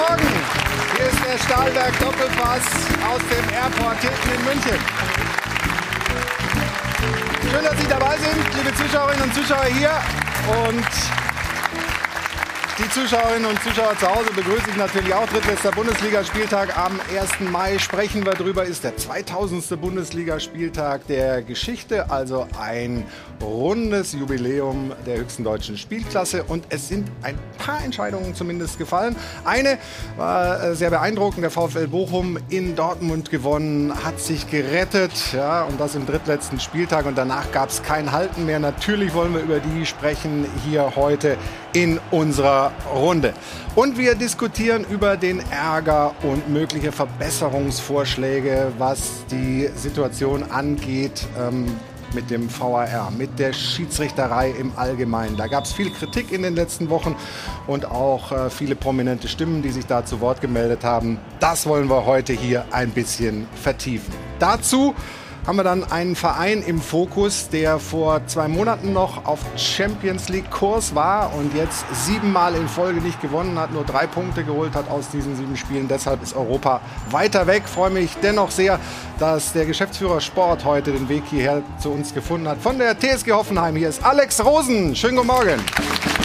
Morgen. Hier ist der Stahlberg Doppelpass aus dem Airport hinten in München. Schön, dass Sie dabei sind, liebe Zuschauerinnen und Zuschauer hier. Und die Zuschauerinnen und Zuschauer zu Hause begrüße ich natürlich auch. Drittletzter Bundesligaspieltag am 1. Mai. Sprechen wir drüber. Ist der 2000. Bundesligaspieltag der Geschichte. Also ein rundes Jubiläum der höchsten deutschen Spielklasse. Und es sind ein paar Entscheidungen zumindest gefallen. Eine war äh, sehr beeindruckend. Der VfL Bochum in Dortmund gewonnen, hat sich gerettet. Ja, und das im drittletzten Spieltag. Und danach gab es kein Halten mehr. Natürlich wollen wir über die sprechen hier heute in unserer Runde. Und wir diskutieren über den Ärger und mögliche Verbesserungsvorschläge, was die Situation angeht. Ähm, mit dem VAR, mit der Schiedsrichterei im Allgemeinen. Da gab es viel Kritik in den letzten Wochen und auch äh, viele prominente Stimmen, die sich da zu Wort gemeldet haben. Das wollen wir heute hier ein bisschen vertiefen. Dazu haben wir dann einen Verein im Fokus, der vor zwei Monaten noch auf Champions League Kurs war und jetzt siebenmal in Folge nicht gewonnen hat, nur drei Punkte geholt hat aus diesen sieben Spielen. Deshalb ist Europa weiter weg. Freue mich dennoch sehr, dass der Geschäftsführer Sport heute den Weg hierher zu uns gefunden hat. Von der TSG Hoffenheim hier ist Alex Rosen. Schönen guten Morgen.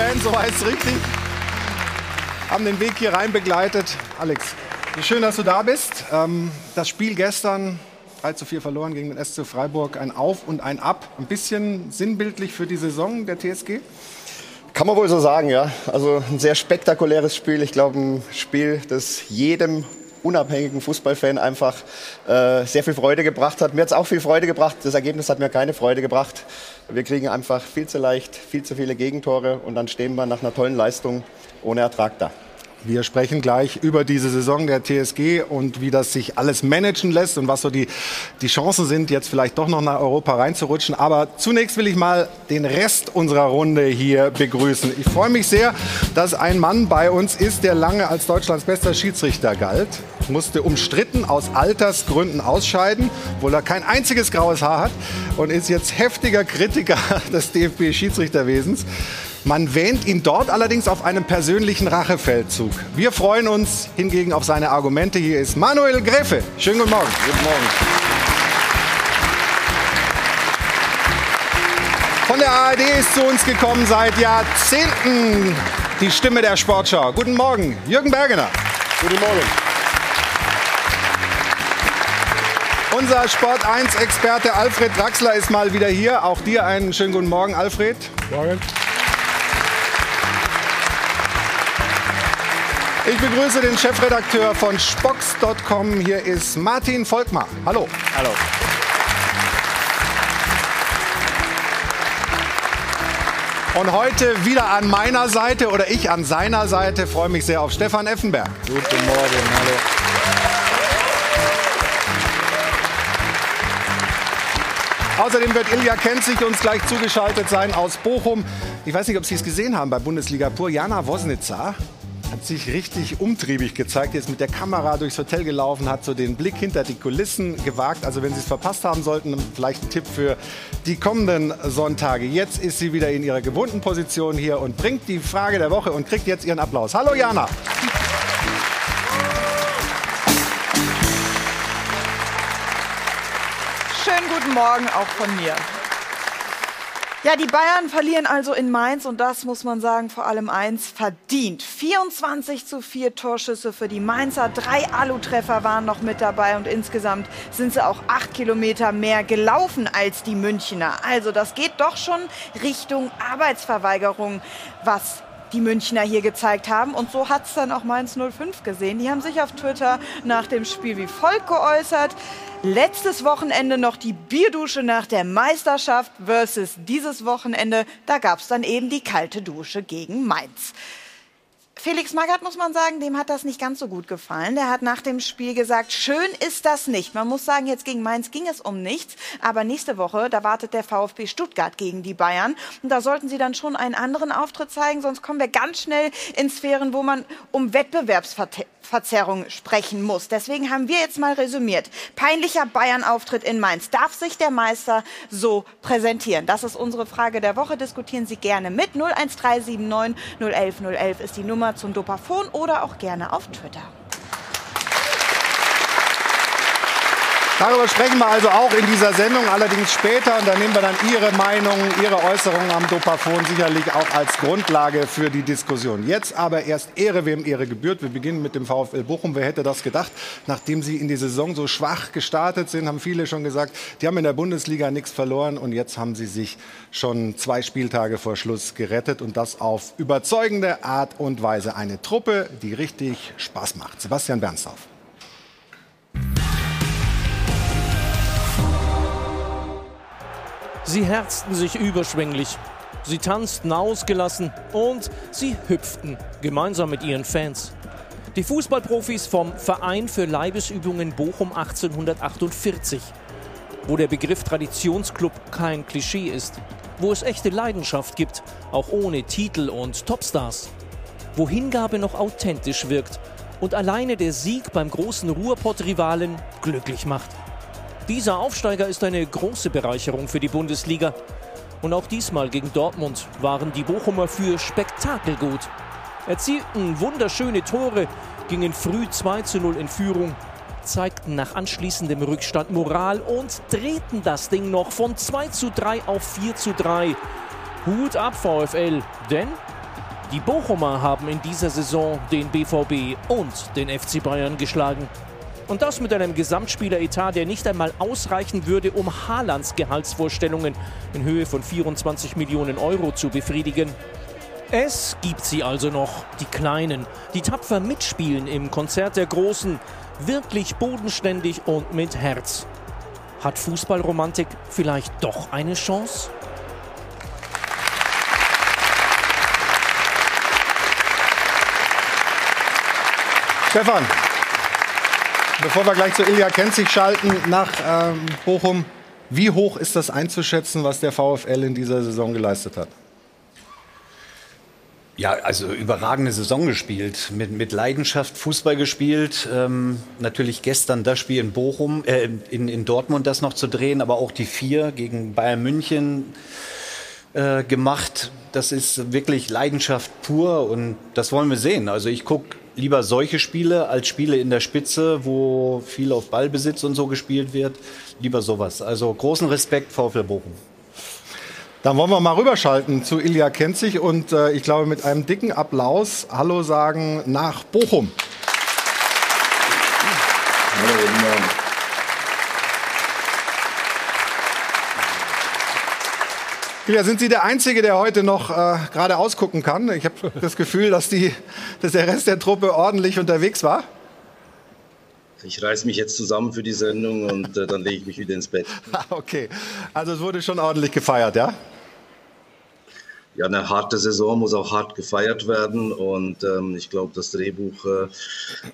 Band, so heißt es richtig, haben den Weg hier rein begleitet. Alex, schön, dass du da bist. Ähm, das Spiel gestern 3 zu 4 verloren gegen den SC Freiburg, ein Auf und ein Ab. Ein bisschen sinnbildlich für die Saison der TSG? Kann man wohl so sagen, ja. Also ein sehr spektakuläres Spiel. Ich glaube, ein Spiel, das jedem unabhängigen Fußballfan einfach äh, sehr viel Freude gebracht hat. Mir hat es auch viel Freude gebracht. Das Ergebnis hat mir keine Freude gebracht. Wir kriegen einfach viel zu leicht, viel zu viele Gegentore und dann stehen wir nach einer tollen Leistung ohne Ertrag da. Wir sprechen gleich über diese Saison der TSG und wie das sich alles managen lässt und was so die, die Chancen sind, jetzt vielleicht doch noch nach Europa reinzurutschen. Aber zunächst will ich mal den Rest unserer Runde hier begrüßen. Ich freue mich sehr, dass ein Mann bei uns ist, der lange als Deutschlands bester Schiedsrichter galt, musste umstritten aus Altersgründen ausscheiden, obwohl er kein einziges graues Haar hat und ist jetzt heftiger Kritiker des DFB-Schiedsrichterwesens. Man wähnt ihn dort allerdings auf einem persönlichen Rachefeldzug. Wir freuen uns hingegen auf seine Argumente. Hier ist Manuel Gräfe. Schönen guten Morgen. Guten Morgen. Von der ARD ist zu uns gekommen seit Jahrzehnten die Stimme der Sportschau. Guten Morgen, Jürgen Bergener. Guten Morgen. Unser Sport 1-Experte Alfred Draxler ist mal wieder hier. Auch dir einen schönen guten Morgen, Alfred. Morgen. Ich begrüße den Chefredakteur von Spox.com. Hier ist Martin Volkmar. Hallo. Hallo. Und heute wieder an meiner Seite oder ich an seiner Seite freue mich sehr auf Stefan Effenberg. Guten Morgen, hallo. Außerdem wird Ilja Kenzig uns gleich zugeschaltet sein aus Bochum. Ich weiß nicht, ob Sie es gesehen haben bei Bundesliga Pur. Jana Wosnitzer hat sich richtig umtriebig gezeigt. Jetzt mit der Kamera durchs Hotel gelaufen, hat so den Blick hinter die Kulissen gewagt. Also wenn Sie es verpasst haben sollten, vielleicht ein Tipp für die kommenden Sonntage. Jetzt ist sie wieder in ihrer gewohnten Position hier und bringt die Frage der Woche und kriegt jetzt ihren Applaus. Hallo Jana. Morgen auch von mir. Ja, die Bayern verlieren also in Mainz und das muss man sagen, vor allem eins verdient. 24 zu 4 Torschüsse für die Mainzer, drei Alu-Treffer waren noch mit dabei und insgesamt sind sie auch acht Kilometer mehr gelaufen als die Münchner. Also das geht doch schon Richtung Arbeitsverweigerung, was die Münchner hier gezeigt haben. Und so hat es dann auch Mainz 05 gesehen. Die haben sich auf Twitter nach dem Spiel wie folgt geäußert. Letztes Wochenende noch die Bierdusche nach der Meisterschaft versus dieses Wochenende, da gab es dann eben die kalte Dusche gegen Mainz. Felix Magath muss man sagen, dem hat das nicht ganz so gut gefallen. Der hat nach dem Spiel gesagt, schön ist das nicht. Man muss sagen, jetzt gegen Mainz ging es um nichts. Aber nächste Woche, da wartet der VfB Stuttgart gegen die Bayern. Und da sollten sie dann schon einen anderen Auftritt zeigen, sonst kommen wir ganz schnell in Sphären, wo man um Wettbewerbsverzerrung sprechen muss. Deswegen haben wir jetzt mal resümiert. Peinlicher Bayern-Auftritt in Mainz. Darf sich der Meister so präsentieren? Das ist unsere Frage der Woche. Diskutieren Sie gerne mit. 01379 011 011 ist die Nummer zum Dopafon oder auch gerne auf Twitter. Darüber sprechen wir also auch in dieser Sendung, allerdings später. Und da nehmen wir dann Ihre Meinungen, Ihre Äußerungen am Dopafon sicherlich auch als Grundlage für die Diskussion. Jetzt aber erst Ehre, wem Ehre gebührt. Wir beginnen mit dem VfL Bochum. Wer hätte das gedacht? Nachdem sie in die Saison so schwach gestartet sind, haben viele schon gesagt, die haben in der Bundesliga nichts verloren. Und jetzt haben sie sich schon zwei Spieltage vor Schluss gerettet. Und das auf überzeugende Art und Weise. Eine Truppe, die richtig Spaß macht. Sebastian Bernsdorf. Sie herzten sich überschwänglich. Sie tanzten ausgelassen und sie hüpften gemeinsam mit ihren Fans. Die Fußballprofis vom Verein für Leibesübungen Bochum 1848, wo der Begriff Traditionsclub kein Klischee ist, wo es echte Leidenschaft gibt, auch ohne Titel und Topstars, wo Hingabe noch authentisch wirkt und alleine der Sieg beim großen Ruhrpott-Rivalen glücklich macht. Dieser Aufsteiger ist eine große Bereicherung für die Bundesliga. Und auch diesmal gegen Dortmund waren die Bochumer für Spektakel gut. Erzielten wunderschöne Tore, gingen früh 2 zu 0 in Führung, zeigten nach anschließendem Rückstand Moral und drehten das Ding noch von 2 zu 3 auf 4 zu 3. Hut ab VfL, denn die Bochumer haben in dieser Saison den BVB und den FC Bayern geschlagen. Und das mit einem Gesamtspieleretat, der nicht einmal ausreichen würde, um Haalands Gehaltsvorstellungen in Höhe von 24 Millionen Euro zu befriedigen. Es gibt sie also noch, die Kleinen, die tapfer mitspielen im Konzert der Großen, wirklich bodenständig und mit Herz. Hat Fußballromantik vielleicht doch eine Chance? Stefan, Bevor wir gleich zu Ilja Kenzig schalten nach ähm, Bochum, wie hoch ist das einzuschätzen, was der VfL in dieser Saison geleistet hat? Ja, also überragende Saison gespielt, mit, mit Leidenschaft Fußball gespielt. Ähm, natürlich gestern das Spiel in Bochum, äh, in, in Dortmund das noch zu drehen, aber auch die vier gegen Bayern München äh, gemacht. Das ist wirklich Leidenschaft pur und das wollen wir sehen. Also ich gucke lieber solche Spiele als Spiele in der Spitze, wo viel auf Ballbesitz und so gespielt wird. Lieber sowas. Also großen Respekt VfL Bochum. Dann wollen wir mal rüberschalten zu Ilja Kenzig und äh, ich glaube mit einem dicken Applaus Hallo sagen nach Bochum. Hallo, guten Morgen. Ja, sind Sie der Einzige, der heute noch äh, gerade ausgucken kann? Ich habe das Gefühl, dass, die, dass der Rest der Truppe ordentlich unterwegs war. Ich reiße mich jetzt zusammen für die Sendung und äh, dann lege ich mich wieder ins Bett. okay, also es wurde schon ordentlich gefeiert, ja? Ja, eine harte Saison muss auch hart gefeiert werden und ähm, ich glaube, das Drehbuch äh,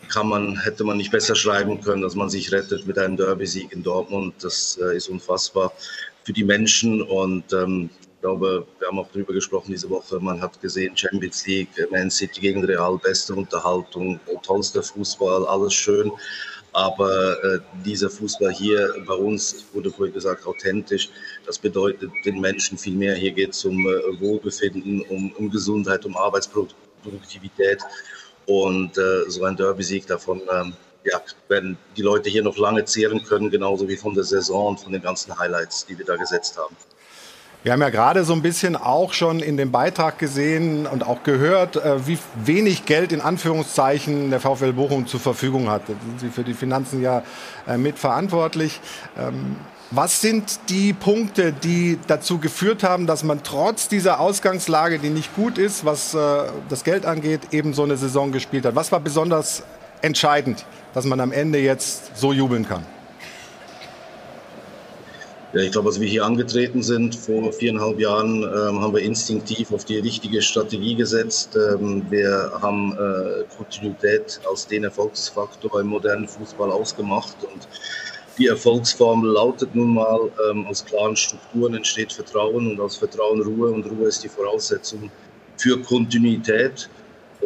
kann man, hätte man nicht besser schreiben können, dass man sich rettet mit einem Derby-Sieg in Dortmund. Das äh, ist unfassbar für die Menschen und ähm, glaube, wir haben auch darüber gesprochen diese Woche. Man hat gesehen, Champions League, Man City gegen Real, beste Unterhaltung, tollster Fußball, alles schön. Aber äh, dieser Fußball hier bei uns, wurde vorhin gesagt, authentisch, das bedeutet den Menschen viel mehr. Hier geht es um äh, Wohlbefinden, um, um, Gesundheit, um Arbeitsproduktivität. Und äh, so ein Derby-Sieg davon ähm, ja, werden die Leute hier noch lange zehren können, genauso wie von der Saison und von den ganzen Highlights, die wir da gesetzt haben. Wir haben ja gerade so ein bisschen auch schon in dem Beitrag gesehen und auch gehört, äh, wie wenig Geld in Anführungszeichen der VfL Bochum zur Verfügung hat. Da sind Sie für die Finanzen ja äh, mitverantwortlich. Ähm, was sind die Punkte, die dazu geführt haben, dass man trotz dieser Ausgangslage, die nicht gut ist, was äh, das Geld angeht, eben so eine Saison gespielt hat? Was war besonders entscheidend, dass man am Ende jetzt so jubeln kann? Ich glaube, als wir hier angetreten sind vor viereinhalb Jahren, ähm, haben wir instinktiv auf die richtige Strategie gesetzt. Ähm, wir haben äh, Kontinuität als den Erfolgsfaktor im modernen Fußball ausgemacht und die Erfolgsformel lautet nun mal, ähm, aus klaren Strukturen entsteht Vertrauen und aus Vertrauen Ruhe und Ruhe ist die Voraussetzung für Kontinuität.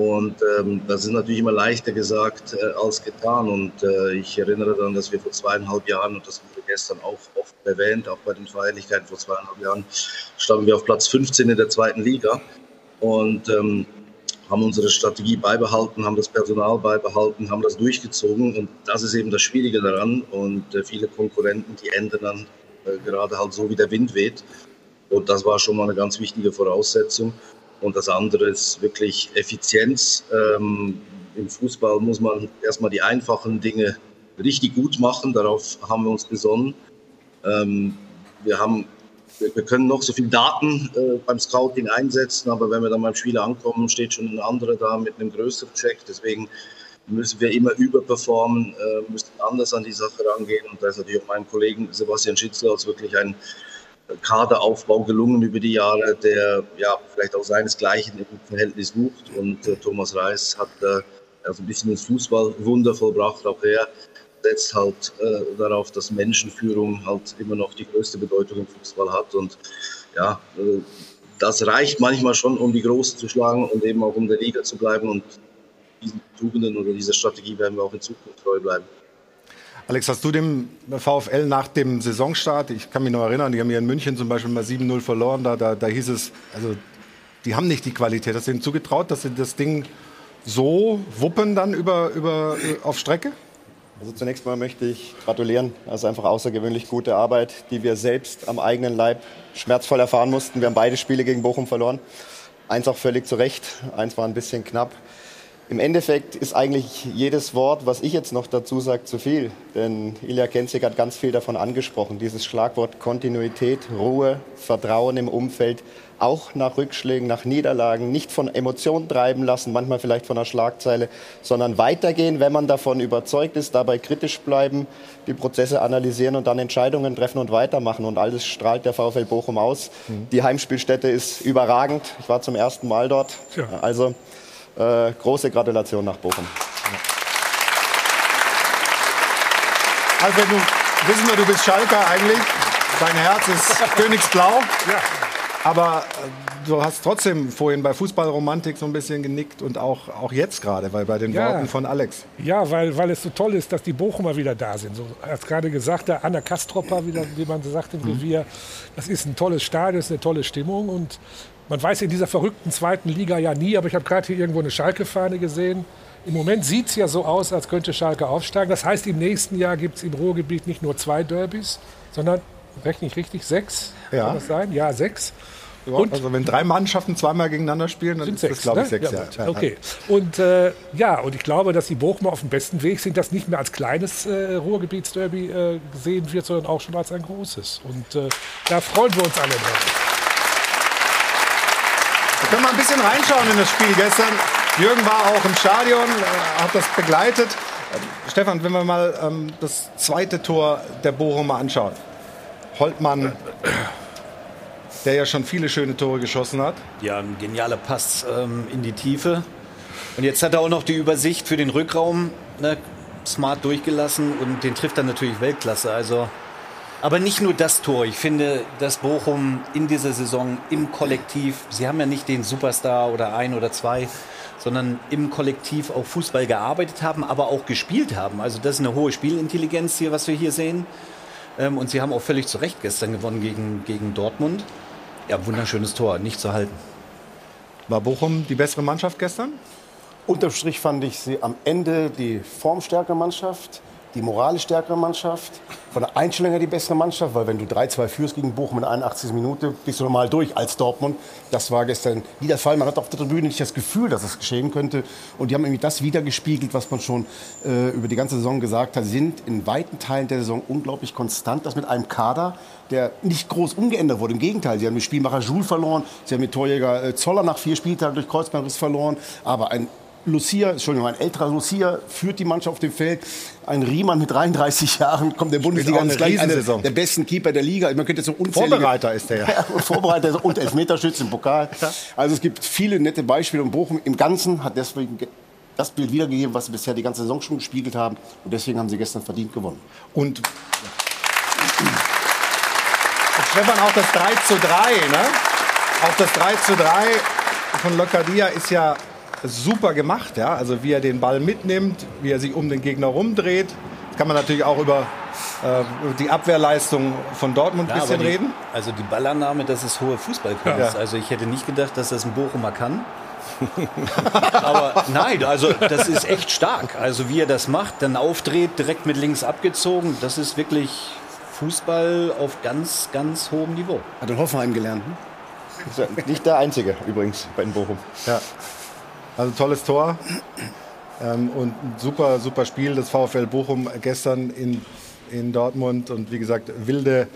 Und ähm, das ist natürlich immer leichter gesagt äh, als getan. Und äh, ich erinnere daran, dass wir vor zweieinhalb Jahren, und das wurde gestern auch oft erwähnt, auch bei den Feierlichkeiten vor zweieinhalb Jahren, standen wir auf Platz 15 in der zweiten Liga und ähm, haben unsere Strategie beibehalten, haben das Personal beibehalten, haben das durchgezogen. Und das ist eben das Schwierige daran. Und äh, viele Konkurrenten, die ändern dann äh, gerade halt so, wie der Wind weht. Und das war schon mal eine ganz wichtige Voraussetzung. Und das andere ist wirklich Effizienz. Ähm, Im Fußball muss man erstmal die einfachen Dinge richtig gut machen. Darauf haben wir uns besonnen. Ähm, wir haben wir können noch so viel Daten äh, beim Scouting einsetzen, aber wenn wir dann beim Spieler ankommen, steht schon ein anderer da mit einem größeren Check. Deswegen müssen wir immer überperformen, äh, müssen anders an die Sache rangehen. Und da ist natürlich auch meinem Kollegen Sebastian Schitzler wirklich ein Kaderaufbau gelungen über die Jahre, der ja vielleicht auch seinesgleichen im Verhältnis sucht. Und äh, Thomas Reis hat äh, also ein bisschen ins Fußballwunder vollbracht. Auch er setzt halt äh, darauf, dass Menschenführung halt immer noch die größte Bedeutung im Fußball hat. Und ja, äh, das reicht manchmal schon, um die Großen zu schlagen und eben auch um der Liga zu bleiben. Und diesen Tugenden oder dieser Strategie werden wir auch in Zukunft treu bleiben. Alex, hast du dem VfL nach dem Saisonstart, ich kann mich noch erinnern, die haben hier in München zum Beispiel mal 7-0 verloren, da, da, da hieß es, also die haben nicht die Qualität. Hast du ihnen zugetraut, dass sie das Ding so wuppen dann über, über, äh, auf Strecke? Also zunächst mal möchte ich gratulieren. Das ist einfach außergewöhnlich gute Arbeit, die wir selbst am eigenen Leib schmerzvoll erfahren mussten. Wir haben beide Spiele gegen Bochum verloren. Eins auch völlig zu Recht, eins war ein bisschen knapp. Im Endeffekt ist eigentlich jedes Wort, was ich jetzt noch dazu sage, zu viel. Denn Ilja Kenzig hat ganz viel davon angesprochen. Dieses Schlagwort Kontinuität, Ruhe, Vertrauen im Umfeld, auch nach Rückschlägen, nach Niederlagen, nicht von Emotionen treiben lassen, manchmal vielleicht von einer Schlagzeile, sondern weitergehen, wenn man davon überzeugt ist, dabei kritisch bleiben, die Prozesse analysieren und dann Entscheidungen treffen und weitermachen. Und alles strahlt der VfL Bochum aus. Mhm. Die Heimspielstätte ist überragend. Ich war zum ersten Mal dort. Ja. Also äh, große Gratulation nach Bochum. Alfred, du wissen wir, du bist Schalker eigentlich. Dein Herz ist Königsblau. Ja. Aber äh, du hast trotzdem vorhin bei Fußballromantik so ein bisschen genickt und auch, auch jetzt gerade, weil bei den ja. Worten von Alex. Ja, weil, weil es so toll ist, dass die Bochumer wieder da sind. So hat gerade gesagt, der Anna Kastropper, wieder, wie man so sagt im mhm. Revier, das ist ein tolles Stadion, ist eine tolle Stimmung und man weiß in dieser verrückten zweiten Liga ja nie, aber ich habe gerade hier irgendwo eine Schalke-Fahne gesehen. Im Moment sieht es ja so aus, als könnte Schalke aufsteigen. Das heißt, im nächsten Jahr gibt es im Ruhrgebiet nicht nur zwei Derbys, sondern, rechne ich richtig, sechs? Ja. Kann das sein? Ja, sechs. Und also wenn drei Mannschaften zweimal gegeneinander spielen, dann sind ist das, glaube ich, ne? sechs. Ja, ja. Okay. Und äh, ja, und ich glaube, dass die Bochumer auf dem besten Weg sind, das nicht mehr als kleines äh, Ruhrgebietsderby äh, gesehen wird, sondern auch schon als ein großes. Und äh, da freuen wir uns alle drauf. Können mal ein bisschen reinschauen in das Spiel gestern. Jürgen war auch im Stadion, äh, hat das begleitet. Äh, Stefan, wenn wir mal ähm, das zweite Tor der Bochumer anschauen. Holtmann, der ja schon viele schöne Tore geschossen hat. Ja, ein genialer Pass ähm, in die Tiefe. Und jetzt hat er auch noch die Übersicht für den Rückraum ne, smart durchgelassen und den trifft er natürlich Weltklasse. Also aber nicht nur das Tor. Ich finde, dass Bochum in dieser Saison im Kollektiv, sie haben ja nicht den Superstar oder ein oder zwei, sondern im Kollektiv auch Fußball gearbeitet haben, aber auch gespielt haben. Also das ist eine hohe Spielintelligenz hier, was wir hier sehen. Ähm, und sie haben auch völlig zu Recht gestern gewonnen gegen, gegen Dortmund. Ja, wunderschönes Tor, nicht zu halten. War Bochum die bessere Mannschaft gestern? Unterm Strich fand ich sie am Ende die formstärkere Mannschaft die moralisch stärkere Mannschaft, von der Einstellung her die bessere Mannschaft, weil wenn du 3-2 führst gegen Bochum in 81 Minuten, bist du normal durch als Dortmund. Das war gestern nie der Fall. Man hat auf der Tribüne nicht das Gefühl, dass es geschehen könnte. Und die haben irgendwie das wiedergespiegelt, was man schon äh, über die ganze Saison gesagt hat. Sie sind in weiten Teilen der Saison unglaublich konstant. Das mit einem Kader, der nicht groß umgeändert wurde. Im Gegenteil, sie haben mit Spielmacher Jules verloren, sie haben mit Torjäger äh, Zoller nach vier Spieltagen durch Kreuzbandriss verloren. Aber ein Lucia, Entschuldigung, ein älterer Lucia führt die Mannschaft auf dem Feld. Ein Riemann mit 33 Jahren kommt der Bundesliga eine ins gleich einer der besten Keeper der Liga. Man könnte so unzählige Vorbereiter ist der ja. ja, Vorbereiter und Elfmeterschütze im Pokal. Also es gibt viele nette Beispiele und Bochum im Ganzen hat deswegen ge- das Bild wiedergegeben, was sie bisher die ganze Saison schon gespiegelt haben. Und deswegen haben sie gestern verdient gewonnen. Und, und Stefan, auch das 3 zu 3, ne? Auch das 3 zu 3 von Locadia ist ja super gemacht, ja? Also wie er den Ball mitnimmt, wie er sich um den Gegner rumdreht. Das kann man natürlich auch über, äh, die Abwehrleistung von Dortmund ein Ja, bisschen die, reden. Also die Ballannahme, das ist hohe Fußballkunst. Ja. Also ich hätte nicht gedacht, dass das ein Bochumer kann. Aber nein, also das ist echt stark. Also wie er das macht, dann aufdreht, direkt mit links abgezogen, das ist wirklich Fußball auf ganz, ganz hohem Niveau. Hat in Hoffenheim gelernt. Hm? Ist ja nicht der einzige übrigens bei den Bochum. Ja. Also tolles Tor. Ähm, und ein super, super Spiel des VfL Bochum gestern in, in Dortmund. Und wie gesagt, wilde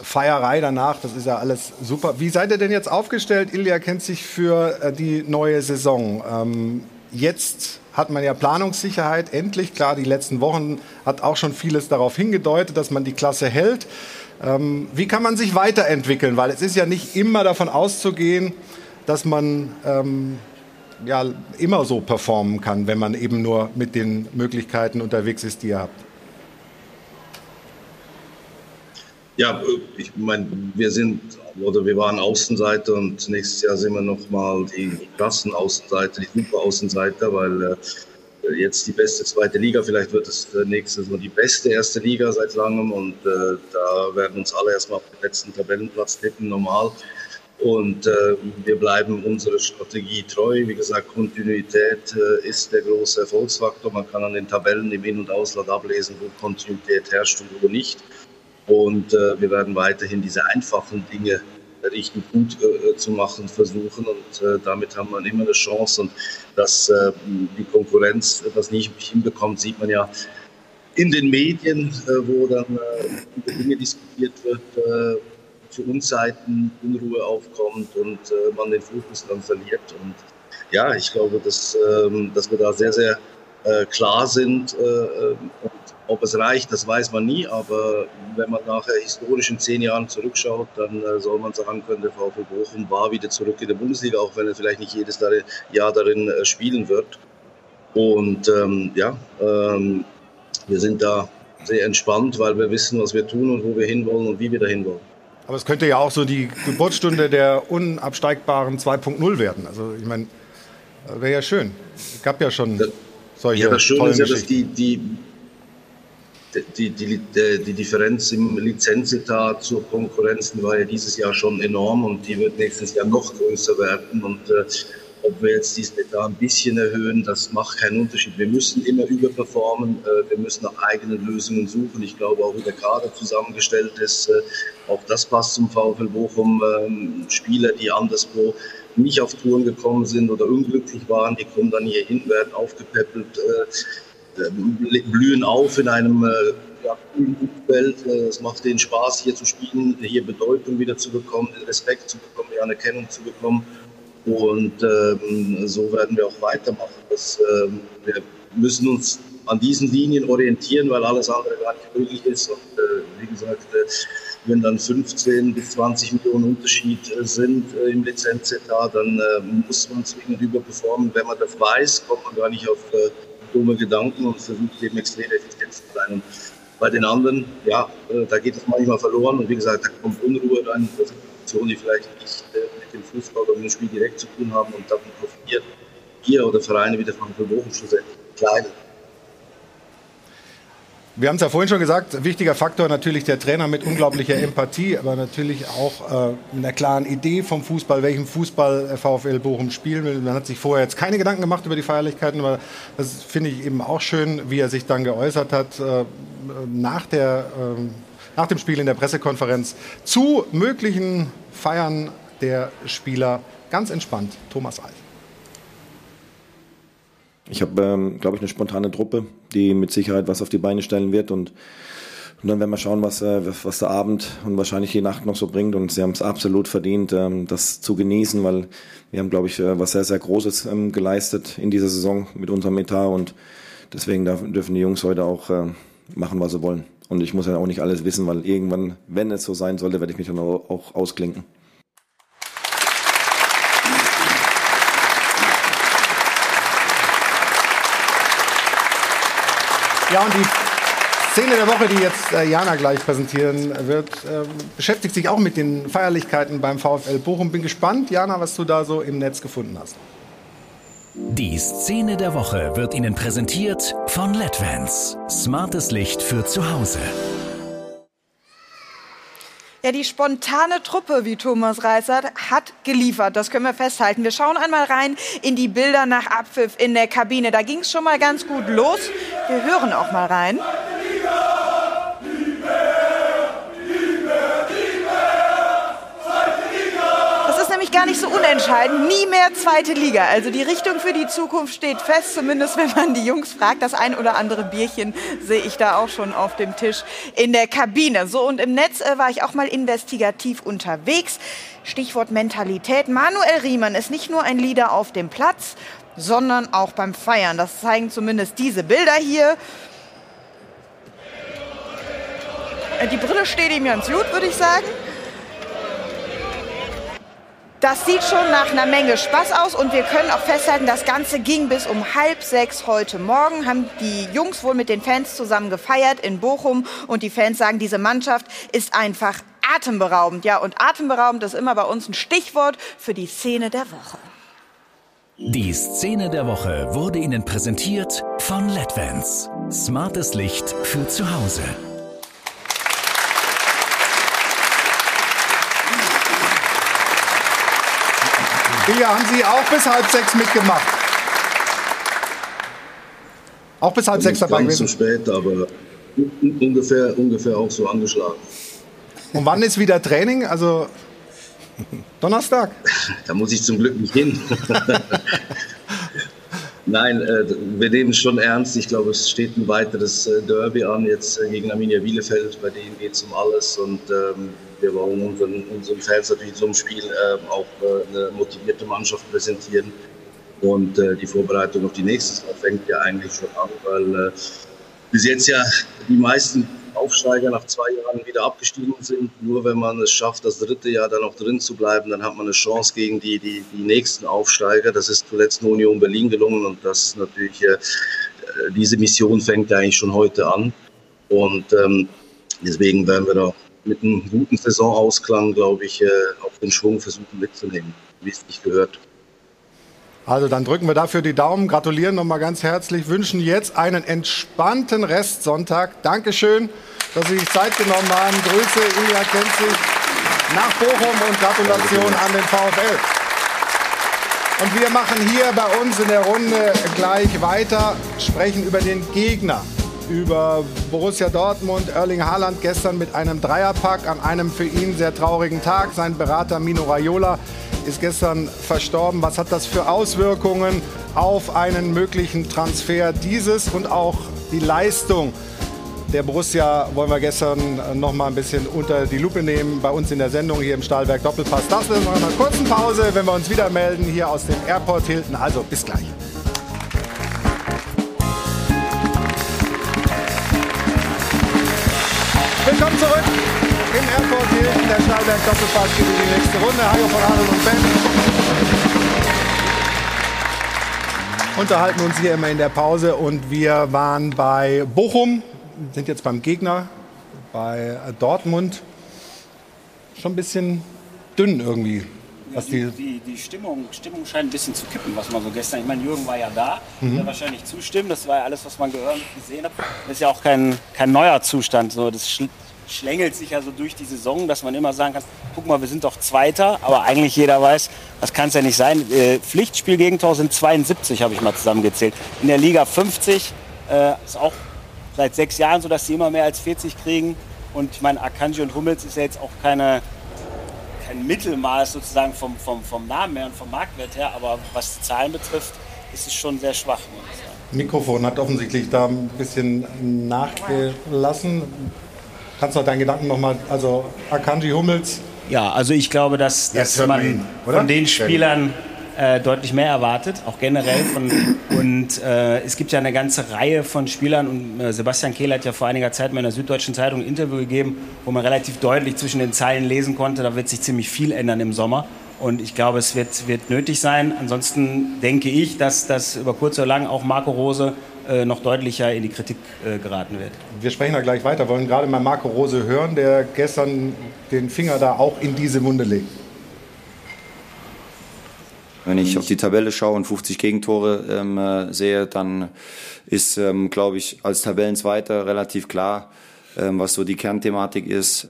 Feierei danach. Das ist ja alles super. Wie seid ihr denn jetzt aufgestellt? Ilja kennt sich für äh, die neue Saison. Ähm, jetzt hat man ja Planungssicherheit. Endlich, klar, die letzten Wochen hat auch schon vieles darauf hingedeutet, dass man die Klasse hält. Ähm, wie kann man sich weiterentwickeln? Weil es ist ja nicht immer davon auszugehen, dass man ähm, ja, immer so performen kann, wenn man eben nur mit den Möglichkeiten unterwegs ist, die ihr habt. Ja, ich meine, wir sind oder wir waren Außenseiter und nächstes Jahr sind wir nochmal die krassen Außenseiter, die super Außenseiter, weil äh, jetzt die beste zweite Liga, vielleicht wird es äh, nächstes Mal die beste erste Liga seit langem und äh, da werden uns alle erstmal auf den letzten Tabellenplatz tippen, normal. Und äh, wir bleiben unserer Strategie treu. Wie gesagt, Kontinuität äh, ist der große Erfolgsfaktor. Man kann an den Tabellen im In- und Ausland ablesen, wo Kontinuität herrscht und wo nicht. Und äh, wir werden weiterhin diese einfachen Dinge richtig gut äh, zu machen versuchen. Und äh, damit haben wir immer eine Chance. Und dass äh, die Konkurrenz das nicht hinbekommt, sieht man ja in den Medien, äh, wo dann äh, über Dinge diskutiert wird, für Unzeiten Unruhe aufkommt und äh, man den Fokus dann verliert. Und ja, ich glaube, dass, ähm, dass wir da sehr, sehr äh, klar sind. Äh, äh, und ob es reicht, das weiß man nie. Aber wenn man nachher historisch in zehn Jahren zurückschaut, dann äh, soll man sagen können, der VfL Bochum war wieder zurück in der Bundesliga, auch wenn er vielleicht nicht jedes Jahr darin äh, spielen wird. Und ähm, ja, ähm, wir sind da sehr entspannt, weil wir wissen, was wir tun und wo wir hinwollen und wie wir dahin wollen. Aber es könnte ja auch so die Geburtsstunde der unabsteigbaren 2.0 werden. Also ich meine, wäre ja schön. Es gab ja schon solche Ja, das Schöne ist ja, dass die, die, die, die, die, die Differenz im Lizenzetat zur Konkurrenz war ja dieses Jahr schon enorm und die wird nächstes Jahr noch größer werden. Und äh, ob wir jetzt diesen Etat ein bisschen erhöhen, das macht keinen Unterschied. Wir müssen immer überperformen, äh, wir müssen nach eigenen Lösungen suchen. Ich glaube auch, wie der Kader zusammengestellt ist, äh, auch das passt zum VfL Bochum. Ähm, Spieler, die anderswo nicht auf Touren gekommen sind oder unglücklich waren, die kommen dann hier hin, werden aufgepäppelt, äh, blühen auf in einem ja, Umfeld. Es macht denen Spaß, hier zu spielen, hier Bedeutung wieder zu bekommen, Respekt zu bekommen, Anerkennung zu bekommen. Und ähm, so werden wir auch weitermachen. Das, ähm, wir müssen uns an diesen Linien orientieren, weil alles andere gar nicht möglich ist. Und äh, wie gesagt, äh, wenn dann 15 bis 20 Millionen Unterschied äh, sind äh, im Lizenzetat, dann äh, muss man zwingend überperformen. Wenn man das weiß, kommt man gar nicht auf äh, dumme Gedanken und versucht eben extrem effizient zu sein. Und bei den anderen, ja, da geht es manchmal verloren. Und wie gesagt, da kommt Unruhe rein, die vielleicht nicht dem Fußball oder mit dem Spiel direkt zu tun haben. Und davon profitiert ihr oder Vereine wie der VfB Bochum schlussendlich kleine. Wir haben es ja vorhin schon gesagt, wichtiger Faktor natürlich der Trainer mit unglaublicher Empathie, aber natürlich auch äh, mit einer klaren Idee vom Fußball, welchen Fußball VfL Bochum spielen will. Man hat sich vorher jetzt keine Gedanken gemacht über die Feierlichkeiten, aber das finde ich eben auch schön, wie er sich dann geäußert hat äh, nach, der, äh, nach dem Spiel in der Pressekonferenz zu möglichen Feiern der Spieler. Ganz entspannt, Thomas Alt. Ich habe, ähm, glaube ich, eine spontane Truppe, die mit Sicherheit was auf die Beine stellen wird und Und dann werden wir schauen, was, äh, was der Abend und wahrscheinlich die Nacht noch so bringt. Und sie haben es absolut verdient, ähm, das zu genießen, weil wir haben, glaube ich, äh, was sehr, sehr Großes ähm, geleistet in dieser Saison mit unserem Etat. Und deswegen dürfen die Jungs heute auch äh, machen, was sie wollen. Und ich muss ja auch nicht alles wissen, weil irgendwann, wenn es so sein sollte, werde ich mich dann auch ausklinken. Ja, und die Szene der Woche, die jetzt äh, Jana gleich präsentieren wird, äh, beschäftigt sich auch mit den Feierlichkeiten beim VfL Bochum. Bin gespannt, Jana, was du da so im Netz gefunden hast. Die Szene der Woche wird Ihnen präsentiert von LEDVANCE. Smartes Licht für zu Hause. Ja, die spontane Truppe, wie Thomas Reisert, hat geliefert. Das können wir festhalten. Wir schauen einmal rein in die Bilder nach Abpfiff in der Kabine. Da ging es schon mal ganz gut los. Wir hören auch mal rein. Nämlich gar nicht so unentscheidend. Nie mehr zweite Liga. Also die Richtung für die Zukunft steht fest, zumindest wenn man die Jungs fragt. Das ein oder andere Bierchen sehe ich da auch schon auf dem Tisch in der Kabine. So, und im Netz äh, war ich auch mal investigativ unterwegs. Stichwort Mentalität. Manuel Riemann ist nicht nur ein Leader auf dem Platz, sondern auch beim Feiern. Das zeigen zumindest diese Bilder hier. Äh, die Brille steht ihm ganz gut, würde ich sagen. Das sieht schon nach einer Menge Spaß aus und wir können auch festhalten, das Ganze ging bis um halb sechs heute Morgen, haben die Jungs wohl mit den Fans zusammen gefeiert in Bochum und die Fans sagen, diese Mannschaft ist einfach atemberaubend. Ja, und atemberaubend ist immer bei uns ein Stichwort für die Szene der Woche. Die Szene der Woche wurde Ihnen präsentiert von LEDVANCE. Smartes Licht für zu Hause. Hier haben Sie auch bis halb sechs mitgemacht. Auch bis halb sechs dabei gewesen? zu spät, aber ungefähr, ungefähr auch so angeschlagen. Und wann ist wieder Training? Also Donnerstag? Da muss ich zum Glück nicht hin. Nein, äh, wir nehmen es schon ernst. Ich glaube, es steht ein weiteres äh, Derby an, jetzt äh, gegen Arminia Bielefeld. Bei denen geht es um alles. Und ähm, wir wollen unseren, unseren Fans natürlich zum Spiel äh, auch äh, eine motivierte Mannschaft präsentieren. Und äh, die Vorbereitung auf die nächste fängt ja eigentlich schon an, weil äh, bis jetzt ja die meisten Aufsteiger nach zwei Jahren wieder abgestiegen sind. Nur wenn man es schafft, das dritte Jahr dann noch drin zu bleiben, dann hat man eine Chance gegen die, die, die nächsten Aufsteiger. Das ist zuletzt nur Union Berlin gelungen und das ist natürlich, äh, diese Mission fängt ja eigentlich schon heute an. Und ähm, deswegen werden wir da mit einem guten Saisonausklang, glaube ich, äh, auch den Schwung versuchen mitzunehmen, wie es nicht gehört. Also dann drücken wir dafür die Daumen, gratulieren nochmal ganz herzlich, wünschen jetzt einen entspannten Restsonntag. Dankeschön, dass Sie sich Zeit genommen haben. Grüße, Ilja Kenzig nach Bochum und Gratulation an den VfL. Und wir machen hier bei uns in der Runde gleich weiter, sprechen über den Gegner über Borussia Dortmund. Erling Haaland gestern mit einem Dreierpack an einem für ihn sehr traurigen Tag. Sein Berater Mino Raiola ist gestern verstorben. Was hat das für Auswirkungen auf einen möglichen Transfer dieses und auch die Leistung der Borussia wollen wir gestern noch mal ein bisschen unter die Lupe nehmen bei uns in der Sendung hier im Stahlwerk Doppelpass. Das ist noch einer kurzen Pause, wenn wir uns wieder melden hier aus dem Airport Hilton. Also bis gleich. Der Stahlberg Doppelpass geht in die nächste Runde. Hajo von Adel und Ben. Unterhalten uns hier immer in der Pause und wir waren bei Bochum, sind jetzt beim Gegner, bei Dortmund. Schon ein bisschen dünn irgendwie. Was die, die, die Stimmung, Stimmung scheint ein bisschen zu kippen, was man so gestern. Ich meine, Jürgen war ja da, mhm. wird wahrscheinlich zustimmen. Das war ja alles, was man gehört und gesehen hat. Das ist ja auch kein, kein neuer Zustand. So, das schlängelt sich ja so durch die Saison, dass man immer sagen kann, guck mal, wir sind doch Zweiter, aber eigentlich jeder weiß, das kann es ja nicht sein. Äh, Pflichtspielgegentor sind 72, habe ich mal zusammengezählt. In der Liga 50 äh, ist auch seit sechs Jahren so, dass sie immer mehr als 40 kriegen. Und ich meine, Akanji und Hummels ist ja jetzt auch keine kein Mittelmaß sozusagen vom, vom, vom Namen her und vom Marktwert her, aber was die Zahlen betrifft, ist es schon sehr schwach. Mikrofon hat offensichtlich da ein bisschen nachgelassen. Kannst du deinen Gedanken nochmal, also Akanji Hummels. Ja, also ich glaube, dass, dass man ihn, von den Spielern äh, deutlich mehr erwartet, auch generell. Von, und äh, es gibt ja eine ganze Reihe von Spielern und äh, Sebastian Kehl hat ja vor einiger Zeit mal in der Süddeutschen Zeitung ein Interview gegeben, wo man relativ deutlich zwischen den Zeilen lesen konnte, da wird sich ziemlich viel ändern im Sommer. Und ich glaube, es wird, wird nötig sein. Ansonsten denke ich, dass, dass über kurz oder lang auch Marco Rose noch deutlicher in die Kritik äh, geraten wird. Wir sprechen da gleich weiter, wollen gerade mal Marco Rose hören, der gestern den Finger da auch in diese Wunde legt. Wenn ich auf die Tabelle schaue und 50 Gegentore ähm, äh, sehe, dann ist, ähm, glaube ich, als Tabellenzweiter relativ klar, ähm, was so die Kernthematik ist.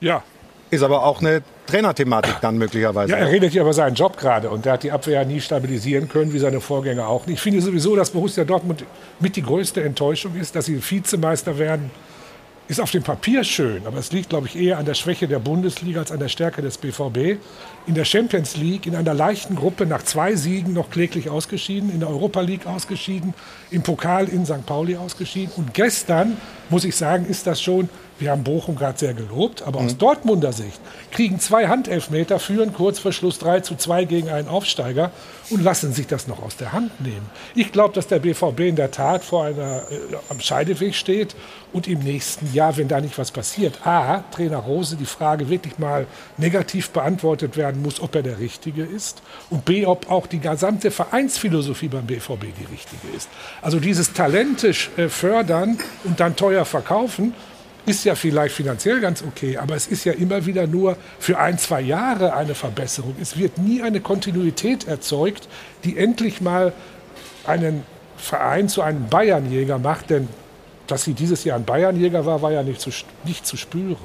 Ja. Ist aber auch eine Trainerthematik dann möglicherweise. Ja, er redet ja über seinen Job gerade und der hat die Abwehr ja nie stabilisieren können, wie seine Vorgänger auch nicht. Ich finde sowieso, dass Borussia Dortmund mit die größte Enttäuschung ist, dass sie Vizemeister werden. Ist auf dem Papier schön, aber es liegt, glaube ich, eher an der Schwäche der Bundesliga als an der Stärke des BVB. In der Champions League in einer leichten Gruppe nach zwei Siegen noch kläglich ausgeschieden, in der Europa League ausgeschieden, im Pokal in St. Pauli ausgeschieden. Und gestern, muss ich sagen, ist das schon, wir haben Bochum gerade sehr gelobt, aber aus Dortmunder Sicht kriegen zwei Handelfmeter, führen kurz vor Schluss 3 zu 2 gegen einen Aufsteiger und lassen sich das noch aus der Hand nehmen. Ich glaube, dass der BVB in der Tat vor einer, äh, am Scheideweg steht und im nächsten Jahr, wenn da nicht was passiert, A, Trainer Rose die Frage wirklich mal negativ beantwortet werden muss, ob er der Richtige ist und B, ob auch die gesamte Vereinsphilosophie beim BVB die richtige ist. Also dieses Talente äh, fördern und dann teuer verkaufen, ist ja vielleicht finanziell ganz okay, aber es ist ja immer wieder nur für ein, zwei Jahre eine Verbesserung. Es wird nie eine Kontinuität erzeugt, die endlich mal einen Verein zu einem Bayernjäger macht, denn dass sie dieses Jahr ein Bayernjäger war, war ja nicht zu, nicht zu spüren.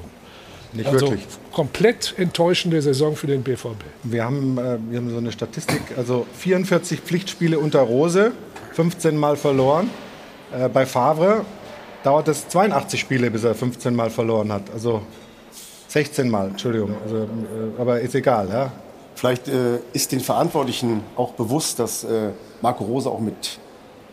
Nicht also wirklich. komplett enttäuschende Saison für den BVB. Wir haben, äh, wir haben so eine Statistik, also 44 Pflichtspiele unter Rose, 15 Mal verloren. Äh, bei Favre dauert es 82 Spiele, bis er 15 Mal verloren hat. Also 16 Mal, Entschuldigung. Also, äh, aber ist egal, ja. Vielleicht äh, ist den Verantwortlichen auch bewusst, dass äh, Marco Rose auch mit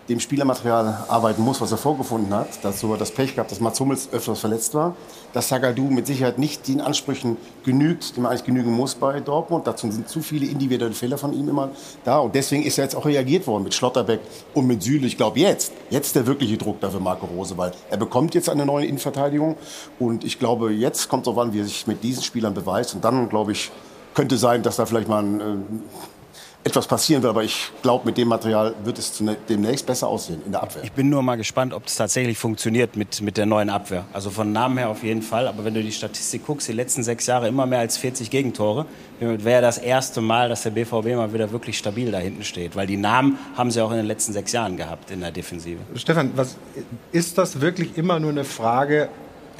dem Spielermaterial arbeiten muss, was er vorgefunden hat. Dazu hat das Pech gehabt, dass Mats Hummels öfters verletzt war. Dass Sagadu mit Sicherheit nicht den Ansprüchen genügt, die man eigentlich genügen muss bei Dortmund. Dazu sind zu viele individuelle Fehler von ihm immer da. Und deswegen ist er jetzt auch reagiert worden mit Schlotterbeck und mit Süle. Ich glaube jetzt, jetzt der wirkliche Druck dafür Marco Rose, weil er bekommt jetzt eine neue Innenverteidigung. Und ich glaube, jetzt kommt es darauf an, wie er sich mit diesen Spielern beweist. Und dann, glaube ich, könnte sein, dass da vielleicht mal ein, äh, etwas passieren wird. Aber ich glaube, mit dem Material wird es demnächst besser aussehen in der Abwehr. Ich bin nur mal gespannt, ob es tatsächlich funktioniert mit, mit der neuen Abwehr. Also von Namen her auf jeden Fall. Aber wenn du die Statistik guckst, die letzten sechs Jahre immer mehr als 40 Gegentore, wäre das erste Mal, dass der BVB mal wieder wirklich stabil da hinten steht. Weil die Namen haben sie auch in den letzten sechs Jahren gehabt in der Defensive. Stefan, was, ist das wirklich immer nur eine Frage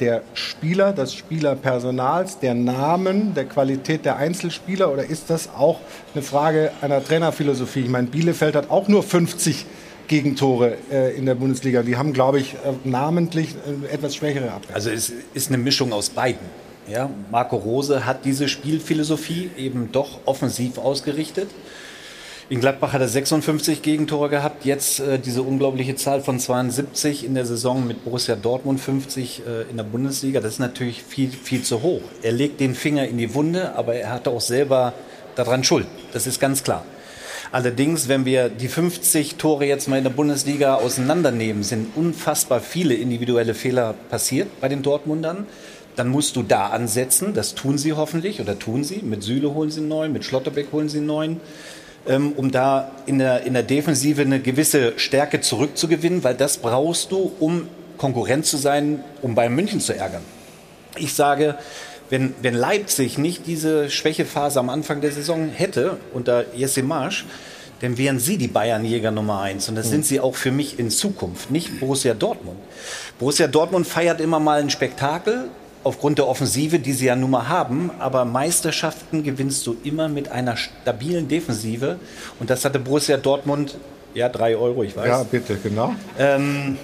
der Spieler, des Spielerpersonals, der Namen, der Qualität der Einzelspieler oder ist das auch eine Frage einer Trainerphilosophie? Ich meine, Bielefeld hat auch nur 50 Gegentore äh, in der Bundesliga. Die haben, glaube ich, äh, namentlich äh, etwas schwächere Abwehr. Also es ist eine Mischung aus beiden. Ja, Marco Rose hat diese Spielphilosophie eben doch offensiv ausgerichtet. In Gladbach hat er 56 Gegentore gehabt, jetzt äh, diese unglaubliche Zahl von 72 in der Saison mit Borussia Dortmund 50 äh, in der Bundesliga. Das ist natürlich viel, viel zu hoch. Er legt den Finger in die Wunde, aber er hatte auch selber daran Schuld. Das ist ganz klar. Allerdings, wenn wir die 50 Tore jetzt mal in der Bundesliga auseinandernehmen, sind unfassbar viele individuelle Fehler passiert bei den Dortmundern. Dann musst du da ansetzen. Das tun sie hoffentlich oder tun sie. Mit Süle holen sie neuen, mit Schlotterbeck holen sie ähm, um da in der, in der Defensive eine gewisse Stärke zurückzugewinnen, weil das brauchst du, um Konkurrent zu sein, um Bayern München zu ärgern. Ich sage, wenn, wenn Leipzig nicht diese Schwächephase am Anfang der Saison hätte, unter Jesse Marsch, dann wären sie die Bayernjäger Nummer eins. Und das sind sie auch für mich in Zukunft, nicht Borussia Dortmund. Borussia Dortmund feiert immer mal ein Spektakel, aufgrund der Offensive, die sie ja nun mal haben. Aber Meisterschaften gewinnst du immer mit einer stabilen Defensive. Und das hatte Borussia Dortmund, ja, drei Euro, ich weiß. Ja, bitte, genau. Ähm,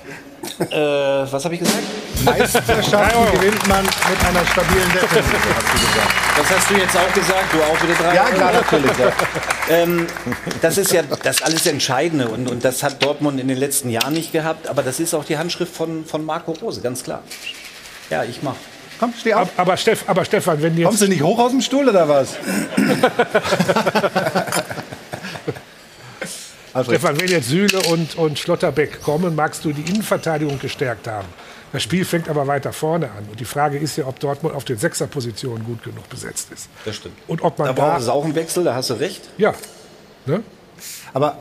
äh, was habe ich gesagt? Meisterschaften gewinnt man mit einer stabilen Defensive, hast du gesagt. Das hast du jetzt auch gesagt, du auch wieder drei Ja, klar, natürlich. Ja. ähm, das ist ja das alles Entscheidende und, und das hat Dortmund in den letzten Jahren nicht gehabt, aber das ist auch die Handschrift von, von Marco Rose, ganz klar. Ja, ich mach. Komm, steh auf. Aber, Steff, aber Stefan, wenn jetzt. Kommst du nicht hoch aus dem Stuhl oder was? Stefan, wenn jetzt Süle und, und Schlotterbeck kommen, magst du die Innenverteidigung gestärkt haben. Das Spiel fängt aber weiter vorne an. Und die Frage ist ja, ob Dortmund auf den Sechserpositionen gut genug besetzt ist. Das stimmt. Und ob man da da. braucht es auch einen Wechsel, da hast du recht. Ja. Ne? Aber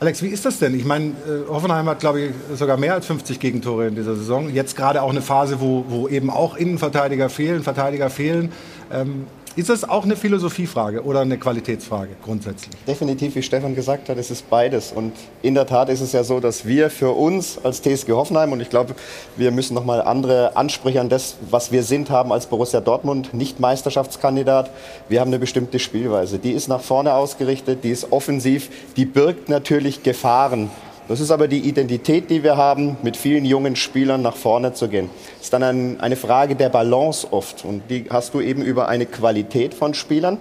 Alex, wie ist das denn? Ich meine, äh, Hoffenheim hat, glaube ich, sogar mehr als 50 Gegentore in dieser Saison. Jetzt gerade auch eine Phase, wo, wo eben auch Innenverteidiger fehlen, Verteidiger fehlen. Ähm, ist das auch eine Philosophiefrage oder eine Qualitätsfrage grundsätzlich? Definitiv, wie Stefan gesagt hat, es ist beides. Und in der Tat ist es ja so, dass wir für uns als TSG Hoffenheim, und ich glaube, wir müssen nochmal andere Ansprüche an das, was wir sind, haben als Borussia Dortmund, nicht Meisterschaftskandidat. Wir haben eine bestimmte Spielweise. Die ist nach vorne ausgerichtet, die ist offensiv, die birgt natürlich Gefahren. Das ist aber die Identität, die wir haben, mit vielen jungen Spielern nach vorne zu gehen. Das ist dann ein, eine Frage der Balance oft. Und die hast du eben über eine Qualität von Spielern.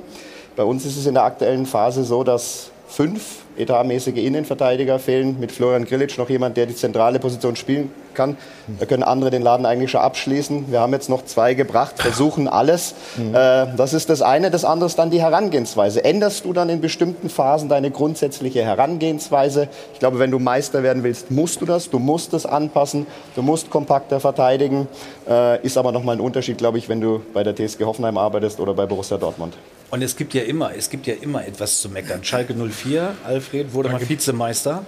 Bei uns ist es in der aktuellen Phase so, dass fünf etatmäßige Innenverteidiger fehlen. Mit Florian Grillitsch noch jemand, der die zentrale Position spielen kann. Da können andere den Laden eigentlich schon abschließen. Wir haben jetzt noch zwei gebracht, versuchen alles. Mhm. Äh, das ist das eine. Das andere ist dann die Herangehensweise. Änderst du dann in bestimmten Phasen deine grundsätzliche Herangehensweise? Ich glaube, wenn du Meister werden willst, musst du das. Du musst es anpassen. Du musst kompakter verteidigen. Äh, ist aber nochmal ein Unterschied, glaube ich, wenn du bei der TSG Hoffenheim arbeitest oder bei Borussia Dortmund. Und es gibt ja immer, es gibt ja immer etwas zu meckern. Schalke 04, Alfred, wurde mal Vizemeister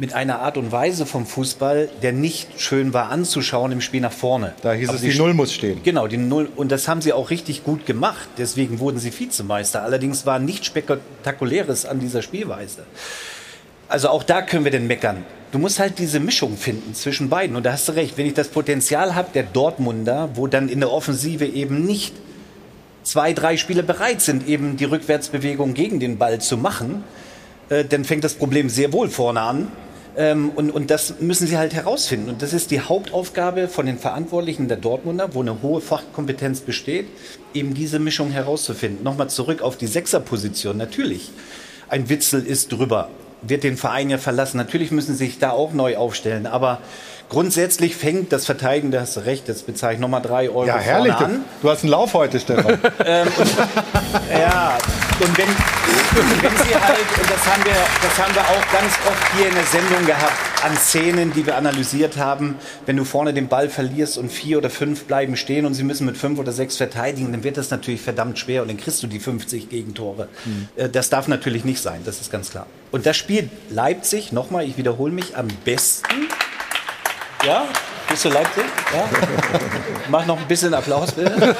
mit einer Art und Weise vom Fußball, der nicht schön war anzuschauen im Spiel nach vorne. Da hieß Aber es, die Null muss stehen. Genau, die Null. Und das haben sie auch richtig gut gemacht. Deswegen wurden sie Vizemeister. Allerdings war nichts Spektakuläres an dieser Spielweise. Also auch da können wir denn meckern. Du musst halt diese Mischung finden zwischen beiden. Und da hast du recht, wenn ich das Potenzial habe, der Dortmunder, wo dann in der Offensive eben nicht zwei, drei Spieler bereit sind, eben die Rückwärtsbewegung gegen den Ball zu machen, äh, dann fängt das Problem sehr wohl vorne an. Ähm, und, und das müssen sie halt herausfinden. Und das ist die Hauptaufgabe von den Verantwortlichen der Dortmunder, wo eine hohe Fachkompetenz besteht, eben diese Mischung herauszufinden. Nochmal zurück auf die Sechserposition. Natürlich, ein Witzel ist drüber, wird den Verein ja verlassen. Natürlich müssen sie sich da auch neu aufstellen. Aber Grundsätzlich fängt das Verteidigen, da hast du recht, das bezahle ich nochmal drei Euro ja, herrlich. an. Du hast einen Lauf heute, Stefan. ähm, und, ja, und wenn, wenn sie halt, und das haben, wir, das haben wir auch ganz oft hier in der Sendung gehabt, an Szenen, die wir analysiert haben, wenn du vorne den Ball verlierst und vier oder fünf bleiben stehen und sie müssen mit fünf oder sechs verteidigen, dann wird das natürlich verdammt schwer und dann kriegst du die 50 Gegentore. Mhm. Das darf natürlich nicht sein, das ist ganz klar. Und das spielt Leipzig, nochmal, ich wiederhole mich, am besten ja? Bist du Leipzig? Ja? Mach noch ein bisschen Applaus, bitte.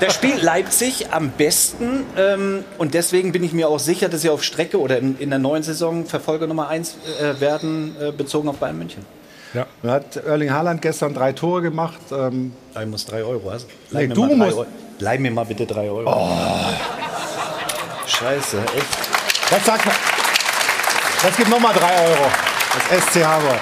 Da spielt Leipzig am besten ähm, und deswegen bin ich mir auch sicher, dass sie auf Strecke oder in, in der neuen Saison Verfolger Nummer 1 äh, werden, äh, bezogen auf Bayern München. Ja. Da hat Erling Haaland gestern drei Tore gemacht. Ähm ich muss drei Euro. Also. Nee, du musst. Euro. Leih mir mal bitte drei Euro. Oh. Scheiße, echt. Das sagt man. Das gibt nochmal drei Euro. Das SC Hamburg.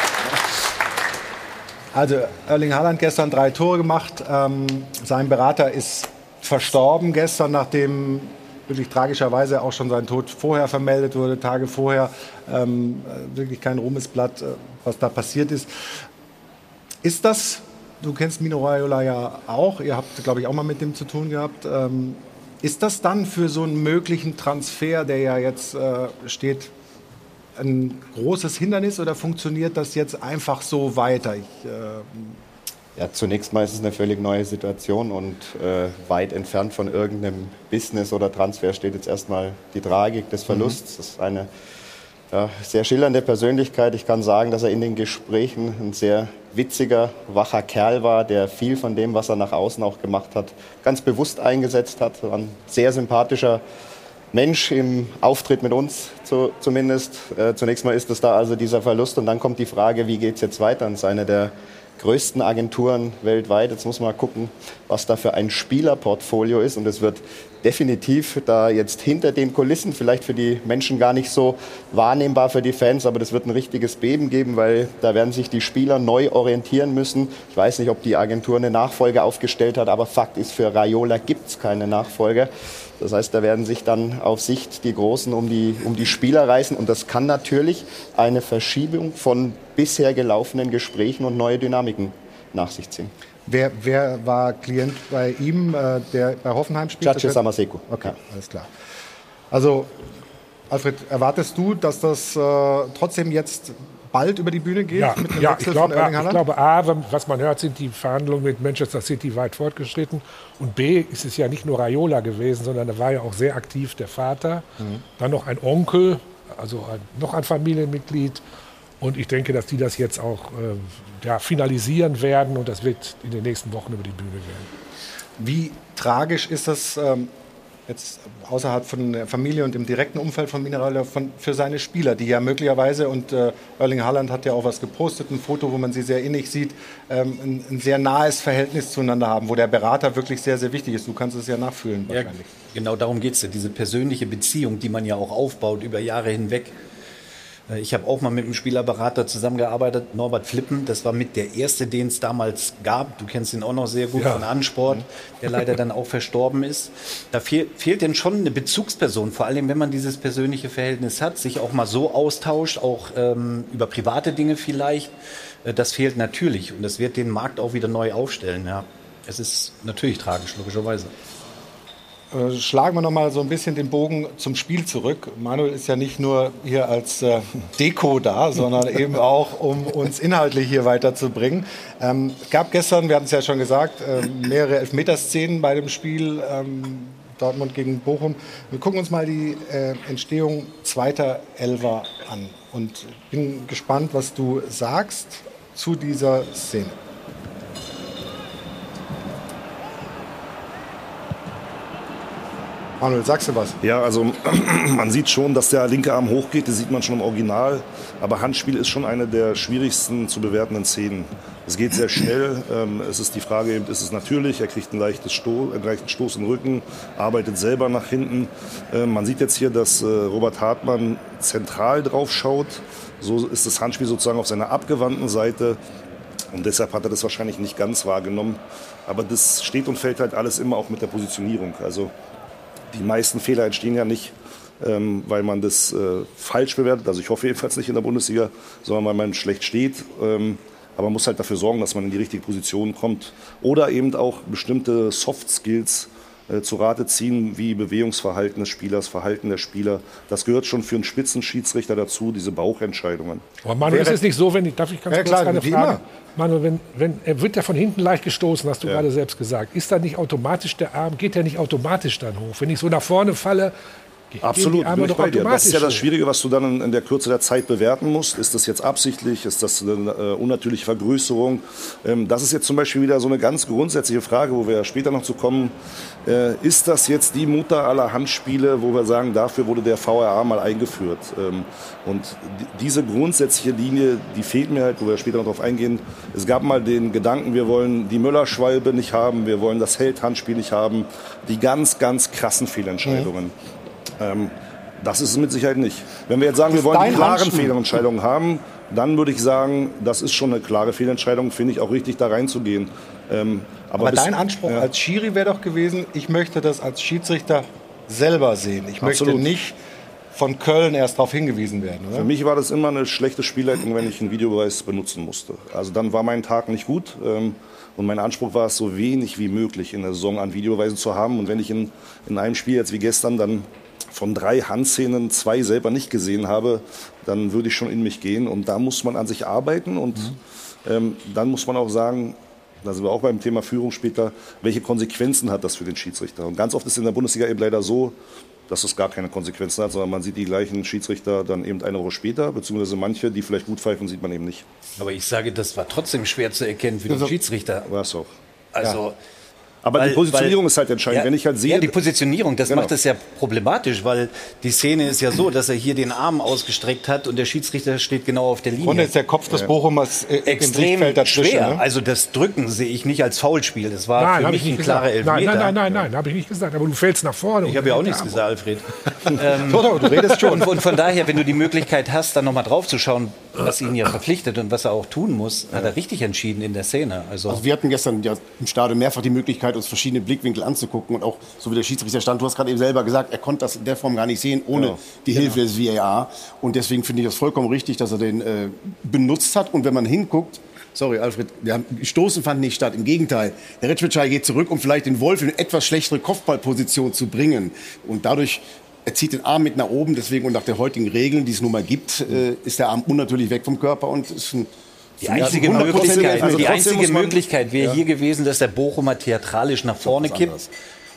Also Erling Haaland gestern drei Tore gemacht. Ähm, sein Berater ist verstorben gestern, nachdem wirklich tragischerweise auch schon sein Tod vorher vermeldet wurde, Tage vorher. Ähm, wirklich kein Ruhmesblatt, äh, was da passiert ist. Ist das, du kennst Mino Raiola ja auch, ihr habt, glaube ich, auch mal mit dem zu tun gehabt. Ähm, ist das dann für so einen möglichen Transfer, der ja jetzt äh, steht, ein großes Hindernis oder funktioniert das jetzt einfach so weiter? Ich, äh ja, zunächst mal ist es eine völlig neue Situation und äh, weit entfernt von irgendeinem Business oder Transfer steht jetzt erstmal die Tragik des Verlusts. Mhm. Das ist eine ja, sehr schillernde Persönlichkeit. Ich kann sagen, dass er in den Gesprächen ein sehr witziger, wacher Kerl war, der viel von dem, was er nach außen auch gemacht hat, ganz bewusst eingesetzt hat. War ein sehr sympathischer Mensch im Auftritt mit uns zu, zumindest. Äh, zunächst mal ist es da also dieser Verlust und dann kommt die Frage, wie geht es jetzt weiter? Und es ist eine der größten Agenturen weltweit. Jetzt muss man gucken, was da für ein Spielerportfolio ist. Und es wird definitiv da jetzt hinter den Kulissen, vielleicht für die Menschen gar nicht so wahrnehmbar für die Fans, aber das wird ein richtiges Beben geben, weil da werden sich die Spieler neu orientieren müssen. Ich weiß nicht, ob die Agentur eine Nachfolge aufgestellt hat, aber Fakt ist, für Raiola gibt es keine Nachfolge. Das heißt, da werden sich dann auf Sicht die Großen um die, um die Spieler reißen. Und das kann natürlich eine Verschiebung von bisher gelaufenen Gesprächen und neue Dynamiken nach sich ziehen. Wer, wer war Klient bei ihm, äh, der bei Hoffenheim spielt? Chacho Samaseko. Okay, ja. alles klar. Also, Alfred, erwartest du, dass das äh, trotzdem jetzt bald über die Bühne geht? Ja, ja ich, glaub, ich glaube, A, was man hört, sind die Verhandlungen mit Manchester City weit fortgeschritten. Und B, ist es ja nicht nur Raiola gewesen, sondern da war ja auch sehr aktiv der Vater. Mhm. Dann noch ein Onkel, also ein, noch ein Familienmitglied. Und ich denke, dass die das jetzt auch äh, ja, finalisieren werden und das wird in den nächsten Wochen über die Bühne gehen. Wie tragisch ist das ähm, jetzt außerhalb von der Familie und im direkten Umfeld von Mineralien für seine Spieler, die ja möglicherweise, und äh, Erling Haaland hat ja auch was gepostet, ein Foto, wo man sie sehr innig sieht, ähm, ein, ein, sehr nahes Verhältnis zueinander haben, wo der Berater wirklich sehr, sehr wichtig ist. Du kannst es ja nachfühlen wahrscheinlich. Ja, genau darum geht es ja, diese persönliche Beziehung, die man ja auch aufbaut über Jahre hinweg. Äh, ich habe auch mal mit einem Spielerberater zusammengearbeitet, Norbert Flippen. Das war mit der erste, den es damals gab. Du kennst ihn auch noch sehr gut ja. von Ansport, der leider dann auch verstorben ist. Da fehl, fehlt denn schon eine Bezugsperson, vor allem wenn man dieses persönliche Verhältnis hat, sich auch mal so austauscht, auch ähm, über private Dinge vielleicht. Äh, das fehlt natürlich und das wird den Markt auch wieder neu aufstellen. Ja. Es ist natürlich tragisch, logischerweise. Äh, schlagen wir noch mal so ein bisschen den Bogen zum Spiel zurück. Manuel ist ja nicht nur hier als äh, Deko da, sondern eben auch, um uns inhaltlich hier weiterzubringen. Ähm, es gab gestern, wir hatten es ja schon gesagt, äh, mehrere Elfmeterszenen bei dem Spiel ähm, Dortmund gegen Bochum. Wir gucken uns mal die äh, Entstehung zweiter Elfer an und bin gespannt, was du sagst zu dieser Szene. Manuel, sagst du was? Ja, also man sieht schon, dass der linke Arm hochgeht, das sieht man schon im Original. Aber Handspiel ist schon eine der schwierigsten zu bewertenden Szenen. Es geht sehr schnell. Ähm, es ist die Frage, ist es natürlich? Er kriegt einen, leichtes Sto einen leichten Stoß den Rücken, arbeitet selber nach hinten. Ähm, man sieht jetzt hier, dass äh, Robert Hartmann zentral drauf schaut. So ist das Handspiel sozusagen auf seiner abgewandten Seite. Und deshalb hat er das wahrscheinlich nicht ganz wahrgenommen. Aber das steht und fällt halt alles immer auch mit der Positionierung. Also die meisten Fehler entstehen ja nicht, ähm, weil man das äh, falsch bewertet. Also ich hoffe jedenfalls nicht in der Bundesliga, sondern weil man schlecht steht. Ähm, aber man muss halt dafür sorgen, dass man in die richtige Position kommt. Oder eben auch bestimmte Soft Skills äh, zu Rate ziehen, wie Bewegungsverhalten des Spielers, Verhalten der Spieler. Das gehört schon für einen Spitzenschiedsrichter dazu, diese Bauchentscheidungen. Aber Manuel, ist es nicht so, wenn ich, darf ich ganz ja, kurz klar, eine Frage? Manuel, wenn, wenn, er wird ja von hinten leicht gestoßen, hast du ja. gerade selbst gesagt. Ist da nicht automatisch der Arm, geht der nicht automatisch dann hoch? Wenn ich so nach vorne falle, Absolut, bin ich bei dir. Das ist ja das Schwierige, was du dann in der Kürze der Zeit bewerten musst. Ist das jetzt absichtlich? Ist das eine äh, unnatürliche Vergrößerung? Ähm, das ist jetzt zum Beispiel wieder so eine ganz grundsätzliche Frage, wo wir ja später noch zu kommen. Äh, ist das jetzt die Mutter aller Handspiele, wo wir sagen, dafür wurde der VRA mal eingeführt? Ähm, und diese grundsätzliche Linie, die fehlt mir halt, wo wir später noch darauf eingehen. Es gab mal den Gedanken, wir wollen die Müller-Schwalbe nicht haben, wir wollen das Held-Handspiel nicht haben. Die ganz, ganz krassen Fehlentscheidungen. Mhm. Ähm, das ist es mit Sicherheit nicht. Wenn wir jetzt sagen, wir wollen die klaren Handspiel. Fehlentscheidungen haben, dann würde ich sagen, das ist schon eine klare Fehlentscheidung, finde ich auch richtig, da reinzugehen. Ähm, aber, aber dein Anspruch ja. als Schiri wäre doch gewesen, ich möchte das als Schiedsrichter selber sehen. Ich Absolut. möchte nicht von Köln erst darauf hingewiesen werden. Oder? Für mich war das immer eine schlechte Spielleitung, wenn ich einen Videobeweis benutzen musste. Also dann war mein Tag nicht gut. Ähm, und mein Anspruch war es, so wenig wie möglich in der Saison an Videobeweisen zu haben. Und wenn ich in, in einem Spiel jetzt wie gestern dann von drei Handszenen zwei selber nicht gesehen habe, dann würde ich schon in mich gehen. Und da muss man an sich arbeiten und mhm. ähm, dann muss man auch sagen, da sind wir auch beim Thema Führung später, welche Konsequenzen hat das für den Schiedsrichter? Und ganz oft ist in der Bundesliga eben leider so, dass es gar keine Konsequenzen hat, sondern man sieht die gleichen Schiedsrichter dann eben eine Woche später, beziehungsweise manche, die vielleicht gut pfeifen, sieht man eben nicht. Aber ich sage, das war trotzdem schwer zu erkennen für den Schiedsrichter. War es auch. Also ja. Aber weil, die Positionierung weil, ist halt entscheidend. Ja, Wenn ich halt sehe, ja, die Positionierung, das genau. macht es ja problematisch, weil die Szene ist ja so, dass er hier den Arm ausgestreckt hat und der Schiedsrichter steht genau auf der Linie. Und ist der Kopf des Bochumers äh, extrem schwer. Ne? Also das Drücken sehe ich nicht als Foulspiel. Das war nein, für mich ein klarer Elfmeter. Nein, nein, nein, nein, nein, habe ich nicht gesagt. Aber du fällst nach vorne. Ich habe ja auch nichts gesagt, Alfred. ähm, doch, doch, du redest schon. Und, und, von daher, wenn du die Möglichkeit hast, dann nochmal drauf zu schauen, was ihn ja verpflichtet und was er auch tun muss, hat er richtig entschieden in der Szene. Also, also wir hatten gestern ja im Stadion mehrfach die Möglichkeit, uns verschiedene Blickwinkel anzugucken und auch so wie der Schiedsrichter stand, du hast gerade eben selber gesagt, er konnte das in der Form gar nicht sehen ohne genau. die Hilfe genau. des VAR und deswegen finde ich das vollkommen richtig, dass er den äh, benutzt hat und wenn man hinguckt, sorry Alfred, wir haben, Stoßen fand nicht statt. Im Gegenteil, der Retschwitschei geht zurück, um vielleicht den Wolf in eine etwas schlechtere Kopfballposition zu bringen. Und dadurch er zieht den Arm mit nach oben, deswegen und nach den heutigen Regeln, die es nun mal gibt, äh, ist der Arm unnatürlich weg vom Körper und ist ein die einzige Ja, Möglichkeit, also die einzige Möglichkeit wäre Ja. hier gewesen, dass der Bochumer theatralisch nach vorne kippt anderes.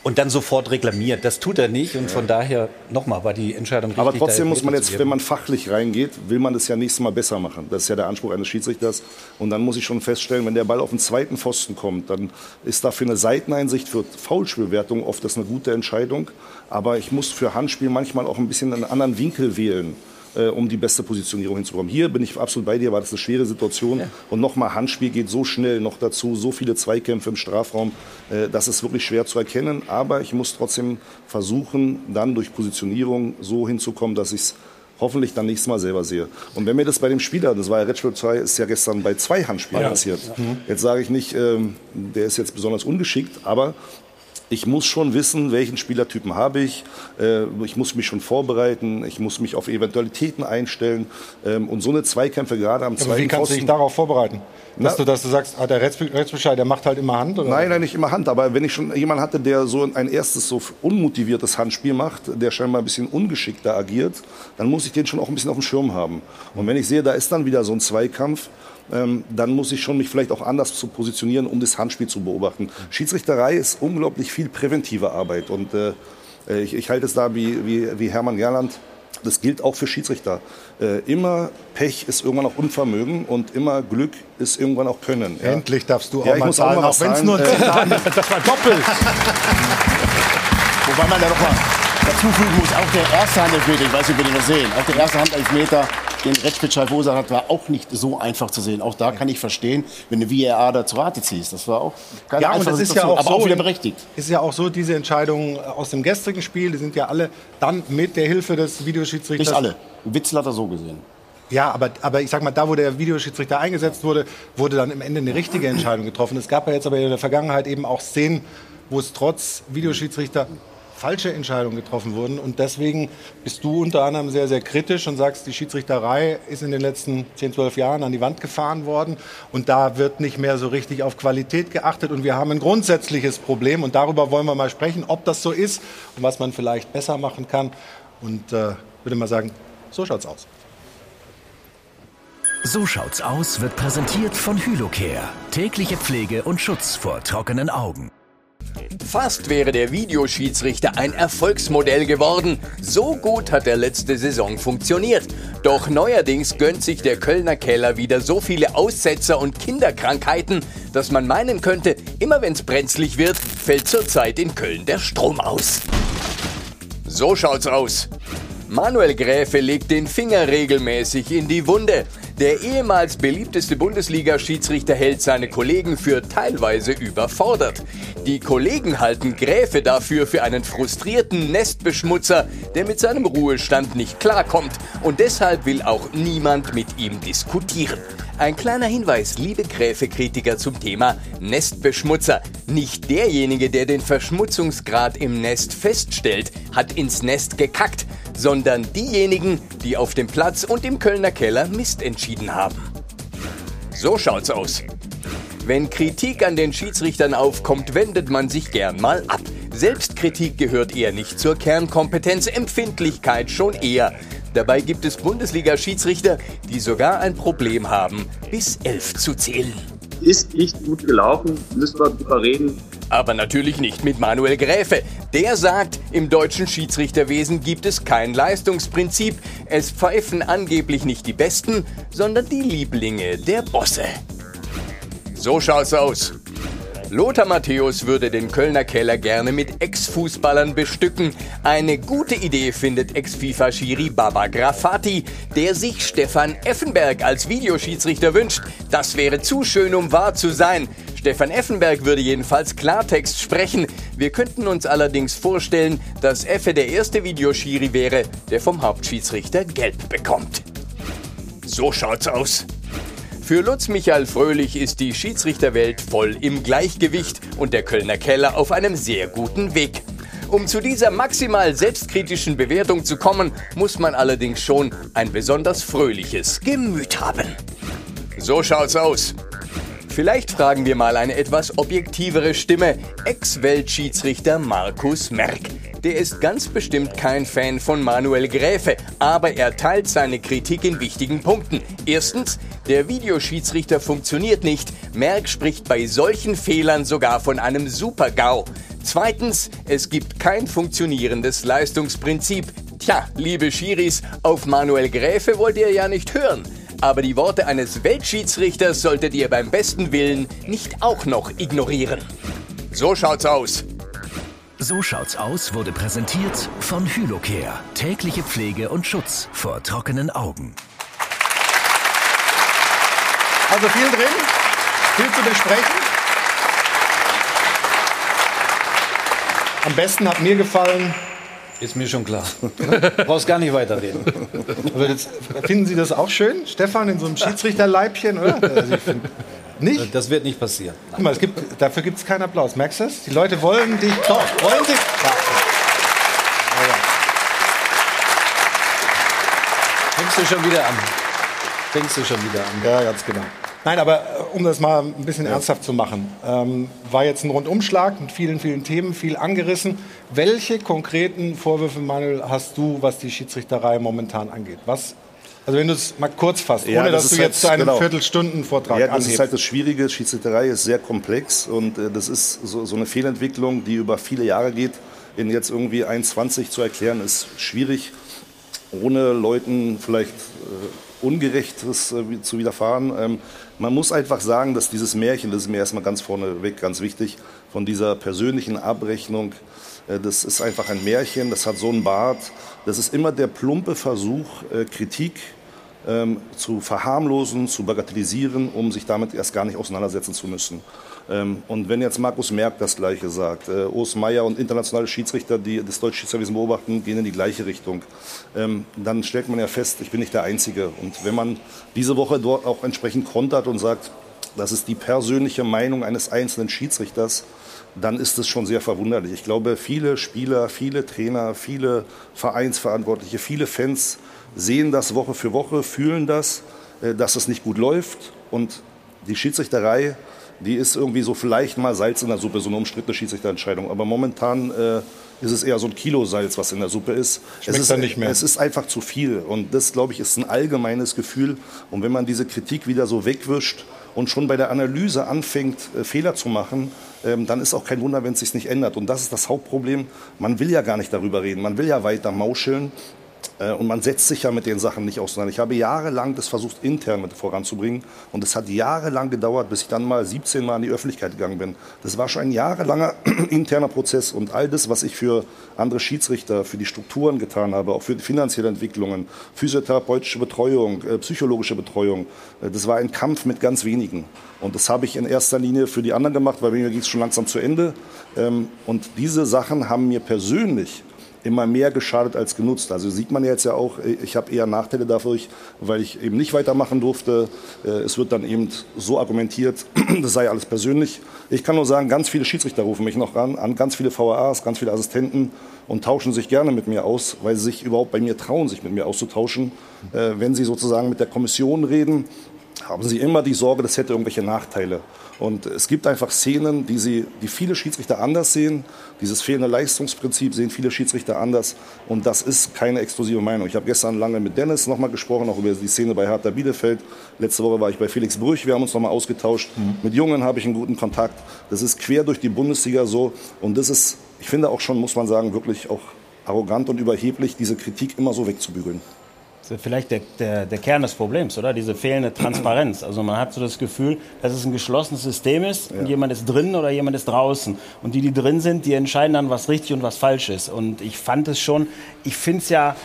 und dann sofort reklamiert. Das tut er nicht und von daher nochmal war die Entscheidung richtig. Aber trotzdem muss man jetzt, wenn man fachlich reingeht, will man das ja nächstes Mal besser machen. Das ist ja der Anspruch eines Schiedsrichters. Und dann muss ich schon feststellen, wenn der Ball auf den zweiten Pfosten kommt, dann ist da für eine Seiteneinsicht, für Foulspielwertung oft das eine gute Entscheidung. Aber ich muss für Handspiel manchmal auch ein bisschen einen anderen Winkel wählen. Äh, um die beste Positionierung hinzubekommen. Hier bin ich absolut bei dir, war das eine schwere Situation. Und nochmal, Handspiel geht so schnell noch dazu, so viele Zweikämpfe im Strafraum, äh, das ist wirklich schwer zu erkennen. Aber ich muss trotzdem versuchen, dann durch Positionierung so hinzukommen, dass ich es hoffentlich dann nächstes Mal selber sehe. Und wenn mir das bei dem Spieler, das war ja Redspiel 2, ist ja gestern bei zwei Handspielen Ja. passiert. Jetzt sage ich nicht, ähm, der ist jetzt besonders ungeschickt, aber ich muss schon wissen, welchen Spielertypen habe ich. Äh, ich muss mich schon vorbereiten. Ich muss mich auf Eventualitäten einstellen. Ähm, und so eine Zweikämpfe gerade am Aber zweiten wie kannst du dich darauf vorbereiten? Dass, Na- du, dass du sagst, ah, der Rechtsbe- Rechtsbescheid, der macht halt immer Hand? Oder? Nein, nein, nicht immer Hand. Aber wenn ich schon jemanden hatte, der so ein erstes so unmotiviertes Handspiel macht, der scheinbar ein bisschen ungeschickter agiert, dann muss ich den schon auch ein bisschen auf dem Schirm haben. Und wenn ich sehe, da ist dann wieder so ein Zweikampf, ähm, dann muss ich schon mich vielleicht auch anders zu positionieren, um das Handspiel zu beobachten. Schiedsrichterei ist unglaublich viel präventive Arbeit. Und äh, ich, ich halte es da wie, wie, wie Hermann Gerland. Das gilt auch für Schiedsrichter. Äh, immer Pech ist irgendwann auch Unvermögen und immer Glück ist irgendwann auch Können. Ja. Endlich darfst du auch Ja, ich mal muss auch zahlen, auch was wenn es sagen. nur ein Äh. Das war doppelt. Wobei man da noch mal dazu fügen muss, auch der erste Handelfmeter, ich weiß nicht, ob wir den noch sehen, auch der erste Handelfmeter, den Retschpitschei verursacht hat, war auch nicht so einfach zu sehen. Auch da kann ich verstehen, wenn du VAR da zu Rate ziehst. Das war auch keine Ja, einfache das ist ja auch aber so, auch wieder berechtigt. ist ja auch so, diese Entscheidungen aus dem gestrigen Spiel, die sind ja alle dann mit der Hilfe des Videoschiedsrichters. Nicht alle. Witzel hat er so gesehen. Ja, aber, aber ich sag mal, da wo der Videoschiedsrichter eingesetzt wurde, wurde dann im Ende eine richtige Entscheidung getroffen. Es gab ja jetzt aber in der Vergangenheit eben auch Szenen, wo es trotz Videoschiedsrichter falsche Entscheidungen getroffen wurden. Und deswegen bist du unter anderem sehr, sehr kritisch und sagst, die Schiedsrichterei ist in den letzten 10, 12 Jahren an die Wand gefahren worden. Und da wird nicht mehr so richtig auf Qualität geachtet. Und wir haben ein grundsätzliches Problem. Und darüber wollen wir mal sprechen, ob das so ist und was man vielleicht besser machen kann. Und äh, würde mal sagen, so schaut's aus. So schaut's aus wird präsentiert von Hylocare. Tägliche Pflege und Schutz vor trockenen Augen. Fast wäre der Videoschiedsrichter ein Erfolgsmodell geworden. So gut hat er letzte Saison funktioniert. Doch neuerdings gönnt sich der Kölner Keller wieder so viele Aussetzer und Kinderkrankheiten, dass man meinen könnte, immer wenn's brenzlig wird, fällt zurzeit in Köln der Strom aus. So schaut's aus. Manuel Gräfe legt den Finger regelmäßig in die Wunde. Der ehemals beliebteste Bundesliga-Schiedsrichter hält seine Kollegen für teilweise überfordert. Die Kollegen halten Gräfe dafür für einen frustrierten Nestbeschmutzer, der mit seinem Ruhestand nicht klarkommt. Und deshalb will auch niemand mit ihm diskutieren. Ein kleiner Hinweis, liebe Gräfe-Kritiker zum Thema Nestbeschmutzer. Nicht derjenige, der den Verschmutzungsgrad im Nest feststellt, hat ins Nest gekackt, sondern diejenigen, die auf dem Platz und im Kölner Keller Mist entschieden haben. So schaut's aus. Wenn Kritik an den Schiedsrichtern aufkommt, wendet man sich gern mal ab. Selbstkritik gehört eher nicht zur Kernkompetenz, Empfindlichkeit schon eher. Dabei gibt es Bundesliga-Schiedsrichter, die sogar ein Problem haben, bis elf zu zählen. Ist nicht gut gelaufen, müssen wir drüber reden. Aber natürlich nicht mit Manuel Gräfe. Der sagt, im deutschen Schiedsrichterwesen gibt es kein Leistungsprinzip. Es pfeifen angeblich nicht die Besten, sondern die Lieblinge der Bosse. So schaut's aus. Lothar Matthäus würde den Kölner Keller gerne mit Ex-Fußballern bestücken. Eine gute Idee findet Ex-FIFA-Schiri Baba Grafati, der sich Stefan Effenberg als Videoschiedsrichter wünscht. Das wäre zu schön, um wahr zu sein. Stefan Effenberg würde jedenfalls Klartext sprechen. Wir könnten uns allerdings vorstellen, dass Effe der erste Videoschiri wäre, der vom Hauptschiedsrichter Gelb bekommt. So schaut's aus. Für Lutz Michael Fröhlich ist die Schiedsrichterwelt voll im Gleichgewicht und der Kölner Keller auf einem sehr guten Weg. Um zu dieser maximal selbstkritischen Bewertung zu kommen, muss man allerdings schon ein besonders fröhliches Gemüt haben. So schaut's aus. Vielleicht fragen wir mal eine etwas objektivere Stimme. Ex-Weltschiedsrichter Markus Merck. Der ist ganz bestimmt kein Fan von Manuel Gräfe, aber er teilt seine Kritik in wichtigen Punkten. Erstens, der Videoschiedsrichter funktioniert nicht. Merck spricht bei solchen Fehlern sogar von einem Super-GAU. Zweitens, es gibt kein funktionierendes Leistungsprinzip. Tja, liebe Schiris, auf Manuel Gräfe wollt ihr ja nicht hören. Aber die Worte eines Weltschiedsrichters solltet ihr beim besten Willen nicht auch noch ignorieren. So schaut's aus. So schaut's aus wurde präsentiert von Hylocare. Tägliche Pflege und Schutz vor trockenen Augen. Also viel drin, viel zu besprechen. Am besten hat mir gefallen. Ist mir schon klar. Du brauchst gar nicht weiterreden. Aber jetzt, finden Sie das auch schön, Stefan, in so einem Schiedsrichterleibchen, oder? Also ich find, nicht? Das wird nicht passieren. Guck mal, es gibt, dafür gibt es keinen Applaus. Merkst du das? Die Leute wollen dich. Doch, wollen dich. Ja. Fängst du schon wieder an. Fängst du schon wieder an. Ja, ganz genau. Nein, aber äh, um das mal ein bisschen ernsthaft zu machen, ähm, war jetzt ein Rundumschlag mit vielen, vielen Themen, viel angerissen. Welche konkreten Vorwürfe, Manuel, hast du, was die Schiedsrichterei momentan angeht? Was also wenn du es mal kurz fasst, ohne dass du halt, jetzt zu einem genau. Viertelstundenvortrag Ja, das anhebst. ist halt das Schwierige. Schiedsrichterei ist sehr komplex und äh, das ist so, so eine Fehlentwicklung, die über viele Jahre geht. In jetzt irgendwie 1,20 zu erklären, ist schwierig, ohne Leuten vielleicht äh, Ungerechtes äh, zu widerfahren. Ähm, man muss einfach sagen, dass dieses Märchen, das ist mir erstmal ganz vorneweg ganz wichtig, von dieser persönlichen Abrechnung, äh, das ist einfach ein Märchen, das hat so einen Bart. Das ist immer der plumpe Versuch, äh, Kritik ähm, zu verharmlosen, zu bagatellisieren, um sich damit erst gar nicht auseinandersetzen zu müssen. Ähm, und wenn jetzt Markus Merck das Gleiche sagt, äh, Urs Meier und internationale Schiedsrichter, die das deutsche Schiedsrichterwesen beobachten, gehen in die gleiche Richtung, ähm, dann stellt man ja fest, ich bin nicht der Einzige. Und wenn man diese Woche dort auch entsprechend kontert und sagt, das ist die persönliche Meinung eines einzelnen Schiedsrichters, dann ist es schon sehr verwunderlich. Ich glaube, viele Spieler, viele Trainer, viele Vereinsverantwortliche, viele Fans sehen das Woche für Woche, fühlen das, äh, dass es nicht gut läuft. Und die Schiedsrichterei, die ist irgendwie so vielleicht mal Salz in der Suppe, so eine umstrittene Schiedsrichterentscheidung. Aber momentan äh, ist es eher so ein Kilo Salz, was in der Suppe ist. Schmeckt es ist dann nicht mehr. Es ist einfach zu viel. Und das, glaube ich, ist ein allgemeines Gefühl. Und wenn man diese Kritik wieder so wegwischt und schon bei der Analyse anfängt, äh, Fehler zu machen, ähm, dann ist auch kein Wunder, wenn es sich nicht ändert. Und das ist das Hauptproblem. Man will ja gar nicht darüber reden. Man will ja weiter mauscheln. Äh, Und man setzt sich ja mit den Sachen nicht auseinander. Ich habe jahrelang das versucht, intern mit voranzubringen. Und es hat jahrelang gedauert, bis ich dann mal 17 Mal in die Öffentlichkeit gegangen bin. Das war schon ein jahrelanger interner Prozess. Und all das, was ich für andere Schiedsrichter, für die Strukturen getan habe, auch für finanzielle Entwicklungen, physiotherapeutische Betreuung, äh, psychologische Betreuung, äh, das war ein Kampf mit ganz wenigen. Und das habe ich in erster Linie für die anderen gemacht, weil mir ging es schon langsam zu Ende. Ähm, Und diese Sachen haben mir persönlich immer mehr geschadet als genutzt. Also sieht man jetzt ja auch, ich habe eher Nachteile dadurch, weil ich eben nicht weitermachen durfte. Äh, Es wird dann eben so argumentiert, das sei alles persönlich. Ich kann nur sagen, ganz viele Schiedsrichter rufen mich noch ran, an ganz viele VAAs, ganz viele Assistenten und tauschen sich gerne mit mir aus, weil sie sich überhaupt bei mir trauen, sich mit mir auszutauschen. Äh, Wenn sie sozusagen mit der Kommission reden, haben sie immer die Sorge, das hätte irgendwelche Nachteile. Und es gibt einfach Szenen, die, sie, die viele Schiedsrichter anders sehen. Dieses fehlende Leistungsprinzip sehen viele Schiedsrichter anders. Und das ist keine exklusive Meinung. Ich habe gestern lange mit Dennis nochmal gesprochen, auch über die Szene bei Hertha Bielefeld. Letzte Woche war ich bei Felix Brüch, wir haben uns nochmal ausgetauscht. Mit Jungen habe ich einen guten Kontakt. Das ist quer durch die Bundesliga so. Und das ist, ich finde auch schon, muss man sagen, wirklich auch arrogant und überheblich, diese Kritik immer so wegzubügeln. Das ist vielleicht der, der, der Kern des Problems, oder? Diese fehlende Transparenz. Also man hat so das Gefühl, dass es ein geschlossenes System ist und jemand ist drin oder jemand ist draußen. Und die, die drin sind, die entscheiden dann, was richtig und was falsch ist. Und ich fand es schon, ich finde es ja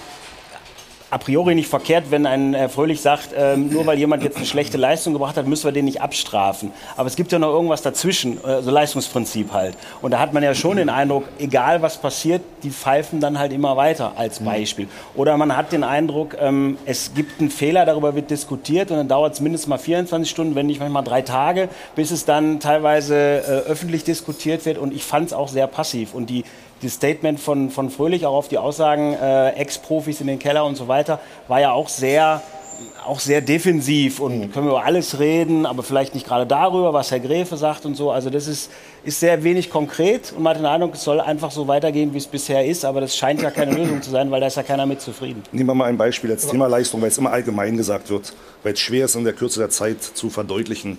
a priori nicht verkehrt, wenn ein Herr Fröhlich sagt, ähm, nur weil jemand jetzt eine schlechte Leistung gebracht hat, müssen wir den nicht abstrafen. Aber es gibt ja noch irgendwas dazwischen, äh, so Leistungsprinzip halt. Und da hat man ja schon den Eindruck, egal was passiert, die pfeifen dann halt immer weiter als Beispiel. Oder man hat den Eindruck, ähm, es gibt einen Fehler, darüber wird diskutiert und dann dauert es mindestens mal 24 Stunden, wenn nicht manchmal drei Tage, bis es dann teilweise äh, öffentlich diskutiert wird. Und ich fand es auch sehr passiv. Und die das Statement von, von Fröhlich, auch auf die Aussagen äh, Ex-Profis in den Keller und so weiter, war ja auch sehr auch sehr defensiv und können wir über alles reden, aber vielleicht nicht gerade darüber, was Herr Gräfe sagt und so. Also das ist, ist sehr wenig konkret und man hat den Eindruck, es soll einfach so weitergehen, wie es bisher ist, aber das scheint ja keine Lösung zu sein, weil da ist ja keiner mit zufrieden. Nehmen wir mal ein Beispiel als Thema Leistung, weil es immer allgemein gesagt wird, weil es schwer ist, in der Kürze der Zeit zu verdeutlichen.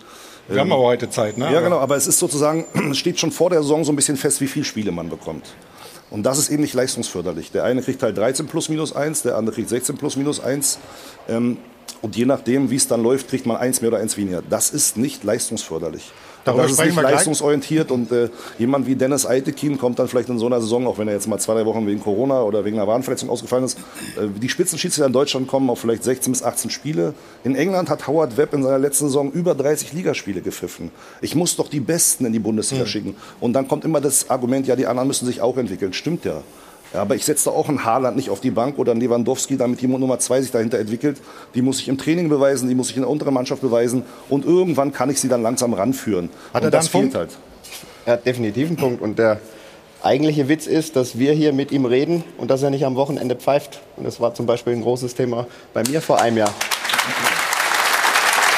Wir haben aber heute Zeit, ne? Ja, genau, aber es ist sozusagen, es steht schon vor der Saison so ein bisschen fest, wie viele Spiele man bekommt. Und das ist eben nicht leistungsförderlich. Der eine kriegt halt 13 plus minus 1, der andere kriegt 16 plus minus 1. Ähm, und je nachdem, wie es dann läuft, kriegt man eins mehr oder eins weniger. Das ist nicht leistungsförderlich. Darüber das ist nicht leistungsorientiert und äh, jemand wie Dennis Eitekin kommt dann vielleicht in so einer Saison, auch wenn er jetzt mal zwei, drei Wochen wegen Corona oder wegen einer Wadenverletzung ausgefallen ist, äh, die Spitzenschiedsrichter in Deutschland kommen auf vielleicht 16 bis 18 Spiele. In England hat Howard Webb in seiner letzten Saison über 30 Ligaspiele gepfiffen. Ich muss doch die Besten in die Bundesliga schicken. Und dann kommt immer das Argument, ja, die anderen müssen sich auch entwickeln. Stimmt ja. Aber ich setze da auch einen Haaland nicht auf die Bank oder einen Lewandowski, damit die Nummer zwei sich dahinter entwickelt. Die muss ich im Training beweisen, die muss ich in der unteren Mannschaft beweisen und irgendwann kann ich sie dann langsam ranführen. Hat und er da das fehlt halt. Er hat definitiv einen Punkt. Und der eigentliche Witz ist, dass wir hier mit ihm reden und dass er nicht am Wochenende pfeift. Und das war zum Beispiel ein großes Thema bei mir vor einem Jahr.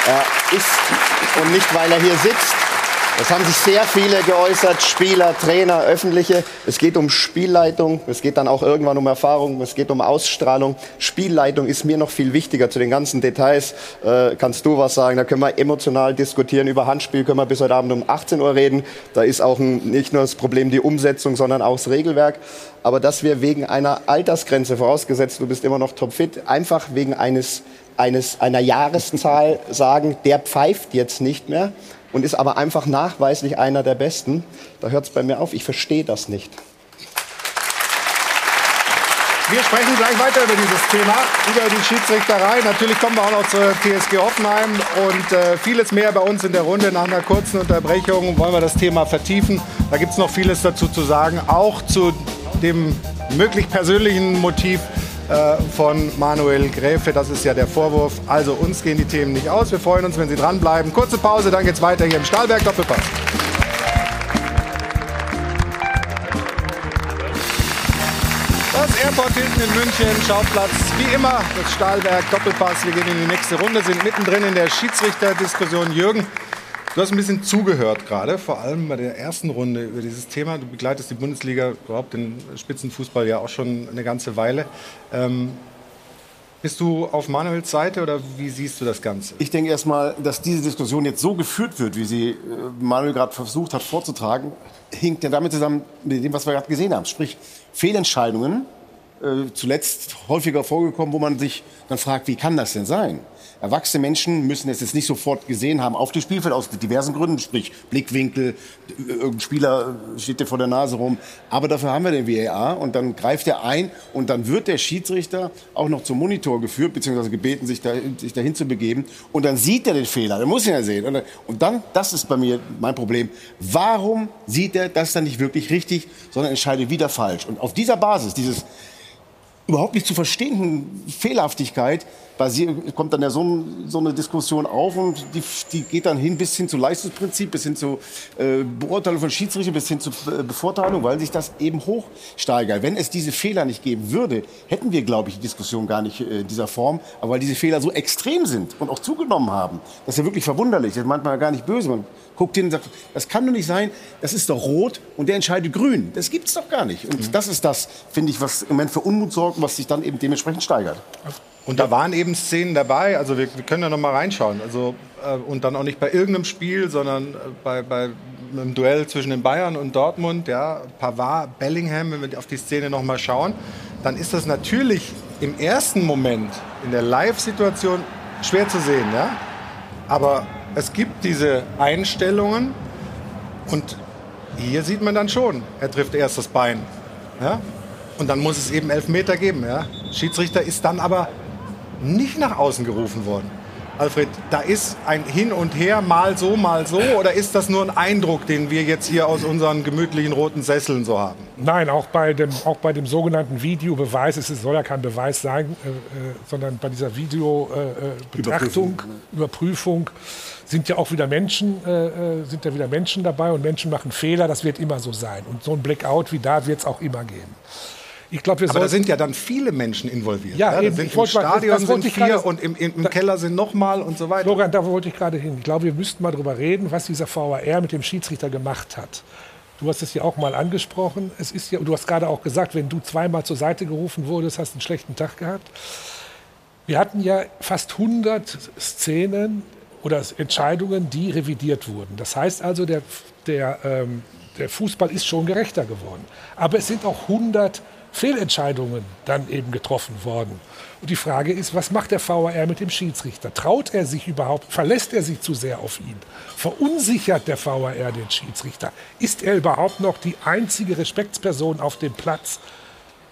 Er ist, und nicht weil er hier sitzt, das haben sich sehr viele geäußert, Spieler, Trainer, Öffentliche. Es geht um Spielleitung, es geht dann auch irgendwann um Erfahrung, es geht um Ausstrahlung. Spielleitung ist mir noch viel wichtiger. Zu den ganzen Details äh, kannst du was sagen. Da können wir emotional diskutieren. Über Handspiel können wir bis heute Abend um 18 Uhr reden. Da ist auch ein, nicht nur das Problem die Umsetzung, sondern auch das Regelwerk. Aber dass wir wegen einer Altersgrenze, vorausgesetzt du bist immer noch topfit, einfach wegen eines, eines, einer Jahreszahl sagen, der pfeift jetzt nicht mehr und ist aber einfach nachweislich einer der Besten, da hört es bei mir auf. Ich verstehe das nicht. Wir sprechen gleich weiter über dieses Thema, über die Schiedsrichterei. Natürlich kommen wir auch noch zur TSG Hoffenheim und äh, vieles mehr bei uns in der Runde. Nach einer kurzen Unterbrechung wollen wir das Thema vertiefen. Da gibt es noch vieles dazu zu sagen, auch zu dem möglich persönlichen Motiv von Manuel Gräfe. Das ist ja der Vorwurf. Also uns gehen die Themen nicht aus. Wir freuen uns, wenn Sie dranbleiben. Kurze Pause, dann geht's weiter hier im Stahlberg Doppelpass. Das Airport Hilton in München, Schauplatz wie immer, das Stahlwerk Doppelpass. Wir gehen in die nächste Runde, sind mittendrin in der Schiedsrichterdiskussion. Jürgen, du hast ein bisschen zugehört gerade, vor allem bei der ersten Runde über dieses Thema. Du begleitest die Bundesliga, überhaupt den Spitzenfußball ja auch schon eine ganze Weile. Ähm, bist du auf Manuels Seite oder wie siehst du das Ganze? Ich denke erstmal, dass diese Diskussion jetzt so geführt wird, wie sie äh, Manuel gerade versucht hat vorzutragen, hinkt ja damit zusammen mit dem, was wir gerade gesehen haben. Sprich, Fehlentscheidungen, äh, zuletzt häufiger vorgekommen, wo man sich dann fragt, wie kann das denn sein? Erwachsene Menschen müssen es jetzt nicht sofort gesehen haben auf dem Spielfeld aus diversen Gründen, sprich Blickwinkel, irgendein Spieler steht dir vor der Nase rum. Aber dafür haben wir den VAR und dann greift er ein und dann wird der Schiedsrichter auch noch zum Monitor geführt, beziehungsweise gebeten, sich, da, sich dahin zu begeben. Und dann sieht er den Fehler, der muss ihn ja sehen. Und, und dann, das ist bei mir mein Problem, warum sieht er das dann nicht wirklich richtig, sondern entscheidet wieder falsch? Und auf dieser Basis, dieses überhaupt nicht zu verstehenden Fehlerhaftigkeit basiert, kommt dann ja so, so, eine Diskussion auf und die, die, geht dann hin bis hin zu Leistungsprinzip, bis hin zu äh, Beurteilung von Schiedsrichter, bis hin zu äh, Bevorteilung, weil sich das eben hochsteigert. Wenn es diese Fehler nicht geben würde, hätten wir, glaube ich, die Diskussion gar nicht äh, dieser Form. Aber weil diese Fehler so extrem sind und auch zugenommen haben, das ist ja wirklich verwunderlich. Das ist manchmal gar nicht böse. Man guckt hin und sagt, das kann doch nicht sein, das ist doch rot und der entscheidet grün. Das gibt es doch gar nicht. Und Mhm. das ist das, finde ich, was im Moment für Unmut sorgt und was sich dann eben dementsprechend steigert. Und da waren eben Szenen dabei, also wir, wir können da noch mal reinschauen. Also, äh, und dann auch nicht bei irgendeinem Spiel, sondern äh, bei, bei einem Duell zwischen den Bayern und Dortmund, ja, Pavard, Bellingham, wenn wir auf die Szene noch mal schauen, dann ist das natürlich im ersten Moment in der Live-Situation schwer zu sehen, ja. Aber es gibt diese Einstellungen und hier sieht man dann schon, er trifft erst das Bein, ja. Und dann muss es eben Elfmeter geben, ja. Schiedsrichter ist dann aber nicht nach außen gerufen worden. Alfred, da ist ein Hin und Her, mal so, mal so, oder ist das nur ein Eindruck, den wir jetzt hier aus unseren gemütlichen roten Sesseln so haben? Nein, auch bei dem, auch bei dem sogenannten Videobeweis, es soll ja kein Beweis sein, äh, äh, sondern bei dieser Videobetrachtung, äh, Überprüfung, sind ja auch wieder Menschen, äh, äh, sind ja wieder Menschen dabei und Menschen machen Fehler, das wird immer so sein. Und so ein Blackout wie da wird es auch immer geben. Ich glaube, wir Aber da sind ja dann viele Menschen involviert. Ja, da eben. sind im Stadion das wollte sind vier und im, im, im Keller sind nochmal und so weiter. Florian, da wollte ich gerade hin. Ich glaube, wir müssten mal drüber reden, was dieser VAR mit dem Schiedsrichter gemacht hat. Du hast es ja auch mal angesprochen. Es ist ja, du hast gerade auch gesagt, wenn du zweimal zur Seite gerufen wurdest, hast du einen schlechten Tag gehabt. Wir hatten ja fast 100 Szenen oder Entscheidungen, die revidiert wurden. Das heißt also, der, der, ähm, der Fußball ist schon gerechter geworden. Aber es sind auch 100 Fehlentscheidungen dann eben getroffen worden. Und die Frage ist, was macht der VAR mit dem Schiedsrichter? Traut er sich überhaupt, verlässt er sich zu sehr auf ihn? Verunsichert der VAR den Schiedsrichter? Ist er überhaupt noch die einzige Respektsperson auf dem Platz?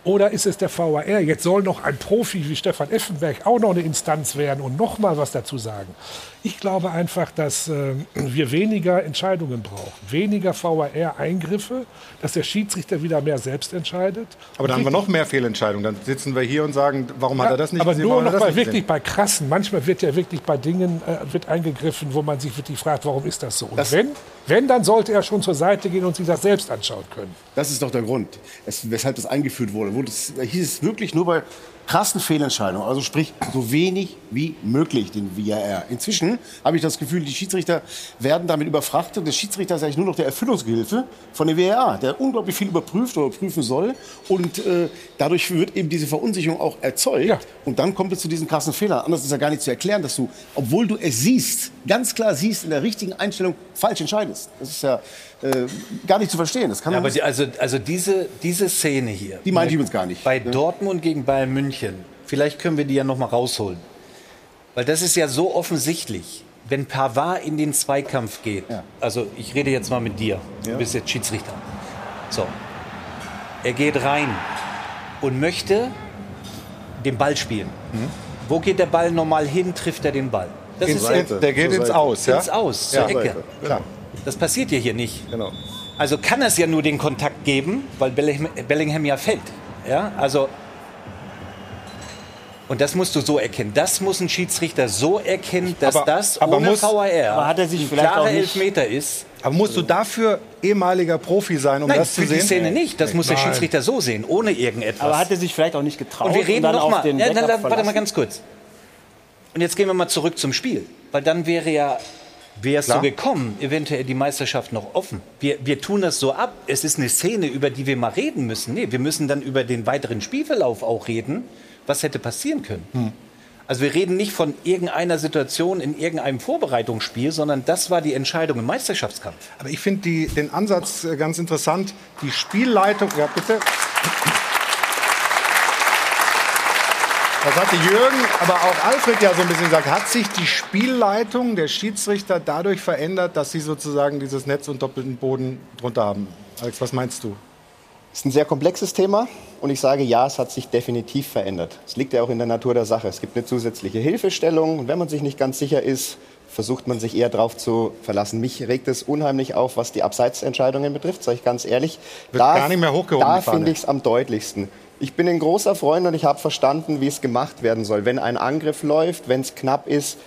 Oder ist es der VAR? Jetzt soll noch ein Profi wie Stefan Effenberg auch noch eine Instanz werden und noch mal was dazu sagen. Ich glaube einfach, dass äh, wir weniger Entscheidungen brauchen, weniger VAR-Eingriffe, dass der Schiedsrichter wieder mehr selbst entscheidet. Aber dann haben wir noch mehr Fehlentscheidungen. Dann sitzen wir hier und sagen, warum hat er das nicht aber gesehen? nur warum noch das bei wirklich gesehen? bei krassen. Manchmal wird ja wirklich bei Dingen äh, wird eingegriffen, wo man sich wirklich fragt, warum ist das so? Und wenn, wenn, dann sollte er schon zur Seite gehen und sich das selbst anschauen können. Das ist doch der Grund, es, weshalb das eingeführt wurde. wurde es, da hieß es wirklich nur bei krassen Fehlentscheidungen, also sprich so wenig wie möglich den VAR. Inzwischen habe ich das Gefühl, die Schiedsrichter werden damit überfrachtet. Der Schiedsrichter ist eigentlich nur noch der Erfüllungsgehilfe von dem VAR, der unglaublich viel überprüft oder prüfen soll. Und äh, dadurch wird eben diese Verunsicherung auch erzeugt. Und dann kommt es zu diesen krassen Fehlern. Anders ist ja gar nicht zu erklären, dass du, obwohl du es siehst, ganz klar siehst, in der richtigen Einstellung falsch entscheidest. Das ist ja äh, gar nicht zu verstehen. Das kann Ja, aber die, also, also diese, diese Szene hier. Die meinte ich übrigens gar nicht. Bei Dortmund gegen Bayern München. Vielleicht können wir die ja noch mal rausholen. Weil das ist ja so offensichtlich. Wenn Pavard in den Zweikampf geht, also ich rede jetzt mal mit dir, du bist jetzt Schiedsrichter. So. Er geht rein und möchte den Ball spielen. Wo geht der Ball normal hin, trifft er den Ball? Ins- der geht ins Aus, ja? Ins Aus, Ja. zur Ecke. Klar. Das passiert ja hier nicht. Genau. Also kann es ja nur den Kontakt geben, weil Bellingham, Bellingham ja fällt. Ja, also und das musst du so erkennen. Das muss ein Schiedsrichter so erkennen, dass Aber- das aber ohne muss- VAR aber hat er sich ein vielleicht auch nicht- Elfmeter ist. Aber musst du dafür ehemaliger Profi sein, um Nein, das zu für sehen? die Szene nicht. Das muss der Nein. Schiedsrichter so sehen, ohne irgendetwas. Aber hat er sich vielleicht auch nicht getraut Und wir reden dann noch auf mal. den Ja, warte mal ganz kurz. Und jetzt gehen wir mal zurück zum Spiel, weil dann wäre ja Wäre es so gekommen, eventuell die Meisterschaft noch offen. Wir, wir tun das so ab. Es ist eine Szene, über die wir mal reden müssen. Nee, wir müssen dann über den weiteren Spielverlauf auch reden. Was hätte passieren können? Hm. Also wir reden nicht von irgendeiner Situation in irgendeinem Vorbereitungsspiel, sondern das war die Entscheidung im Meisterschaftskampf. Aber ich finde den Ansatz äh, ganz interessant. Die Spielleitung, ja bitte. Das hatte Jürgen, aber auch Alfred ja so ein bisschen gesagt. Hat sich die Spielleitung der Schiedsrichter dadurch verändert, dass sie sozusagen dieses Netz und doppelten Boden drunter haben? Alex, was meinst du? ist ein sehr komplexes Thema und ich sage ja, es hat sich definitiv verändert. Es liegt ja auch in der Natur der Sache. Es gibt eine zusätzliche Hilfestellung und wenn man sich nicht ganz sicher ist, versucht man sich eher darauf zu verlassen. Mich regt es unheimlich auf, was die Abseitsentscheidungen betrifft, sage ich ganz ehrlich. Wird gar nicht mehr hochgehoben, Da finde ich es am deutlichsten. Ich bin ein großer Freund und ich habe verstanden, wie es gemacht werden soll. Wenn ein Angriff läuft, wenn es knapp ist,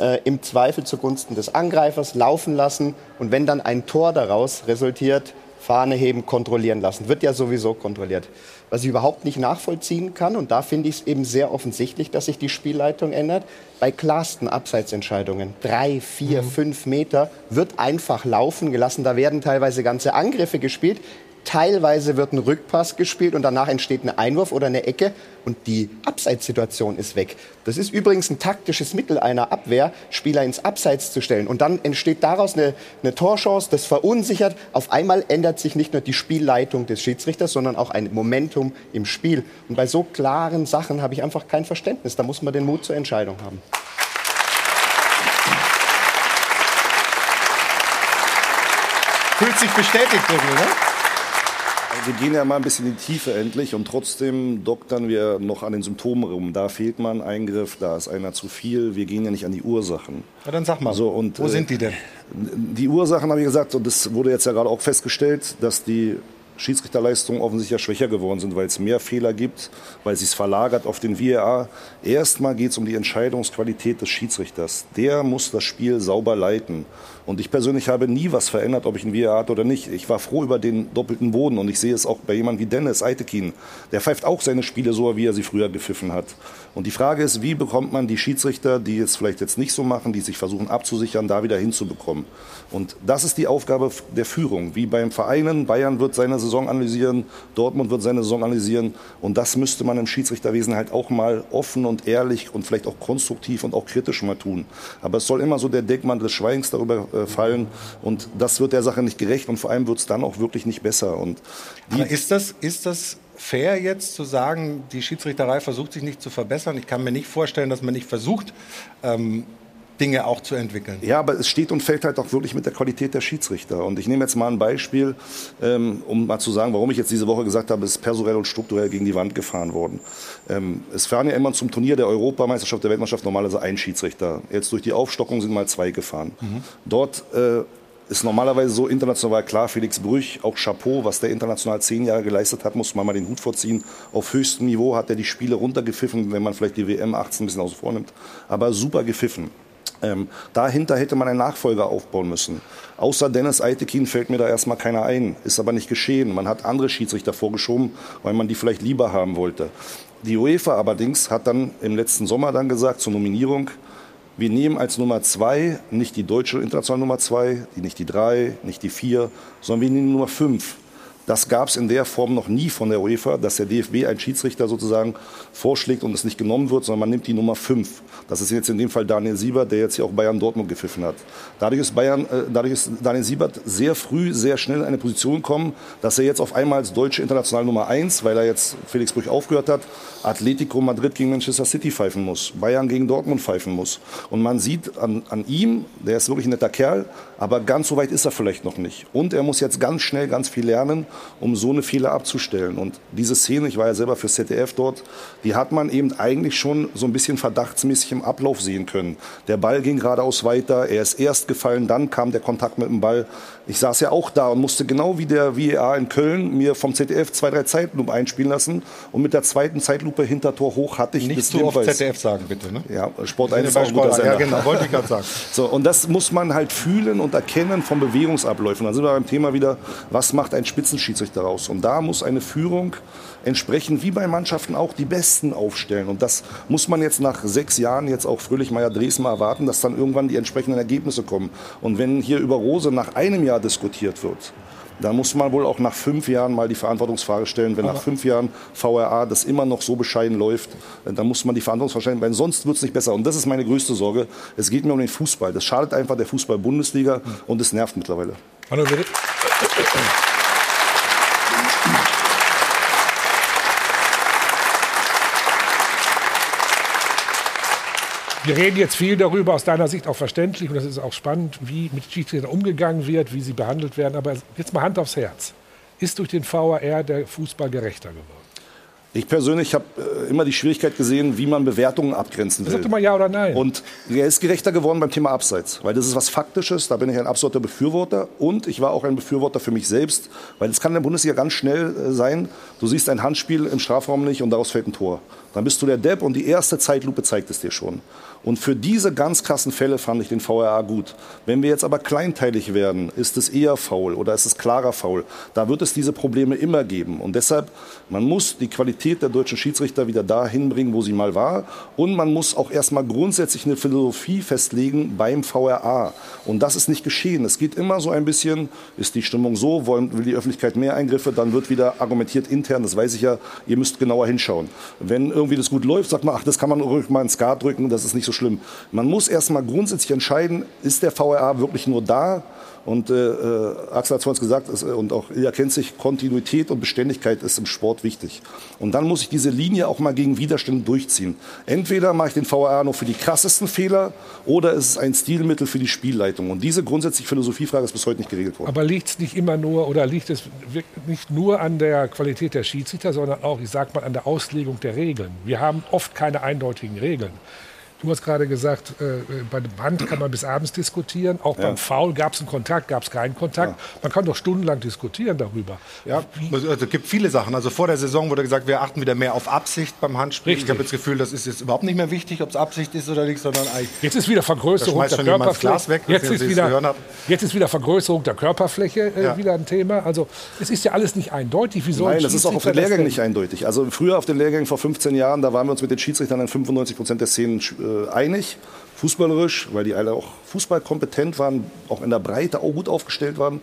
äh, im Zweifel zugunsten des Angreifers laufen lassen und wenn dann ein Tor daraus resultiert, Fahne heben, kontrollieren lassen. Wird ja sowieso kontrolliert. Was ich überhaupt nicht nachvollziehen kann, und da finde ich es eben sehr offensichtlich, dass sich die Spielleitung ändert, bei klarsten Abseitsentscheidungen, drei, vier, fünf Meter, wird einfach laufen gelassen. Da werden teilweise ganze Angriffe gespielt. Teilweise wird ein Rückpass gespielt und danach entsteht ein Einwurf oder eine Ecke und die Abseitssituation ist weg. Das ist übrigens ein taktisches Mittel einer Abwehr, Spieler ins Abseits zu stellen. Und dann entsteht daraus eine, eine Torchance, das verunsichert. Auf einmal ändert sich nicht nur die Spielleitung des Schiedsrichters, sondern auch ein Momentum im Spiel. Und bei so klaren Sachen habe ich einfach kein Verständnis. Da muss man den Mut zur Entscheidung haben. Fühlt sich bestätigt, Brügel, ne? Wir gehen ja mal ein bisschen in die Tiefe endlich und trotzdem doktern wir noch an den Symptomen rum. Da fehlt mal ein Eingriff, da ist einer zu viel. Wir gehen ja nicht an die Ursachen. Ja, dann sag mal, So, und, wo äh, sind die denn? Die Ursachen habe ich gesagt, und das wurde jetzt ja gerade auch festgestellt, dass die Schiedsrichterleistungen offensichtlich ja schwächer geworden sind, weil es mehr Fehler gibt, weil es sich verlagert auf den VAR. Erstmal geht es um die Entscheidungsqualität des Schiedsrichters. Der muss das Spiel sauber leiten. Und ich persönlich habe nie was verändert, ob ich ein VR hatte oder nicht. Ich war froh über den doppelten Boden und ich sehe es auch bei jemandem wie Dennis Eitekin. Der pfeift auch seine Spiele so, wie er sie früher gepfiffen hat. Und die Frage ist, wie bekommt man die Schiedsrichter, die es vielleicht jetzt nicht so machen, die sich versuchen abzusichern, da wieder hinzubekommen? Und das ist die Aufgabe der Führung. Wie beim Vereinen, Bayern wird seine Saison analysieren, Dortmund wird seine Saison analysieren. Und das müsste man im Schiedsrichterwesen halt auch mal offen und ehrlich und vielleicht auch konstruktiv und auch kritisch mal tun. Aber es soll immer so der Deckmantel des Schweigens darüber äh, fallen. Und das wird der Sache nicht gerecht und vor allem wird es dann auch wirklich nicht besser. Und Aber ist das, ist das fair jetzt zu sagen, die Schiedsrichterei versucht sich nicht zu verbessern? Ich kann mir nicht vorstellen, dass man nicht versucht, ähm, Dinge auch zu entwickeln. Ja, aber es steht und fällt halt auch wirklich mit der Qualität der Schiedsrichter. Und ich nehme jetzt mal ein Beispiel, ähm, um mal zu sagen, warum ich jetzt diese Woche gesagt habe, es ist personell und strukturell gegen die Wand gefahren worden. Ähm, es fahren ja immer zum Turnier der Europameisterschaft, der Weltmeisterschaft normalerweise ein Schiedsrichter. Jetzt durch die Aufstockung sind mal zwei gefahren. Mhm. Dort äh, ist normalerweise so international klar, Felix Brüch, auch Chapeau, was der international zehn Jahre geleistet hat, muss man mal den Hut vorziehen. Auf höchstem Niveau hat er die Spiele runtergepfiffen, wenn man vielleicht die WM 18 ein bisschen außen vor nimmt. Aber super gepfiffen. Ähm, dahinter hätte man einen Nachfolger aufbauen müssen. Außer Dennis Eitekin fällt mir da erstmal keiner ein. Ist aber nicht geschehen. Man hat andere Schiedsrichter vorgeschoben, weil man die vielleicht lieber haben wollte. Die UEFA allerdings hat dann im letzten Sommer dann gesagt zur Nominierung, wir nehmen als Nummer zwei nicht die deutsche internationale Nummer zwei, nicht die drei, nicht die vier, sondern wir nehmen Nummer fünf. Das gab es in der Form noch nie von der UEFA, dass der DFB einen Schiedsrichter sozusagen vorschlägt und es nicht genommen wird, sondern man nimmt die Nummer 5. Das ist jetzt in dem Fall Daniel Siebert, der jetzt hier auch Bayern Dortmund gepfiffen hat. Dadurch ist, Bayern, äh, dadurch ist Daniel Siebert sehr früh, sehr schnell in eine Position gekommen, dass er jetzt auf einmal als deutsche internationale Nummer 1, weil er jetzt Felix Brüch aufgehört hat, Atletico Madrid gegen Manchester City pfeifen muss, Bayern gegen Dortmund pfeifen muss. Und man sieht an, an ihm, der ist wirklich ein netter Kerl, aber ganz so weit ist er vielleicht noch nicht. Und er muss jetzt ganz schnell ganz viel lernen, um so eine Fehler abzustellen. Und diese Szene, ich war ja selber für ZDF dort, die hat man eben eigentlich schon so ein bisschen verdachtsmäßig im Ablauf sehen können. Der Ball ging geradeaus weiter, er ist erst gefallen, dann kam der Kontakt mit dem Ball. Ich saß ja auch da und musste genau wie der VAR in Köln mir vom ZDF zwei, drei Zeitlupen einspielen lassen. Und mit der zweiten Zeitlupe hinter Tor hoch hatte ich Nicht das zu oft ZDF sagen, bitte. Ne? Ja, Sport 1 ist auch ein guter Sender. Ja, genau, wollte ich gerade sagen. So, und das muss man halt fühlen und erkennen von Bewegungsabläufen. Dann sind wir beim Thema wieder, was macht ein Spitzenschiedsrichter raus? Und da muss eine Führung entsprechend wie bei Mannschaften auch die Besten aufstellen. Und das muss man jetzt nach sechs Jahren jetzt auch Fröhlich-Meier Dresden mal erwarten, dass dann irgendwann die entsprechenden Ergebnisse kommen. Und wenn hier über Rose nach einem Jahr diskutiert wird, dann muss man wohl auch nach fünf Jahren mal die Verantwortungsfrage stellen. Wenn nach fünf Jahren VRA das immer noch so bescheiden läuft, dann muss man die Verantwortungsfrage stellen, weil sonst wird es nicht besser. Und das ist meine größte Sorge. Es geht mir um den Fußball. Das schadet einfach der Fußball-Bundesliga und es nervt mittlerweile. Hallo, bitte. Wir reden jetzt viel darüber, aus deiner Sicht auch verständlich, und das ist auch spannend, wie mit Schiedsrichtern umgegangen wird, wie sie behandelt werden. Aber jetzt mal Hand aufs Herz. Ist durch den VAR der Fußball gerechter geworden? Ich persönlich habe äh, immer die Schwierigkeit gesehen, wie man Bewertungen abgrenzen will. Sag doch mal ja oder nein. Und er ist gerechter geworden beim Thema Abseits, weil das ist was Faktisches, da bin ich ein absoluter Befürworter und ich war auch ein Befürworter für mich selbst, weil es kann in der Bundesliga ganz schnell äh, sein, du siehst ein Handspiel im Strafraum nicht und daraus fällt ein Tor. Dann bist du der Depp und die erste Zeitlupe zeigt es dir schon. Und für diese ganz krassen Fälle fand ich den VRA gut. Wenn wir jetzt aber kleinteilig werden, ist es eher faul oder ist es klarer faul. Da wird es diese Probleme immer geben. Und deshalb, man muss die Qualität der deutschen Schiedsrichter wieder dahin bringen, wo sie mal war. Und man muss auch erstmal grundsätzlich eine Philosophie festlegen beim VRA. Und das ist nicht geschehen. Es geht immer so ein bisschen, ist die Stimmung so, will die Öffentlichkeit mehr Eingriffe, dann wird wieder argumentiert intern, das weiß ich ja, ihr müsst genauer hinschauen. Wenn irgendwie das gut läuft, sagt man, ach, das kann man ruhig mal ins Skat drücken, das ist nicht so schlimm. Man muss erstmal grundsätzlich entscheiden, ist der VRA wirklich nur da? Und äh, äh, Axel hat es vorhin gesagt, ist, und auch Ilja kennt sich, Kontinuität und Beständigkeit ist im Sport wichtig. Und dann muss ich diese Linie auch mal gegen Widerstände durchziehen. Entweder mache ich den VRA nur für die krassesten Fehler oder ist es ein Stilmittel für die Spielleitung. Und diese grundsätzliche Philosophiefrage ist bis heute nicht geregelt worden. Aber liegt es nicht immer nur oder liegt es nicht nur an der Qualität der Schiedsrichter, sondern auch, ich sag mal, an der Auslegung der Regeln? Wir haben oft keine eindeutigen Regeln. Du hast gerade gesagt, äh, bei dem Band kann man bis abends diskutieren. Auch beim Foul gab es einen Kontakt, gab es keinen Kontakt. Man kann doch stundenlang diskutieren darüber. Ja, also es gibt viele Sachen. Also vor der Saison wurde gesagt, wir achten wieder mehr auf Absicht beim Handspiel. Richtig. Ich habe das Gefühl, das ist jetzt überhaupt nicht mehr wichtig, ob es Absicht ist oder nicht, sondern eigentlich. Jetzt ist wieder Vergrößerung der Körperfläche. Weg, jetzt, ist wieder, jetzt ist wieder Vergrößerung der Körperfläche äh, Ja. wieder ein Thema. Also es ist ja alles nicht eindeutig. Wie soll Nein, ein das ist auch auf den Lehrgängen nicht eindeutig. Also früher auf den Lehrgängen vor 15 Jahren, da waren wir uns mit den Schiedsrichtern in 95 Prozent der Szenen äh, einig. Fußballerisch, weil die alle auch fußballkompetent waren, auch in der Breite auch gut aufgestellt waren.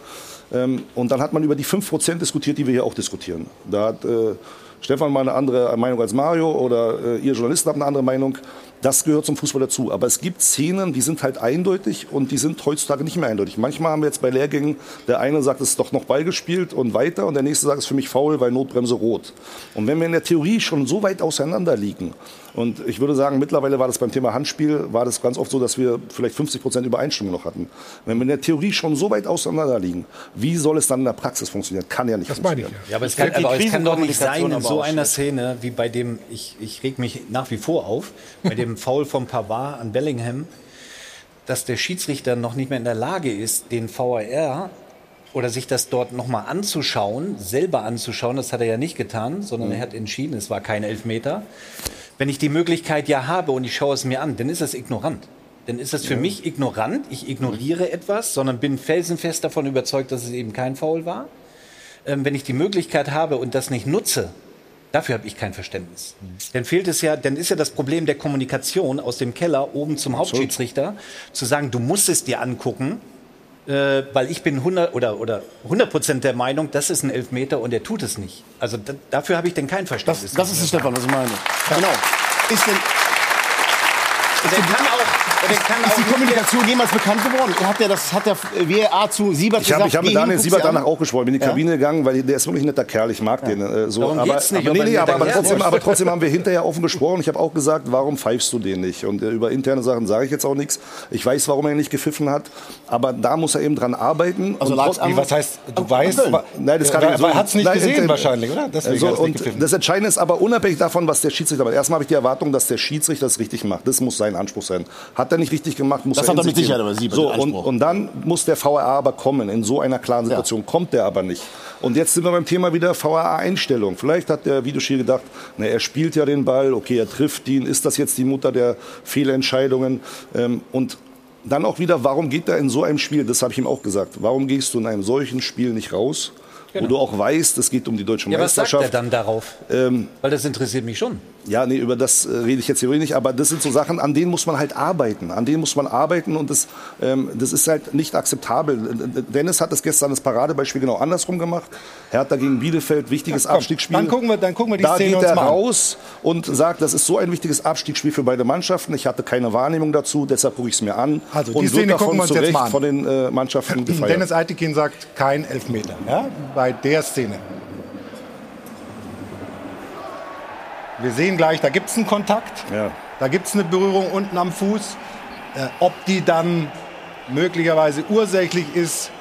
Ähm, und dann hat man über die 5 Prozent diskutiert, die wir hier auch diskutieren. Da hat äh, Stefan mal eine andere Meinung als Mario oder äh, ihr Journalisten habt eine andere Meinung. Das gehört zum Fußball dazu. Aber es gibt Szenen, die sind halt eindeutig und die sind heutzutage nicht mehr eindeutig. Manchmal haben wir jetzt bei Lehrgängen, der eine sagt, es ist doch noch Ball gespielt und weiter und der nächste sagt, es ist für mich faul, weil Notbremse rot. Und wenn wir in der Theorie schon so weit auseinander liegen, und ich würde sagen, mittlerweile war das beim Thema Handspiel, war das ganz oft so, dass wir vielleicht 50 Prozent Übereinstimmung noch hatten. Wenn wir in der Theorie schon so weit auseinander liegen, wie soll es dann in der Praxis funktionieren? Kann ja nicht Das meine ich funktionieren. Ja, aber es kann, aber es kann doch nicht sein in so einer Szene wie bei dem, ich, ich reg mich nach wie vor auf, bei dem Foul von Pavard an Bellingham, dass der Schiedsrichter noch nicht mehr in der Lage ist, den VAR oder sich das dort nochmal anzuschauen, selber anzuschauen, das hat er ja nicht getan, sondern er hat entschieden, es war kein Elfmeter. Wenn ich die Möglichkeit ja habe und ich schaue es mir an, dann ist das ignorant. Dann ist das für mich ignorant. Ich ignoriere etwas, sondern bin felsenfest davon überzeugt, dass es eben kein Foul war. Ähm, wenn ich die Möglichkeit habe und das nicht nutze, dafür habe ich kein Verständnis. Dann fehlt es ja, dann ist ja das Problem der Kommunikation aus dem Keller oben zum Hauptschiedsrichter, zu sagen, du musst es dir angucken, äh, weil ich bin 100 oder, oder 100 Prozent der Meinung, das ist ein Elfmeter und er tut es nicht. Also da, dafür habe ich denn kein Verständnis. Das ist es, Stefan, was ich meine. Genau. Ist denn, der kann auch, ist auch die Kommunikation jemals bekannt geworden? Hat der das hat der WA zu Siebert Ich habe gesagt? ich hab mit Daniel Siebert an? danach auch gesprochen. Bin in die Ja? Kabine gegangen, weil der ist wirklich ein netter Kerl. Ich mag den. Äh, so. Darum aber, geht's nicht, aber, nee, ein nee, aber, aber, trotzdem, aber trotzdem haben wir hinterher offen gesprochen. Ich habe auch gesagt, warum pfeifst du den nicht? Und äh, über interne Sachen sage ich jetzt auch nichts. Ich weiß, warum er nicht gepfiffen hat. Aber da muss er eben dran arbeiten. Also trotzdem- am- Was heißt, du weißt, Nein, das kann Ja, ich so er hat's nicht Nein, gesehen wahrscheinlich, oder? Deswegen so, und das Entscheidende ist aber unabhängig davon, was der Schiedsrichter macht. Erstmal habe ich die Erwartung, dass der Schiedsrichter das richtig macht. Das muss sein Anspruch sein. Hat er nicht richtig gemacht, muss Das er hat er mit sich Sicherheit aber Siebert, So, und, und dann muss der VAR aber kommen. In so einer klaren Situation kommt der aber nicht. Und jetzt sind wir beim Thema wieder VAR-Einstellung. Vielleicht hat der Videoschiri gedacht, na, er spielt ja den Ball, okay, er trifft ihn. Ist das jetzt die Mutter der Fehlentscheidungen? Ähm, und dann auch wieder, warum geht er in so einem Spiel? Das habe ich ihm auch gesagt. Warum gehst du in einem solchen Spiel nicht raus, wo du auch weißt, es geht um die deutsche Ja, was sagt Meisterschaft? er dann darauf? Ähm, Weil das interessiert mich schon. Ja, nee, über das äh, rede ich jetzt hier nicht, aber das sind so Sachen, an denen muss man halt arbeiten. An denen muss man arbeiten und das, ähm, das ist halt nicht akzeptabel. Äh, Dennis hat es gestern das Paradebeispiel genau andersrum gemacht. Hertha gegen Bielefeld, wichtiges komm, Abstiegsspiel. dann gucken wir- dann gucken wir die da Szene geht uns er mal raus und sagt, das ist so ein wichtiges Abstiegsspiel für beide Mannschaften. Ich hatte keine Wahrnehmung dazu, deshalb gucke ich es mir an. Also, die und Szene gucken wir uns jetzt mal an. von den äh, Mannschaften gefeiert. Dennis Eitekin sagt kein Elfmeter ja, bei der Szene. Wir sehen gleich, da gibt es einen Kontakt, Ja. da gibt es eine Berührung unten am Fuß. Äh, ob die dann möglicherweise ursächlich ist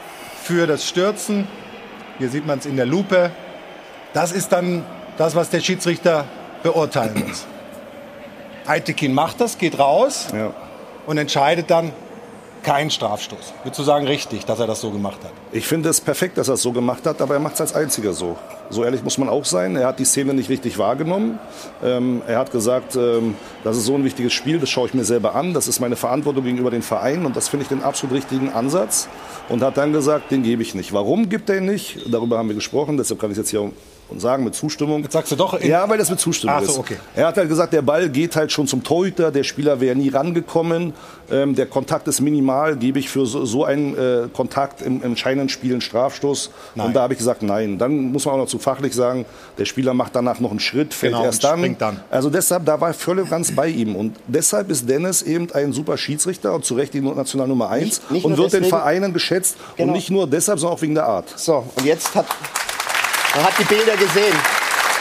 für das Stürzen, hier sieht man es in der Lupe, das ist dann das, was der Schiedsrichter beurteilen muss. Eitekin macht das, geht raus Ja. und entscheidet dann kein Strafstoß. Würdest du sagen, richtig, dass er das so gemacht hat? Ich finde es perfekt, dass er es so gemacht hat, aber er macht es als einziger so. So ehrlich muss man auch sein. Er hat die Szene nicht richtig wahrgenommen. Ähm, er hat gesagt, ähm, das ist so ein wichtiges Spiel, das schaue ich mir selber an. Das ist meine Verantwortung gegenüber den Vereinen und das finde ich den absolut richtigen Ansatz. Und hat dann gesagt, den gebe ich nicht. Warum gibt er ihn nicht? Darüber haben wir gesprochen, deshalb kann ich jetzt hier sagen mit Zustimmung. Jetzt sagst du doch, Ja, weil das mit Zustimmung Ach so, ist. okay. Er hat halt gesagt, der Ball geht halt schon zum Torhüter, der Spieler wäre nie rangekommen, ähm, der Kontakt ist minimal, gebe ich für so, so einen äh, Kontakt im, entscheidenden Spiel einen Strafstoß. Nein. Und da habe ich gesagt, nein. Dann muss man auch noch zu fachlich sagen, der Spieler macht danach noch einen Schritt, fällt Genau, erst und dann. springt dann. Also deshalb, da war ich völlig ganz bei ihm. Und deshalb ist Dennis eben ein super Schiedsrichter und zu Recht die National Nummer eins Nicht- nicht und nur wird den deswegen- Vereinen geschätzt. Genau. Und nicht nur deshalb, sondern auch wegen der Art. So, und jetzt hat man hat die Bilder gesehen.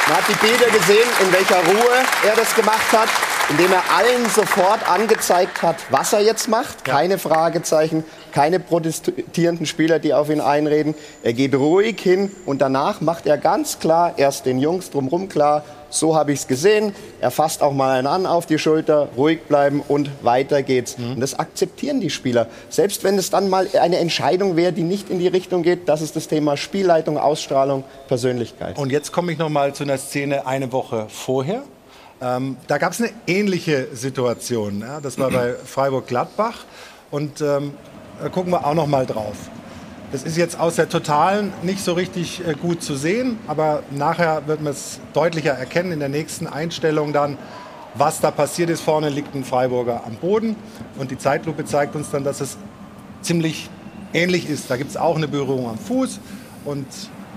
Man hat die Bilder gesehen, in welcher Ruhe er das gemacht hat. Indem er allen sofort angezeigt hat, was er jetzt macht. Keine Fragezeichen, keine protestierenden Spieler, die auf ihn einreden. Er geht ruhig hin und danach macht er ganz klar erst den Jungs drumherum klar, so habe ich es gesehen. Er fasst auch mal einen an auf die Schulter, ruhig bleiben und weiter geht's. Und das akzeptieren die Spieler. Selbst wenn es dann mal eine Entscheidung wäre, die nicht in die Richtung geht, das ist das Thema Spielleitung, Ausstrahlung, Persönlichkeit. Und jetzt komme ich noch mal zu einer Szene eine Woche vorher. Ähm, da gab es eine ähnliche Situation. Ja? Das war bei Freiburg-Gladbach. Und ähm, da gucken wir auch noch mal drauf. Das ist jetzt aus der Totalen nicht so richtig äh, gut zu sehen, aber nachher wird man es deutlicher erkennen in der nächsten Einstellung dann, was da passiert ist. Vorne liegt ein Freiburger am Boden und die Zeitlupe zeigt uns dann, dass es ziemlich ähnlich ist. Da gibt es auch eine Berührung am Fuß und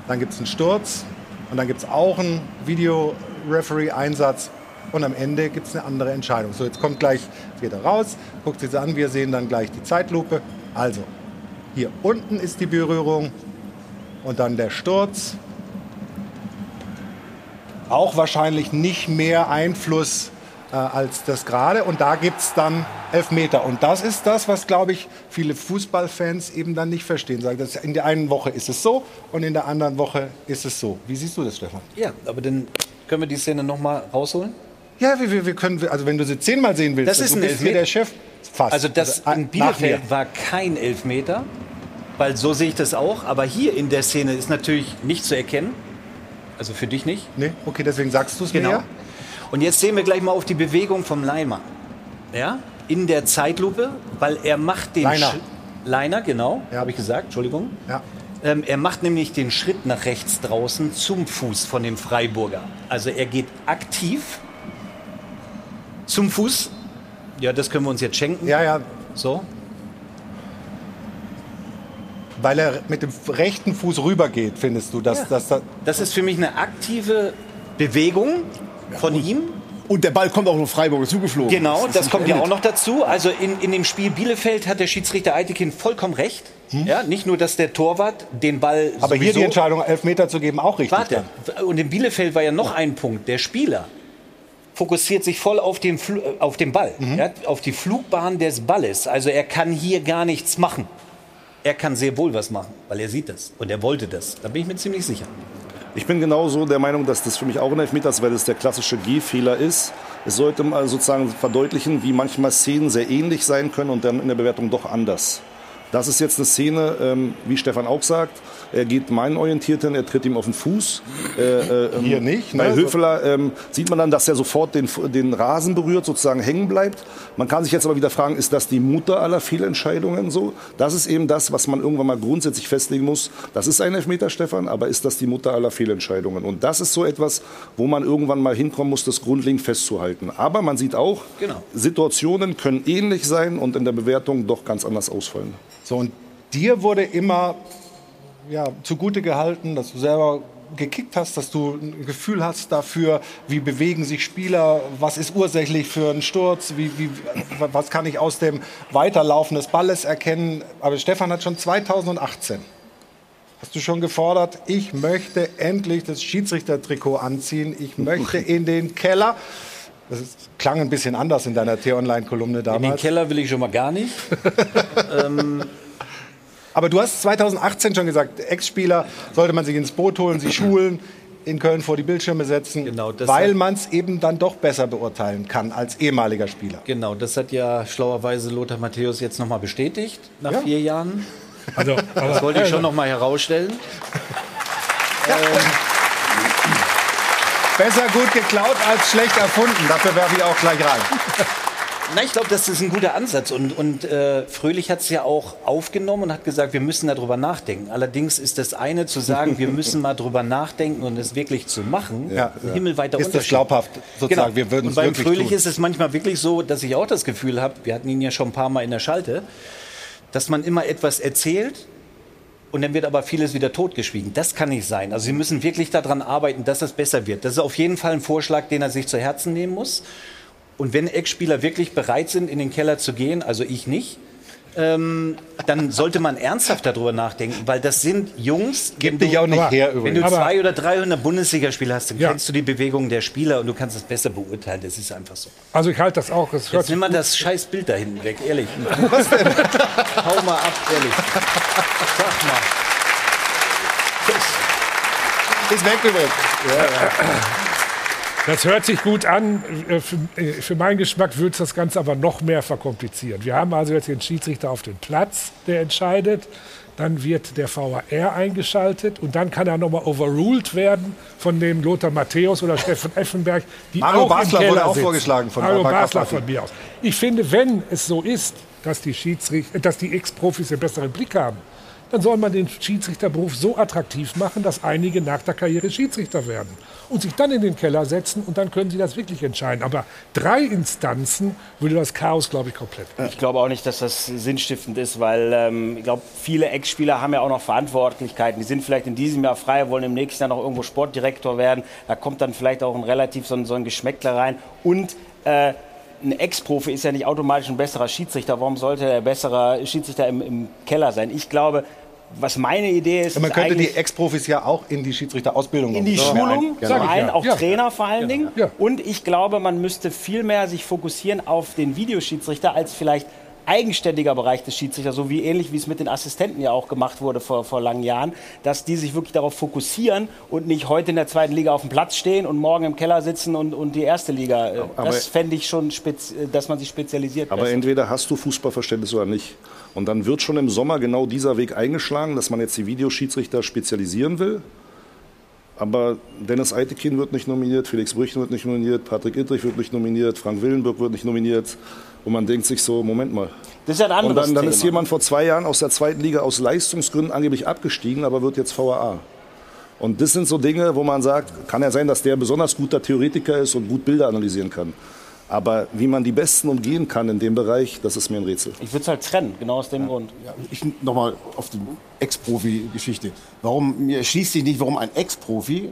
dann gibt es einen Sturz und dann gibt es auch einen Video-Referee-Einsatz und am Ende gibt es eine andere Entscheidung. So, jetzt kommt gleich, jetzt geht er raus, guckt sich an, wir sehen dann gleich die Zeitlupe. Also, hier unten ist die Berührung und dann der Sturz. Auch wahrscheinlich nicht mehr Einfluss äh, als das gerade. Und da gibt es dann Elfmeter. Und das ist das, was, glaube ich, viele Fußballfans eben dann nicht verstehen. Sagen, dass in der einen Woche ist es so und in der anderen Woche ist es so. Wie siehst du das, Stefan? Ja, aber dann können wir die Szene noch mal rausholen. Ja, wir, wir, können, also wenn du sie zehnmal sehen willst, Das ist du ein hier Elfmeter. der Chef. Fast. Also das Also, in nach Bielefeld mir. war kein Elfmeter, weil so sehe ich das auch. Aber hier in der Szene ist natürlich nicht zu erkennen. Also für dich nicht. Nee, okay, deswegen sagst du es Genau. mir. ja? Und jetzt sehen wir gleich mal auf die Bewegung vom Leimer. Ja? In der Zeitlupe, weil er macht den Leiner. Sch- Leiner, genau, habe ich gesagt, Entschuldigung. Ja. Ähm, er macht nämlich den Schritt nach rechts draußen zum Fuß von dem Freiburger. Also er geht aktiv zum Fuß. Ja, das können wir uns jetzt schenken. Ja, ja. So. Weil er mit dem rechten Fuß rübergeht, findest du, dass, Ja. dass, dass Das ist für mich eine aktive Bewegung von ihm. Und der Ball kommt auch noch Freiburg zugeflogen. Genau, das nicht kommt ja auch noch dazu. Also in, in dem Spiel Bielefeld hat der Schiedsrichter Eitekin vollkommen recht. Ja, nicht nur, dass der Torwart den Ball Hm? Aber hier die Entscheidung, Elfmeter zu geben, auch richtig. Warte, und in Bielefeld war ja noch ein Punkt. Der Spieler fokussiert sich voll auf den, Fl auf den Ball, Mhm. ja, auf die Flugbahn des Balles. Also er kann hier gar nichts machen. Er kann sehr wohl was machen, weil er sieht das und er wollte das. Da bin ich mir ziemlich sicher. Ich bin genauso der Meinung, dass das für mich auch ein Elfmeter ist, weil das der klassische Gehfehler ist. Es sollte mal sozusagen verdeutlichen, wie manchmal Szenen sehr ähnlich sein können und dann in der Bewertung doch anders. Das ist jetzt eine Szene, ähm, wie Stefan auch sagt. Er geht meinorientiert hin, er tritt ihm auf den Fuß. Äh, äh, ähm, Hier nicht, ne? Bei Höfler ähm, sieht man dann, dass er sofort den, den Rasen berührt, sozusagen hängen bleibt. Man kann sich jetzt aber wieder fragen, ist das die Mutter aller Fehlentscheidungen so? Das ist eben das, was man irgendwann mal grundsätzlich festlegen muss. Das ist ein Elfmeter, Stefan, aber ist das die Mutter aller Fehlentscheidungen? Und das ist so etwas, wo man irgendwann mal hinkommen muss, das grundlegend festzuhalten. Aber man sieht auch, Genau. Situationen können ähnlich sein und in der Bewertung doch ganz anders ausfallen. So, und dir wurde immer ja, zugute gehalten, dass du selber gekickt hast, dass du ein Gefühl hast dafür, wie bewegen sich Spieler, was ist ursächlich für einen Sturz, wie, wie, was kann ich aus dem Weiterlaufen des Balles erkennen. Aber Stefan hat schon 2018, hast du schon gefordert, ich möchte endlich das Schiedsrichtertrikot anziehen, ich möchte in den Keller. Das ist, klang ein bisschen anders in deiner T-Online-Kolumne In den damals. Keller will ich schon mal gar nicht. Aber du hast 2018 schon gesagt, Ex-Spieler sollte man sich ins Boot holen, sie schulen, in Köln vor die Bildschirme setzen, Genau, weil man es eben dann doch besser beurteilen kann als ehemaliger Spieler. Genau, das hat ja schlauerweise Lothar Matthäus jetzt nochmal bestätigt, nach Ja. vier Jahren. Also, Das wollte ich schon nochmal herausstellen. Besser gut geklaut als schlecht erfunden. Dafür werfe ich auch gleich rein. Na, ich glaube, das ist ein guter Ansatz. Und, und äh, Fröhlich hat es ja auch aufgenommen und hat gesagt, wir müssen darüber nachdenken. Allerdings ist das eine zu sagen, wir müssen mal drüber nachdenken und es wirklich zu machen, Ja, ein ja. himmelweiter Ist das Unterschied. glaubhaft, sozusagen, wir würden und es beim wirklich Fröhlich tun. ist es manchmal wirklich so, dass ich auch das Gefühl habe, wir hatten ihn ja schon ein paar Mal in der Schalte, dass man immer etwas erzählt und dann wird aber vieles wieder totgeschwiegen. Das kann nicht sein. Also Sie müssen wirklich daran arbeiten, dass es besser wird. Das ist auf jeden Fall ein Vorschlag, den er sich zu Herzen nehmen muss. Und wenn Ex-Spieler wirklich bereit sind, in den Keller zu gehen, also ich nicht, ähm, dann sollte man ernsthaft darüber nachdenken, weil das sind Jungs. Gib dich auch nicht aber, her Wenn übrigens. du Aber- zwei oder 300 Bundesligaspiele hast, dann Ja. kennst du die Bewegungen der Spieler und du kannst es besser beurteilen. Das ist einfach so. Also ich halte das auch. Hört Jetzt nimm mal das scheiß Bild da hinten weg, ehrlich. Was denn? Hau mal ab, ehrlich. Sag mal. Ist weg übrigens. Das hört sich gut an. Äh, Für, äh, für meinen Geschmack würde es das Ganze aber noch mehr verkomplizieren. Wir haben also jetzt den Schiedsrichter auf dem Platz, der entscheidet. Dann wird der VAR eingeschaltet und dann kann er nochmal overruled werden von dem Lothar Matthäus oder Steffen Effenberg, die Mario auch Basler im Keller wurde auch sitzen. vorgeschlagen von Mario Basler von mir aus. Ich finde, wenn es so ist, dass die, Schiedsrichter, dass die Ex-Profis einen besseren Blick haben, dann soll man den Schiedsrichterberuf so attraktiv machen, dass einige nach der Karriere Schiedsrichter werden und sich dann in den Keller setzen und dann können sie das wirklich entscheiden. Aber drei Instanzen würde das Chaos, glaube ich, komplett. Ich glaube auch nicht, dass das sinnstiftend ist, weil ähm, ich glaube, viele Ex-Spieler haben ja auch noch Verantwortlichkeiten. Die sind vielleicht in diesem Jahr frei, wollen im nächsten Jahr noch irgendwo Sportdirektor werden. Da kommt dann vielleicht auch ein relativ so ein, so ein Geschmäckler rein. Und äh, ein Ex-Profi ist ja nicht automatisch ein besserer Schiedsrichter. Warum sollte der bessere Schiedsrichter im, im Keller sein? Ich glaube, was meine Idee ist, Man ist könnte die Ex-Profis ja auch in die Schiedsrichterausbildung in die. Schulung, Ja, zum ja. einen, auch Ja. Trainer vor allen Dingen. Und ich glaube, man müsste viel mehr sich fokussieren auf den Videoschiedsrichter als vielleicht eigenständiger Bereich des Schiedsrichters, so wie ähnlich wie es mit den Assistenten ja auch gemacht wurde vor, vor langen Jahren, dass die sich wirklich darauf fokussieren und nicht heute in der zweiten Liga auf dem Platz stehen und morgen im Keller sitzen und, und die erste Liga. äh, Aber- das fände ich schon, spez äh, dass man sich spezialisiert. Aber besser. entweder hast du Fußballverständnis oder nicht. Und dann wird schon im Sommer genau dieser Weg eingeschlagen, dass man jetzt die Videoschiedsrichter spezialisieren will. Aber Dennis Eitekin wird nicht nominiert, Felix Brüchen wird nicht nominiert, Patrick Ittrich wird nicht nominiert, Frank Willenburg wird nicht nominiert. Und man denkt sich so, Moment mal. Das ist ja ein Und anderes dann, dann ist Thema. jemand vor zwei Jahren aus der zweiten Liga aus Leistungsgründen angeblich abgestiegen, aber wird jetzt VAA. Und das sind so Dinge, wo man sagt, kann ja sein, dass der ein besonders guter Theoretiker ist und gut Bilder analysieren kann. Aber wie man die Besten umgehen kann in dem Bereich, das ist mir ein Rätsel. Ich würde es halt trennen, genau aus dem Grund. Ich nochmal auf die Ex-Profi-Geschichte. Warum, mir erschließt sich nicht, warum ein Ex-Profi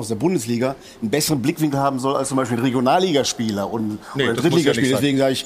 aus der Bundesliga einen besseren Blickwinkel haben soll als zum Beispiel ein Regionalligaspieler und Nee, oder ein ja Drittligaspieler. sein. Deswegen sage ich,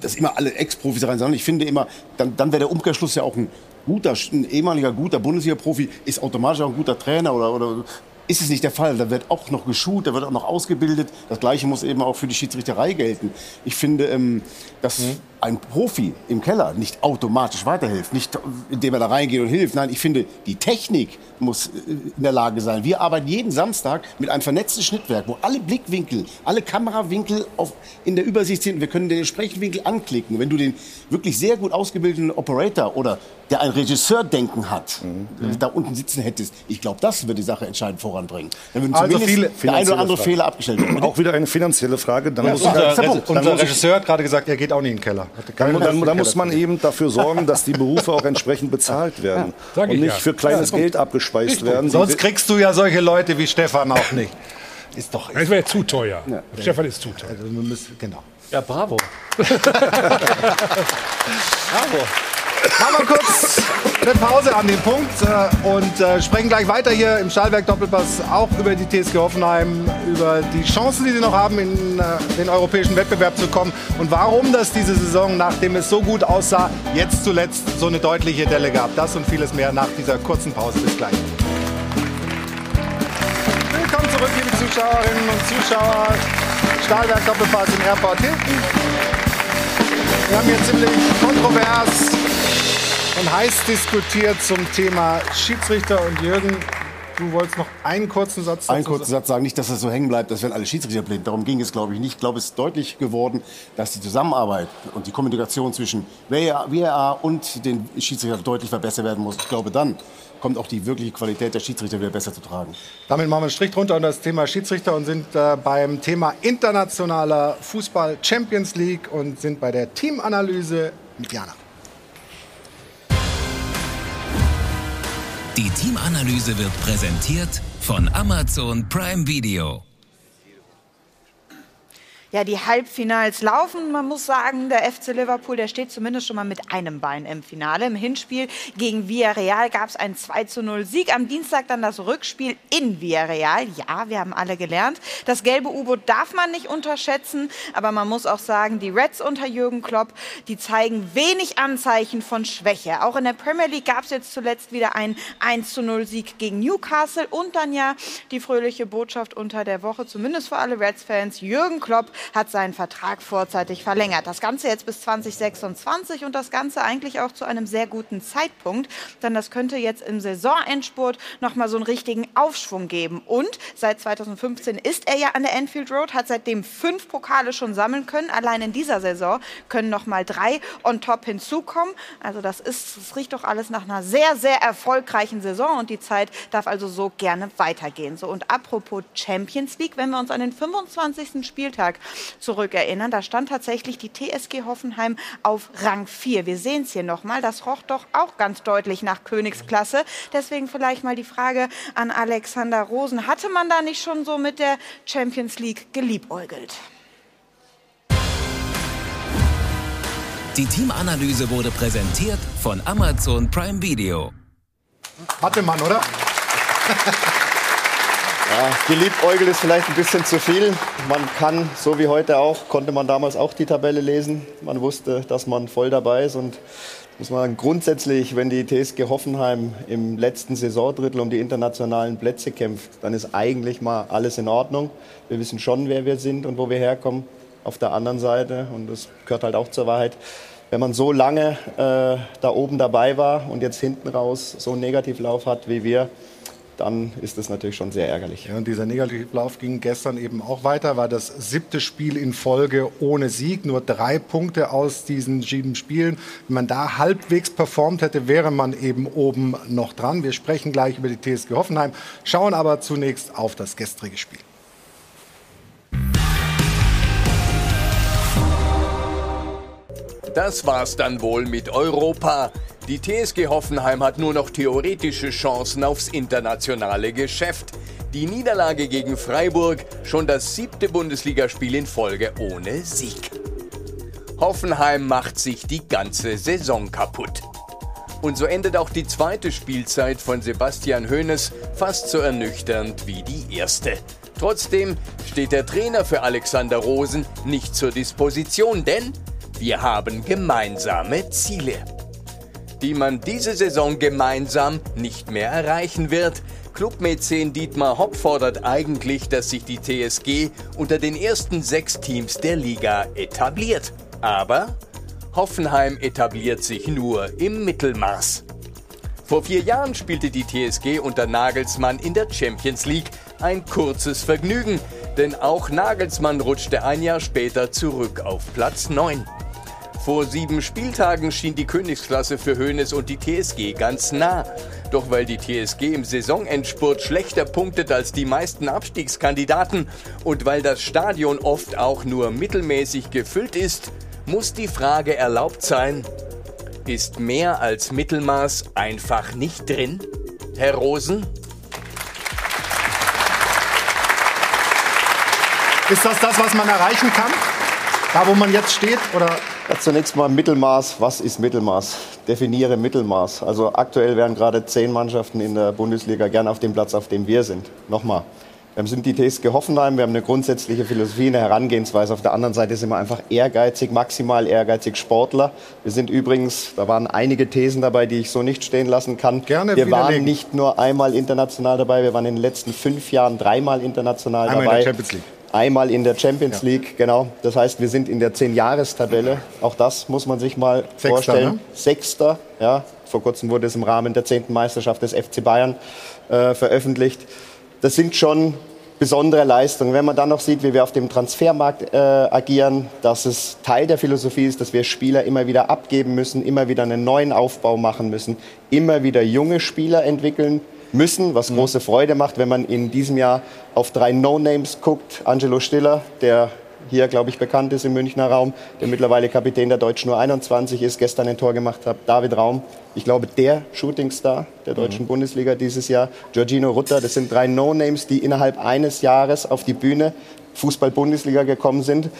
dass immer alle Ex-Profis da rein sollen. Ich finde immer, dann, dann wäre der Umkehrschluss ja auch ein guter, ein ehemaliger guter Bundesliga-Profi ist automatisch auch ein guter Trainer oder, oder ist es nicht der Fall. Da wird auch noch geschult, da wird auch noch ausgebildet. Das Gleiche muss eben auch für die Schiedsrichterei gelten. Ich finde, ähm, dass ein Profi im Keller nicht automatisch weiterhilft, nicht indem er da reingeht und hilft. Nein, ich finde, die Technik muss äh, in der Lage sein. Wir arbeiten jeden Samstag mit einem vernetzten Schnittwerk, wo alle Blickwinkel, alle Kamerawinkel auf, in der Übersicht sind. Wir können den entsprechenden Winkel anklicken. Wenn du den wirklich sehr gut ausgebildeten Operator oder der ein Regisseurdenken hat, äh, da unten sitzen hättest, ich glaube, das wird die Sache entscheidend voranbringen. Dann würden Also zumindest viele der ein oder andere Fragen. Fehler abgestellt werden. Auch wieder eine finanzielle Frage. Dann Ja, muss, unser, dann Re muss unser ich- Regisseur hat gerade gesagt, er geht auch nicht in den Keller. Dann, dann, dann muss man eben dafür sorgen, dass die Berufe auch entsprechend bezahlt werden und ich nicht ja. für kleines Ja, Geld abgespeist Richtig. werden. Sonst kriegst du ja solche Leute wie Stefan auch nicht. Ist doch. Das wäre zu teuer. Stefan ist zu teuer. Also wir müssen, genau. Ja, bravo. Bravo. Machen wir kurz eine Pause an dem Punkt äh, und äh, sprechen gleich weiter hier im Stahlwerk Doppelpass auch über die TSG Hoffenheim, über die Chancen, die sie noch haben, in äh, den europäischen Wettbewerb zu kommen und warum das diese Saison, nachdem es so gut aussah, jetzt zuletzt so eine deutliche Delle gab. Das und vieles mehr nach dieser kurzen Pause. Bis gleich. Willkommen zurück, liebe Zuschauerinnen und Zuschauer. Stahlwerk Doppelpass im Airport Hilton. Wir haben hier ziemlich kontrovers und heiß diskutiert zum Thema Schiedsrichter und Jürgen. Du wolltest noch einen kurzen Satz Einen dazu kurzen Satz sagen, nicht, dass das so hängen bleibt, dass wenn alle Schiedsrichter blind. Darum ging es, glaube ich, nicht. Ich glaube, es ist deutlich geworden, dass die Zusammenarbeit und die Kommunikation zwischen VAR und den Schiedsrichtern deutlich verbessert werden muss. Ich glaube, dann kommt auch die wirkliche Qualität der Schiedsrichter wieder besser zu tragen. Damit machen wir einen Strich drunter unter das Thema Schiedsrichter und sind äh, beim Thema internationaler Fußball Champions League und sind bei der Teamanalyse mit Jana. Die Teamanalyse wird präsentiert von Amazon Prime Video. Ja, die Halbfinals laufen. Man muss sagen, der FC Liverpool, der steht zumindest schon mal mit einem Bein im Finale. Im Hinspiel gegen Villarreal gab es einen 2 zu 0 Sieg. Am Dienstag dann das Rückspiel in Villarreal. Ja, wir haben alle gelernt. Das gelbe U-Boot darf man nicht unterschätzen, aber man muss auch sagen, die Reds unter Jürgen Klopp, die zeigen wenig Anzeichen von Schwäche. Auch in der Premier League gab es jetzt zuletzt wieder einen 1 zu 0 Sieg gegen Newcastle und dann ja die fröhliche Botschaft unter der Woche, zumindest für alle Reds-Fans. Jürgen Klopp hat seinen Vertrag vorzeitig verlängert. Das Ganze jetzt bis 2026 und das Ganze eigentlich auch zu einem sehr guten Zeitpunkt, denn das könnte jetzt im Saisonendspurt nochmal so einen richtigen Aufschwung geben. Und seit 2015 ist er ja an der Enfield Road, hat seitdem fünf Pokale schon sammeln können. Allein in dieser Saison können nochmal drei on top hinzukommen. Also das ist, das riecht doch alles nach einer sehr, sehr erfolgreichen Saison und die Zeit darf also so gerne weitergehen. So und apropos Champions League, wenn wir uns an den 25. Spieltag zurückerinnern. Da stand tatsächlich die TSG Hoffenheim auf Rang 4. Wir sehen es hier nochmal. Das roch doch auch ganz deutlich nach Königsklasse. Deswegen vielleicht mal die Frage an Alexander Rosen. Hatte man da nicht schon so mit der Champions League geliebäugelt? Die Teamanalyse wurde präsentiert von Amazon Prime Video. Hatte man, oder? Ja, geliebäugelt ist vielleicht ein bisschen zu viel. Man kann, so wie heute auch, konnte man damals auch die Tabelle lesen. Man wusste, dass man voll dabei ist und muss man grundsätzlich, wenn die TSG Hoffenheim im letzten Saisondrittel um die internationalen Plätze kämpft, dann ist eigentlich mal alles in Ordnung. Wir wissen schon, wer wir sind und wo wir herkommen. Auf der anderen Seite, und das gehört halt auch zur Wahrheit, wenn man so lange äh, da oben dabei war und jetzt hinten raus so einen Negativlauf hat wie wir, dann ist das natürlich schon sehr ärgerlich. Ja, und dieser Negativlauf ging gestern eben auch weiter, war das siebte Spiel in Folge ohne Sieg, nur drei Punkte aus diesen sieben Spielen. Wenn man da halbwegs performt hätte, wäre man eben oben noch dran. Wir sprechen gleich über die TSG Hoffenheim, schauen aber zunächst auf das gestrige Spiel. Das war's dann wohl mit Europa. Die TSG Hoffenheim hat nur noch theoretische Chancen aufs internationale Geschäft. Die Niederlage gegen Freiburg schon das siebte Bundesligaspiel in Folge ohne Sieg. Hoffenheim macht sich die ganze Saison kaputt. Und so endet auch die zweite Spielzeit von Sebastian Hoeneß fast so ernüchternd wie die erste. Trotzdem steht der Trainer für Alexander Rosen nicht zur Disposition, denn wir haben gemeinsame Ziele, die man diese Saison gemeinsam nicht mehr erreichen wird. Clubmäzen Dietmar Hopp fordert eigentlich, dass sich die TSG unter den ersten sechs Teams der Liga etabliert. Aber Hoffenheim etabliert sich nur im Mittelmaß. Vor vier Jahren spielte die TSG unter Nagelsmann in der Champions League ein kurzes Vergnügen, denn auch Nagelsmann rutschte ein Jahr später zurück auf Platz 9. Vor sieben Spieltagen schien die Königsklasse für Hoeneß und die TSG ganz nah. Doch weil die TSG im Saisonendspurt schlechter punktet als die meisten Abstiegskandidaten und weil das Stadion oft auch nur mittelmäßig gefüllt ist, muss die Frage erlaubt sein, ist mehr als Mittelmaß einfach nicht drin? Herr Rosen? Ist das das, was man erreichen kann? Da, wo man jetzt steht? Oder ja, zunächst mal Mittelmaß. Was ist Mittelmaß? Definiere Mittelmaß. Also aktuell wären gerade zehn Mannschaften in der Bundesliga gern auf dem Platz, auf dem wir sind. Nochmal. Wir sind die TSG Hoffenheim, wir haben eine grundsätzliche Philosophie, eine Herangehensweise. Auf der anderen Seite sind wir einfach ehrgeizig, maximal ehrgeizig Sportler. Wir sind übrigens, da waren einige Thesen dabei, die ich so nicht stehen lassen kann. Gerne wir waren nicht nur einmal international dabei, wir waren in den letzten fünf Jahren dreimal international einmal dabei. in der Champions League. Einmal in der Champions. League, genau. Das heißt, wir sind in der Zehn-Jahres-Tabelle. Auch das muss man sich mal Sechster, vorstellen. Ne? Sechster, ja. Vor kurzem wurde es im Rahmen der zehnten Meisterschaft des FC Bayern äh, veröffentlicht. Das sind schon besondere Leistungen. Wenn man dann noch sieht, wie wir auf dem Transfermarkt äh, agieren, dass es Teil der Philosophie ist, dass wir Spieler immer wieder abgeben müssen, immer wieder einen neuen Aufbau machen müssen, immer wieder junge Spieler entwickeln müssen, was große Freude macht, wenn man in diesem Jahr auf drei No-Names guckt. Angelo Stiller, der hier, glaube ich, bekannt ist im Münchner Raum, der mittlerweile Kapitän der Deutschen nur 21 ist, gestern ein Tor gemacht hat. David Raum, ich glaube, der Shootingstar der deutschen mhm. Bundesliga dieses Jahr. Giorgino Rutter, das sind drei No-Names, die innerhalb eines Jahres auf die Bühne Fußball-Bundesliga gekommen sind.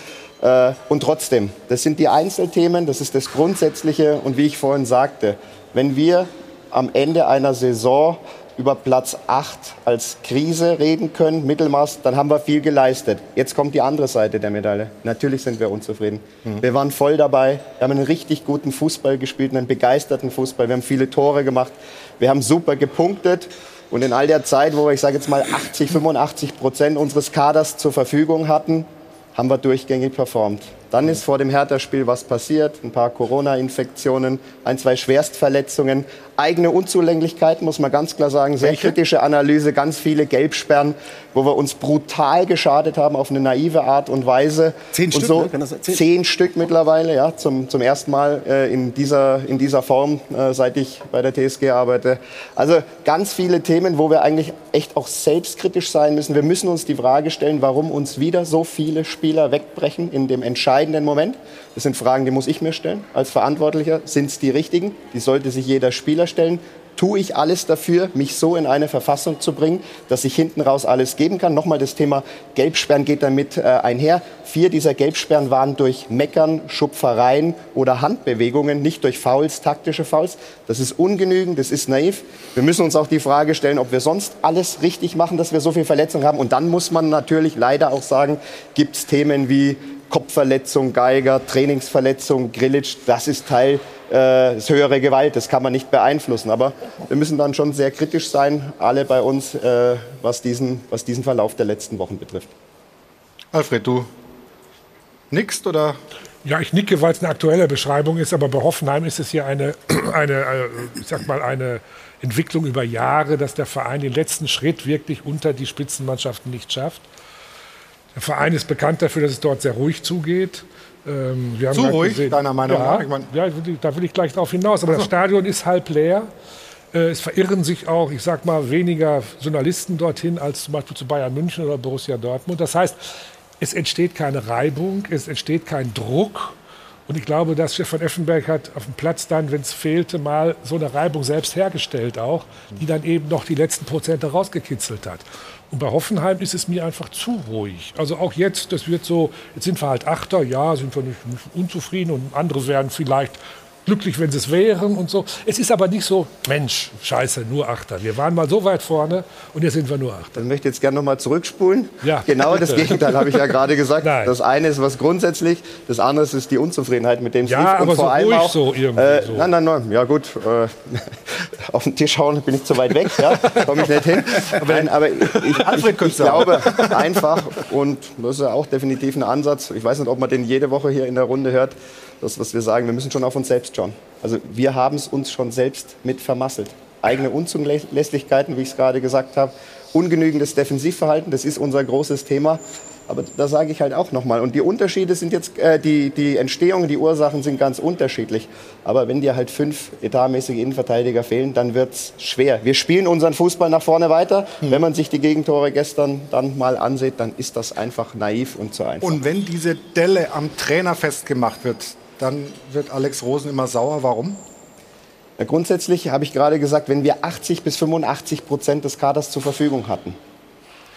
Äh, und trotzdem, das sind die Einzelthemen, das ist das Grundsätzliche. Und wie ich vorhin sagte, wenn wir am Ende einer Saison über Platz 8 als Krise reden können, Mittelmaß, dann haben wir viel geleistet. Jetzt kommt die andere Seite der Medaille. Natürlich sind wir unzufrieden. Mhm. Wir waren voll dabei, wir haben einen richtig guten Fußball gespielt, einen begeisterten Fußball, wir haben viele Tore gemacht, wir haben super gepunktet. Und in all der Zeit, wo wir, ich sage jetzt mal, 80, 85 Prozent unseres Kaders zur Verfügung hatten, haben wir durchgängig performt. Dann ist vor dem Hertha-Spiel was passiert, ein paar Corona-Infektionen, ein, zwei Schwerstverletzungen, eigene Unzulänglichkeiten, muss man ganz klar sagen, sehr Welche? kritische Analyse, ganz viele Gelbsperren, wo wir uns brutal geschadet haben auf eine naive Art und Weise. Zehn und Stück, so, ne? Erzählen? Zehn Stück mittlerweile, ja, zum, zum ersten Mal äh, in, dieser, in dieser Form, äh, seit ich bei der TSG arbeite. Also ganz viele Themen, wo wir eigentlich echt auch selbstkritisch sein müssen. Wir müssen uns die Frage stellen, warum uns wieder so viele Spieler wegbrechen in dem entscheidenden Moment. Das sind Fragen, die muss ich mir stellen als Verantwortlicher. Sind es die richtigen? Die sollte sich jeder Spieler stellen. Tue ich alles dafür, mich so in eine Verfassung zu bringen, dass ich hinten raus alles geben kann? Nochmal das Thema Gelbsperren geht damit äh, einher. Vier dieser Gelbsperren waren durch Meckern, Schupfereien oder Handbewegungen, nicht durch Fouls, taktische Fouls. Das ist ungenügend, das ist naiv. Wir müssen uns auch die Frage stellen, ob wir sonst alles richtig machen, dass wir so viel Verletzungen haben. Und dann muss man natürlich leider auch sagen, gibt es Themen wie Kopfverletzung, Geiger, Trainingsverletzung, Grillitsch, das ist Teil äh, ist höhere Gewalt, das kann man nicht beeinflussen. Aber wir müssen dann schon sehr kritisch sein, alle bei uns, äh, was, diesen, was diesen Verlauf der letzten Wochen betrifft. Alfred, du nickst oder? Ja, ich nicke, weil es eine aktuelle Beschreibung ist, aber bei Hoffenheim ist es hier eine, eine, äh, ich sag mal, eine Entwicklung über Jahre, dass der Verein den letzten Schritt wirklich unter die Spitzenmannschaften nicht schafft. Der Verein ist bekannt dafür, dass es dort sehr ruhig zugeht. Ähm, Zu ruhig, gesehen, deiner Meinung ja, nach? Ich mein ja, da will ich gleich drauf hinaus. Aber also. das Stadion ist halb leer. Äh, es verirren sich auch, ich sag mal, weniger Journalisten dorthin als zum Beispiel zu Bayern München oder Borussia Dortmund. Das heißt, es entsteht keine Reibung, es entsteht kein Druck. Und ich glaube, dass Stefan Effenberg hat auf dem Platz dann, wenn es fehlte, mal so eine Reibung selbst hergestellt auch, die dann eben noch die letzten Prozente rausgekitzelt hat. Und bei Hoffenheim ist es mir einfach zu ruhig. Also auch jetzt, das wird so, jetzt sind wir halt Achter, ja, sind wir nicht, unzufrieden und andere werden vielleicht glücklich, wenn sie es wären und so. Es ist aber nicht so, Mensch, scheiße, nur Achter. Wir waren mal so weit vorne und jetzt sind wir nur Achter. Dann möchte ich jetzt gerne noch mal zurückspulen. Ja, genau bitte. das Gegenteil habe ich ja gerade gesagt. Nein. Das eine ist was grundsätzlich, das andere ist die Unzufriedenheit mit dem ja, lief. Und aber vor so allem auch, so irgendwie. Äh, so. Nein, nein, nein, ja gut. Äh, auf den Tisch schauen bin ich zu weit weg, ja, komme ich nicht hin. Nein, aber ich, ich, ich glaube einfach, und das ist ja auch definitiv ein Ansatz, ich weiß nicht, ob man den jede Woche hier in der Runde hört, das, was wir sagen, wir müssen schon auf uns selbst schauen. Also wir haben es uns schon selbst mit vermasselt. Eigene Unzulässlichkeiten, wie ich es gerade gesagt habe, ungenügendes Defensivverhalten, das ist unser großes Thema. Aber da sage ich halt auch nochmal. Und die Unterschiede sind jetzt, äh, die, die Entstehung, die Ursachen sind ganz unterschiedlich. Aber wenn dir halt fünf etatmäßige Innenverteidiger fehlen, dann wird es schwer. Wir spielen unseren Fußball nach vorne weiter. Hm. Wenn man sich die Gegentore gestern dann mal ansieht, dann ist das einfach naiv und zu einfach. Und wenn diese Delle am Trainer festgemacht wird, dann wird Alex Rosen immer sauer. Warum? Ja, grundsätzlich habe ich gerade gesagt, wenn wir 80 bis 85 Prozent des Kaders zur Verfügung hatten,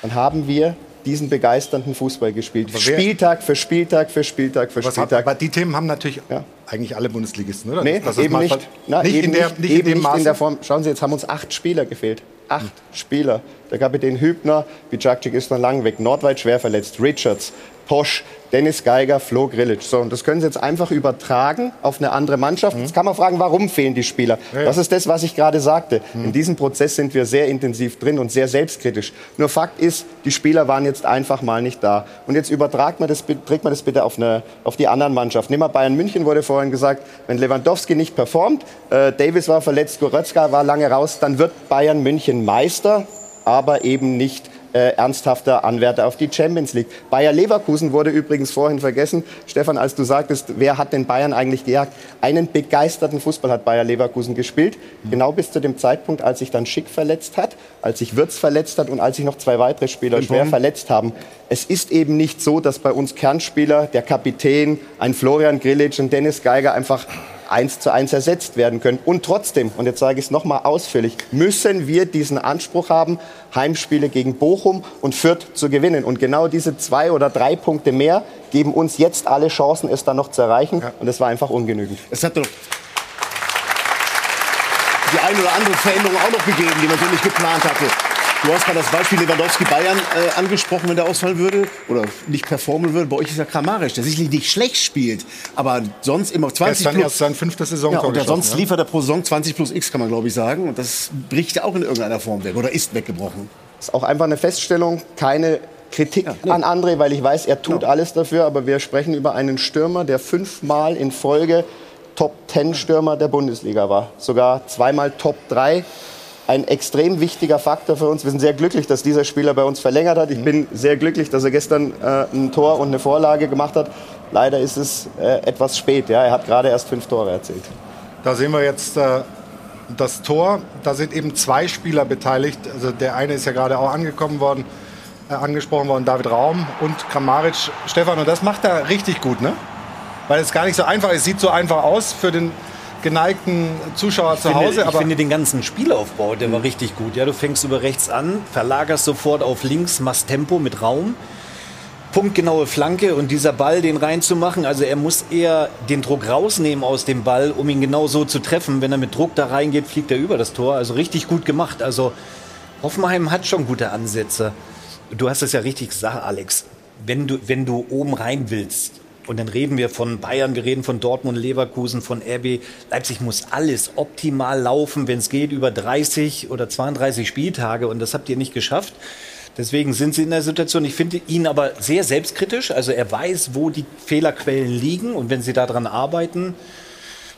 dann haben wir diesen begeisternden Fußball gespielt. Spieltag für Spieltag für Spieltag für Spieltag. Hat, aber die Themen haben natürlich ja. eigentlich alle Bundesligisten, oder? Nee, das eben nicht. Na, nicht, eben in der, nicht, eben in, nicht in der Form. Schauen Sie, jetzt haben uns acht Spieler gefehlt. Acht hm. Spieler. Der Kapitän Hübner, Bicakcik ist noch lang weg, Nordweit schwer verletzt, Richards, Posch, Dennis Geiger, Flo Grillitsch. So, und das können Sie jetzt einfach übertragen auf eine andere Mannschaft. Mhm. Jetzt kann man fragen, warum fehlen die Spieler? Ja, ja. Das ist das, was ich gerade sagte. Mhm. In diesem Prozess sind wir sehr intensiv drin und sehr selbstkritisch. Nur Fakt ist, die Spieler waren jetzt einfach mal nicht da. Und jetzt übertragt man das, trägt man das bitte auf, eine, auf die anderen Mannschaften. Nehmen wir Bayern München, wurde vorhin gesagt, wenn Lewandowski nicht performt, äh, Davis war verletzt, Goretzka war lange raus, dann wird Bayern München Meister, aber eben nicht äh, ernsthafter Anwärter auf die Champions League. Bayer Leverkusen wurde übrigens vorhin vergessen. Stefan, als du sagtest, wer hat den Bayern eigentlich gejagt? Einen begeisterten Fußball hat Bayer Leverkusen gespielt. Mhm. Genau bis zu dem Zeitpunkt, als sich dann Schick verletzt hat, als sich Wirtz verletzt hat und als sich noch zwei weitere Spieler schwer verletzt haben. Es ist eben nicht so, dass bei uns Kernspieler, der Kapitän, ein Florian Grillitsch, ein Dennis Geiger einfach eins zu eins ersetzt werden können. Und trotzdem, und jetzt sage ich es nochmal ausführlich, müssen wir diesen Anspruch haben, Heimspiele gegen Bochum und Fürth zu gewinnen. Und genau diese zwei oder drei Punkte mehr geben uns jetzt alle Chancen, es dann noch zu erreichen. Und es war einfach ungenügend. Es hat doch die eine oder andere Veränderung auch noch gegeben, die man so nicht geplant hatte. Du hast gerade das Beispiel Lewandowski Bayern äh, angesprochen, wenn der ausfallen würde oder nicht performen würde. Bei euch ist ja Kramaric, der sicherlich nicht schlecht spielt, aber sonst immer 20 Gestern plus. erst sein fünftes Saison ja, und der sonst ja. liefert er pro Saison 20 plus X, kann man glaube ich sagen. Und das bricht ja auch in irgendeiner Form weg oder ist weggebrochen. ist auch einfach eine Feststellung, keine Kritik an André, weil ich weiß, er tut alles dafür, aber wir sprechen über einen Stürmer, der fünfmal in Folge Top 10 Stürmer der Bundesliga war, sogar zweimal Top 3. Ein extrem wichtiger Faktor für uns. Wir sind sehr glücklich, dass dieser Spieler bei uns verlängert hat. Ich bin sehr glücklich, dass er gestern äh, ein Tor und eine Vorlage gemacht hat. Leider ist es äh, etwas spät. Ja? Er hat gerade erst fünf Tore erzielt. Da sehen wir jetzt äh, das Tor. Da sind eben zwei Spieler beteiligt. Also der eine ist ja gerade auch angekommen worden, äh, angesprochen worden, David Raum und Kramaric. Stefan, und das macht er richtig gut, ne? Weil es gar nicht so einfach ist. Sieht so einfach aus für den geneigten Zuschauer Ich zu finde, Hause. ich finde den ganzen Spielaufbau, der war richtig gut. Ja, du fängst über rechts an, verlagerst sofort auf links, machst Tempo mit Raum. Punktgenaue Flanke und dieser Ball, den reinzumachen. Also er muss eher den Druck rausnehmen aus dem Ball, um ihn genau so zu treffen. Wenn er mit Druck da reingeht, fliegt er über das Tor. Also richtig gut gemacht. Also Hoffenheim hat schon gute Ansätze. Du hast es ja richtig gesagt, Alex. Wenn du, wenn du oben rein willst, und dann reden wir von Bayern, wir reden von Dortmund, Leverkusen, von RB. Leipzig muss alles optimal laufen, wenn es geht, über 30 oder 32 Spieltage. Und das habt ihr nicht geschafft. Deswegen sind sie in der Situation. Ich finde ihn aber sehr selbstkritisch. Also er weiß, wo die Fehlerquellen liegen. Und wenn sie daran arbeiten,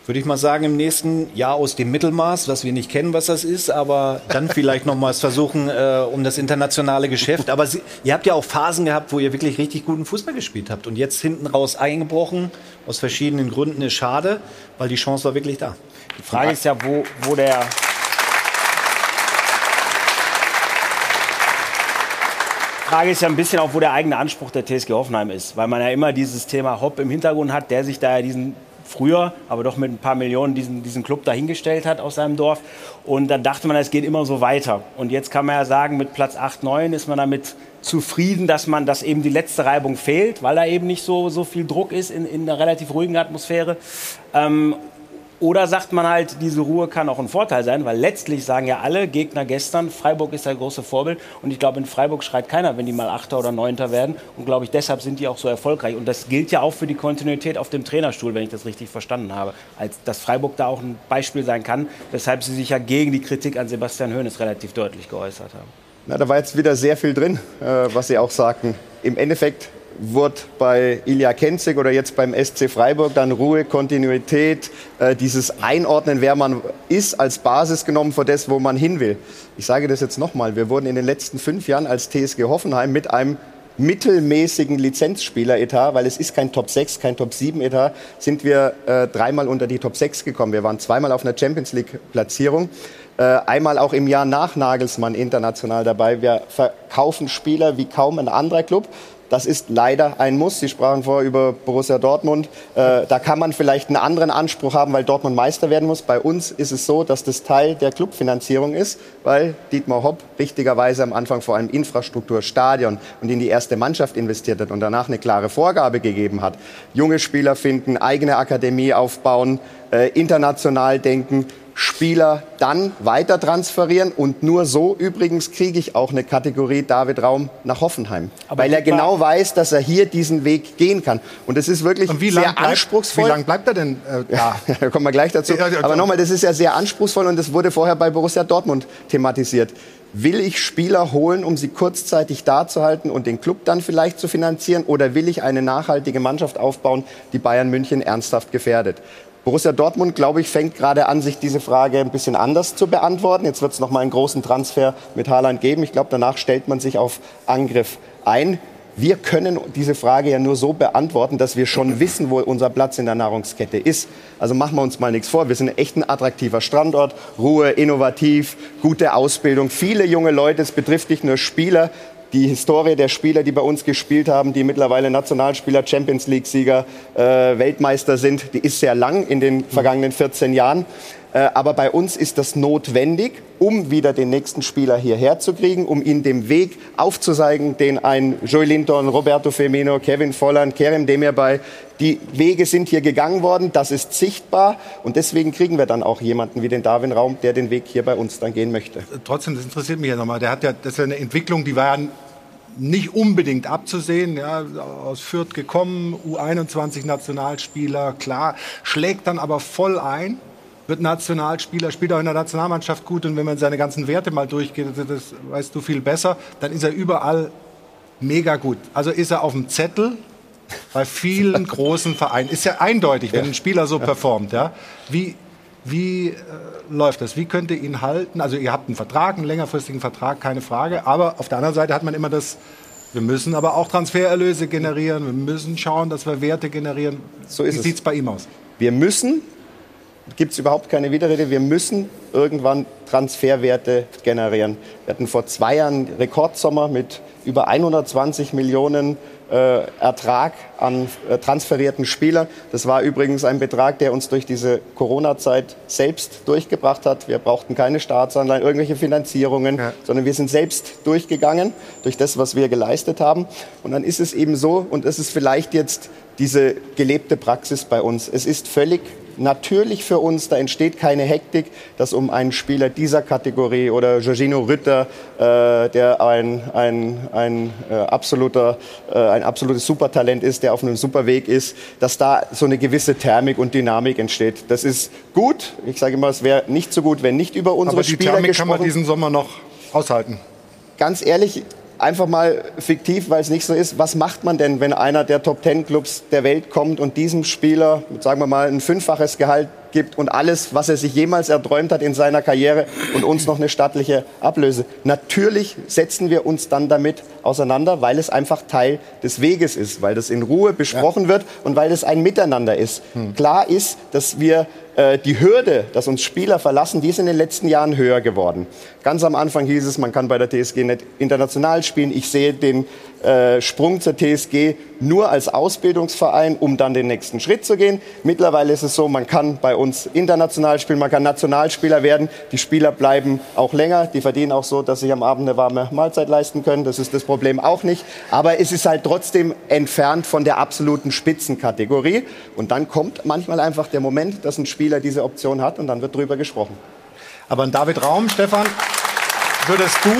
würde ich mal sagen, im nächsten Jahr aus dem Mittelmaß, was wir nicht kennen, was das ist, aber dann vielleicht nochmals versuchen äh, um das internationale Geschäft. Aber sie, ihr habt ja auch Phasen gehabt, wo ihr wirklich richtig guten Fußball gespielt habt. Und jetzt hinten raus eingebrochen, aus verschiedenen Gründen, ist schade, weil die Chance war wirklich da. Die Frage ist ja, wo, wo der. Die Frage ist ja ein bisschen auch, wo der eigene Anspruch der TSG Hoffenheim ist, weil man ja immer dieses Thema Hopp im Hintergrund hat, der sich da ja diesen früher, aber doch mit ein paar Millionen diesen, diesen Club dahingestellt hat aus seinem Dorf. Und dann dachte man, es geht immer so weiter. Und jetzt kann man ja sagen, mit Platz 8, 9 ist man damit zufrieden, dass man, dass eben die letzte Reibung fehlt, weil da eben nicht so, so viel Druck ist in, in einer relativ ruhigen Atmosphäre. Ähm, oder sagt man halt, diese Ruhe kann auch ein Vorteil sein, weil letztlich sagen ja alle Gegner gestern, Freiburg ist das große Vorbild. Und ich glaube, in Freiburg schreit keiner, wenn die mal Achter oder Neunter werden. Und glaube ich, deshalb sind die auch so erfolgreich. Und das gilt ja auch für die Kontinuität auf dem Trainerstuhl, wenn ich das richtig verstanden habe. Als, dass Freiburg da auch ein Beispiel sein kann, weshalb sie sich ja gegen die Kritik an Sebastian Hoeneß relativ deutlich geäußert haben. Na, da war jetzt wieder sehr viel drin, äh, was Sie auch sagten. Im Endeffekt wurde bei Ilja Kenzig oder jetzt beim SC Freiburg dann Ruhe, Kontinuität, äh, dieses Einordnen, wer man ist, als Basis genommen für das, wo man hin will. Ich sage das jetzt nochmal, wir wurden in den letzten fünf Jahren als TSG Hoffenheim mit einem mittelmäßigen Lizenzspieler-Etat, weil es ist kein Top 6, kein Top 7 Etat, sind wir äh, dreimal unter die Top 6 gekommen. Wir waren zweimal auf einer Champions League Platzierung. Äh, einmal auch im Jahr nach Nagelsmann international dabei. Wir verkaufen Spieler wie kaum ein anderer Club. Das ist leider ein Muss. Sie sprachen vorher über Borussia Dortmund. Äh, da kann man vielleicht einen anderen Anspruch haben, weil Dortmund Meister werden muss. Bei uns ist es so, dass das Teil der Clubfinanzierung ist, weil Dietmar Hopp richtigerweise am Anfang vor allem Infrastruktur, Stadion und in die erste Mannschaft investiert hat und danach eine klare Vorgabe gegeben hat. Junge Spieler finden, eigene Akademie aufbauen, äh, international denken. Spieler dann weiter transferieren und nur so übrigens kriege ich auch eine Kategorie David Raum nach Hoffenheim, Aber weil er genau weiß, dass er hier diesen Weg gehen kann und es ist wirklich sehr bleibt- anspruchsvoll. wie lang bleibt er denn äh, da? da kommen wir gleich dazu. Ja, ja, Aber ja. nochmal, das ist ja sehr anspruchsvoll und das wurde vorher bei Borussia Dortmund thematisiert. Will ich Spieler holen, um sie kurzzeitig da zu halten und den Club dann vielleicht zu finanzieren? Oder will ich eine nachhaltige Mannschaft aufbauen, die Bayern München ernsthaft gefährdet? Borussia Dortmund, glaube ich, fängt gerade an, sich diese Frage ein bisschen anders zu beantworten. Jetzt wird es noch mal einen großen Transfer mit Haaland geben. Ich glaube, danach stellt man sich auf Angriff ein. Wir können diese Frage ja nur so beantworten, dass wir schon wissen, wo unser Platz in der Nahrungskette ist. Also machen wir uns mal nichts vor. Wir sind echt ein attraktiver Standort. Ruhe, innovativ, gute Ausbildung, viele junge Leute. Es betrifft nicht nur Spieler. Die Historie der Spieler, die bei uns gespielt haben, die mittlerweile Nationalspieler, Champions League-Sieger, äh, Weltmeister sind, die ist sehr lang in den vergangenen 14 Jahren. Äh, aber bei uns ist das notwendig, um wieder den nächsten Spieler hierher zu kriegen, um ihn den Weg aufzuzeigen, den ein Joey Linton, Roberto Firmino, Kevin Volland, Kerem Demirbay, die Wege sind hier gegangen worden, das ist sichtbar und deswegen kriegen wir dann auch jemanden wie den Darwin Raum, der den Weg hier bei uns dann gehen möchte. Trotzdem, das interessiert mich ja nochmal. Der hat ja, das ist ja eine Entwicklung, die war ja nicht unbedingt abzusehen. Ja, aus Fürth gekommen, U21 Nationalspieler, klar, schlägt dann aber voll ein wird Nationalspieler, spielt auch in der Nationalmannschaft gut und wenn man seine ganzen Werte mal durchgeht, das weißt du viel besser, dann ist er überall mega gut. Also ist er auf dem Zettel bei vielen großen Vereinen. Ist ja eindeutig, wenn ein Spieler so performt. Ja? Wie, wie äh, läuft das? Wie könnt ihr ihn halten? Also ihr habt einen Vertrag, einen längerfristigen Vertrag, keine Frage. Aber auf der anderen Seite hat man immer das, wir müssen aber auch Transfererlöse generieren. Wir müssen schauen, dass wir Werte generieren. So ist Wie sieht es bei ihm aus? Wir müssen, gibt es überhaupt keine Widerrede. Wir müssen irgendwann Transferwerte generieren. Wir hatten vor zwei Jahren Rekordsommer mit über 120 Millionen äh, Ertrag an äh, transferierten Spielern. Das war übrigens ein Betrag, der uns durch diese Corona-Zeit selbst durchgebracht hat. Wir brauchten keine Staatsanleihen, irgendwelche Finanzierungen, ja. sondern wir sind selbst durchgegangen durch das, was wir geleistet haben. Und dann ist es eben so, und es ist vielleicht jetzt diese gelebte Praxis bei uns. Es ist völlig natürlich für uns, da entsteht keine Hektik, dass um einen Spieler dieser Kategorie oder Jorginho Rütter, äh, der ein, ein, ein, äh, absoluter, äh, ein absolutes Supertalent ist, der auf einem super Weg ist, dass da so eine gewisse Thermik und Dynamik entsteht. Das ist gut. Ich sage immer, es wäre nicht so gut, wenn nicht über unsere Aber die Spieler Thermik gesprochen. kann man diesen Sommer noch aushalten. Ganz ehrlich, einfach mal fiktiv, weil es nicht so ist. Was macht man denn, wenn einer der Top Ten Clubs der Welt kommt und diesem Spieler, sagen wir mal, ein fünffaches Gehalt gibt und alles, was er sich jemals erträumt hat in seiner Karriere und uns noch eine stattliche Ablöse. Natürlich setzen wir uns dann damit auseinander, weil es einfach Teil des Weges ist, weil das in Ruhe besprochen ja. wird und weil es ein Miteinander ist. Hm. Klar ist, dass wir die Hürde, dass uns Spieler verlassen, die ist in den letzten Jahren höher geworden. Ganz am Anfang hieß es, man kann bei der TSG nicht international spielen. Ich sehe den äh, Sprung zur TSG nur als Ausbildungsverein, um dann den nächsten Schritt zu gehen. Mittlerweile ist es so, man kann bei uns international spielen, man kann Nationalspieler werden. Die Spieler bleiben auch länger, die verdienen auch so, dass sie am Abend eine warme Mahlzeit leisten können. Das ist das Problem auch nicht. Aber es ist halt trotzdem entfernt von der absoluten Spitzenkategorie. Und dann kommt manchmal einfach der Moment, dass ein Spieler diese Option hat und dann wird drüber gesprochen. Aber in David Raum, Stefan, würdest du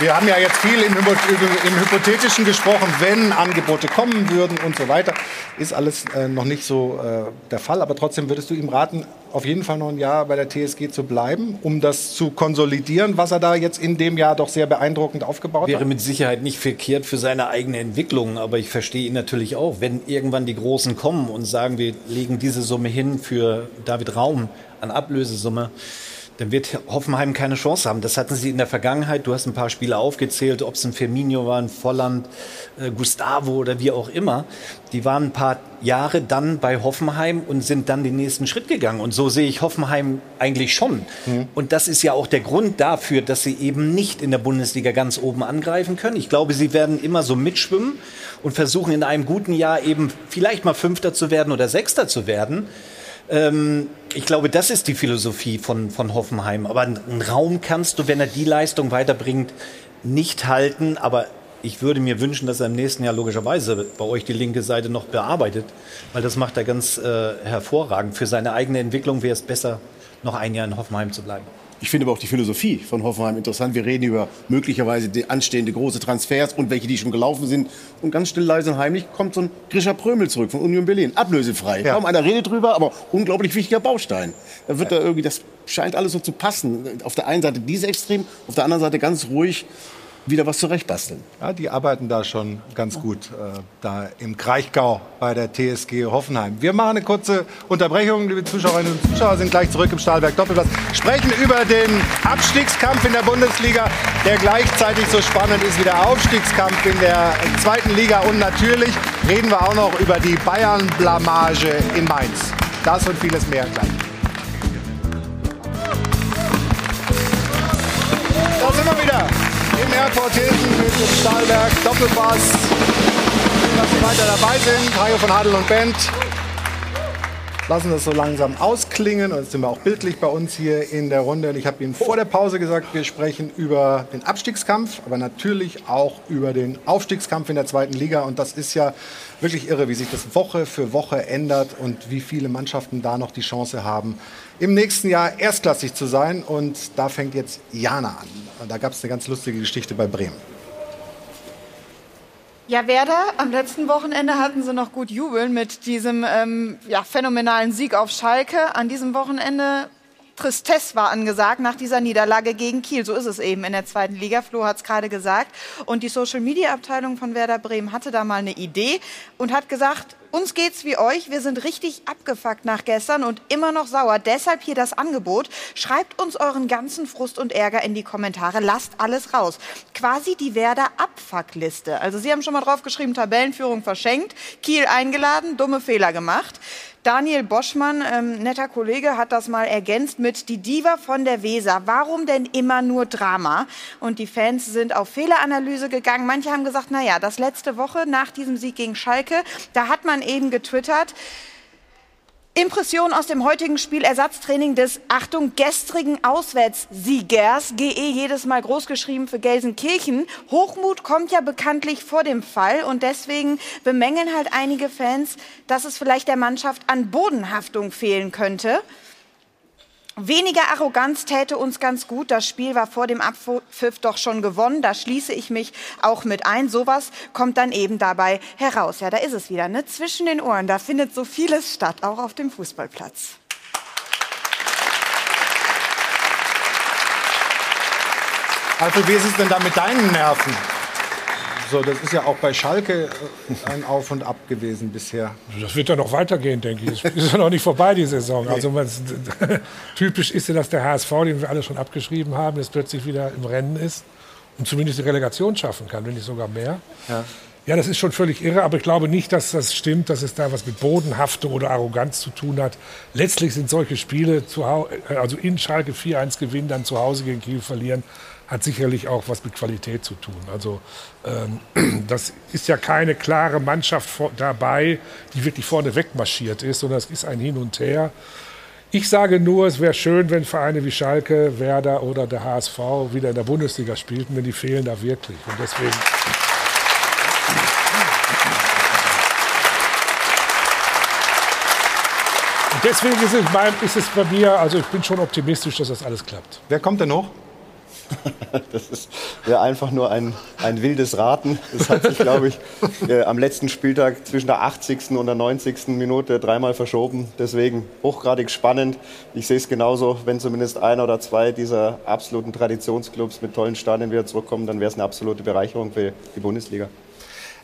wir haben ja jetzt viel im, im, Hypothetischen gesprochen, wenn Angebote kommen würden und so weiter. Ist alles äh, noch nicht so äh, der Fall. Aber trotzdem würdest du ihm raten, auf jeden Fall noch ein Jahr bei der TSG zu bleiben, um das zu konsolidieren, was er da jetzt in dem Jahr doch sehr beeindruckend aufgebaut Wäre hat? Wäre mit Sicherheit nicht verkehrt für seine eigene Entwicklung. Aber ich verstehe ihn natürlich auch. Wenn irgendwann die Großen kommen und sagen, wir legen diese Summe hin für David Raum an Ablösesumme, dann wird Hoffenheim keine Chance haben. Das hatten sie in der Vergangenheit. Du hast ein paar Spiele aufgezählt, ob es ein Firmino war, ein Volland, äh, Gustavo oder wie auch immer. Die waren ein paar Jahre dann bei Hoffenheim und sind dann den nächsten Schritt gegangen. Und so sehe ich Hoffenheim eigentlich schon. Mhm. Und das ist ja auch der Grund dafür, dass sie eben nicht in der Bundesliga ganz oben angreifen können. Ich glaube, sie werden immer so mitschwimmen und versuchen in einem guten Jahr eben vielleicht mal Fünfter zu werden oder Sechster zu werden. Ähm, ich glaube, das ist die Philosophie von, von Hoffenheim. Aber einen Raum kannst du, wenn er die Leistung weiterbringt, nicht halten. Aber ich würde mir wünschen, dass er im nächsten Jahr logischerweise bei euch die linke Seite noch bearbeitet, weil das macht er ganz äh, hervorragend. Für seine eigene Entwicklung wäre es besser, noch ein Jahr in Hoffenheim zu bleiben. Ich finde aber auch die Philosophie von Hoffenheim interessant. Wir reden über möglicherweise die anstehende große Transfers und welche, die schon gelaufen sind. Und ganz still, leise und heimlich kommt so ein Grisha Prömel zurück von Union Berlin. Ablösefrei. Ja. Kaum einer redet drüber, aber unglaublich wichtiger Baustein. Da wird ja. da irgendwie, das scheint alles so zu passen. Auf der einen Seite diese Extrem, auf der anderen Seite ganz ruhig wieder was zurechtbasteln. Ja, die arbeiten da schon ganz gut, äh, da im Kraichgau bei der TSG Hoffenheim. Wir machen eine kurze Unterbrechung, liebe Zuschauerinnen und Zuschauer, sind gleich zurück im Stahlberg Doppelplatz, sprechen über den Abstiegskampf in der Bundesliga, der gleichzeitig so spannend ist wie der Aufstiegskampf in der zweiten Liga. Und natürlich reden wir auch noch über die Bayern-Blamage in Mainz. Das und vieles mehr gleich. Airport Hilton mit dem Stahlberg Doppelpass. Schön, dass Sie weiter dabei sind. Hajo von Hadel und Band lassen das so langsam ausklingen. Und jetzt sind wir auch bildlich bei uns hier in der Runde. Und ich habe Ihnen vor der Pause gesagt, wir sprechen über den Abstiegskampf, aber natürlich auch über den Aufstiegskampf in der zweiten Liga. Und das ist ja wirklich irre, wie sich das Woche für Woche ändert und wie viele Mannschaften da noch die Chance haben, im nächsten Jahr erstklassig zu sein. Und da fängt jetzt Jana an. Da gab es eine ganz lustige Geschichte bei Bremen. Ja, Werder, am letzten Wochenende hatten sie noch gut jubeln mit diesem ähm, ja, phänomenalen Sieg auf Schalke. An diesem Wochenende Tristesse war angesagt nach dieser Niederlage gegen Kiel. So ist es eben in der zweiten Liga. Flo hat es gerade gesagt. Und die Social-Media-Abteilung von Werder Bremen hatte da mal eine Idee und hat gesagt, uns geht's wie euch. Wir sind richtig abgefuckt nach gestern und immer noch sauer. Deshalb hier das Angebot. Schreibt uns euren ganzen Frust und Ärger in die Kommentare. Lasst alles raus. Quasi die Werder Abfuckliste. Also Sie haben schon mal drauf geschrieben, Tabellenführung verschenkt, Kiel eingeladen, dumme Fehler gemacht. Daniel Boschmann, ähm, netter Kollege, hat das mal ergänzt mit die Diva von der Weser. Warum denn immer nur Drama? Und die Fans sind auf Fehleranalyse gegangen. Manche haben gesagt, na ja, das letzte Woche nach diesem Sieg gegen Schalke, da hat man eben getwittert, Impression aus dem heutigen Spiel, Ersatztraining des, Achtung, gestrigen Auswärtssiegers, GE jedes Mal großgeschrieben für Gelsenkirchen. Hochmut kommt ja bekanntlich vor dem Fall und deswegen bemängeln halt einige Fans, dass es vielleicht der Mannschaft an Bodenhaftung fehlen könnte. Weniger Arroganz täte uns ganz gut. Das Spiel war vor dem Abpfiff doch schon gewonnen. Da schließe ich mich auch mit ein. Sowas kommt dann eben dabei heraus. Ja, da ist es wieder. Ne? Zwischen den Ohren, da findet so vieles statt, auch auf dem Fußballplatz. Alfred, wie ist es denn da mit deinen Nerven? So, das ist ja auch bei Schalke äh, ein Auf und Ab gewesen bisher. Das wird ja noch weitergehen, denke ich. Es ist ja noch nicht vorbei, die Saison. Nee. Also typisch ist ja, dass der HSV, den wir alle schon abgeschrieben haben, jetzt plötzlich wieder im Rennen ist und zumindest die Relegation schaffen kann, wenn nicht sogar mehr. Ja. Ja, das ist schon völlig irre, aber ich glaube nicht, dass das stimmt, dass es da was mit Bodenhaftung oder Arroganz zu tun hat. Letztlich sind solche Spiele, zu, äh, also in Schalke 4-1 gewinnen, dann zu Hause gegen Kiel verlieren, hat sicherlich auch was mit Qualität zu tun. Also ähm, das ist ja keine klare Mannschaft dabei, die wirklich vorne wegmarschiert ist, sondern es ist ein Hin und Her. Ich sage nur, es wäre schön, wenn Vereine wie Schalke, Werder oder der HSV wieder in der Bundesliga spielten, denn die fehlen da wirklich. Und deswegen. Deswegen ist es, mein, ist es bei mir, also ich bin schon optimistisch, dass das alles klappt. Wer kommt denn hoch? das ist ja einfach nur ein, ein wildes Raten. Das hat sich, glaube ich, äh, am letzten Spieltag zwischen der 80. und der 90. Minute dreimal verschoben. Deswegen hochgradig spannend. Ich sehe es genauso, wenn zumindest einer oder zwei dieser absoluten Traditionsclubs mit tollen Stadien wieder zurückkommen, dann wäre es eine absolute Bereicherung für die Bundesliga.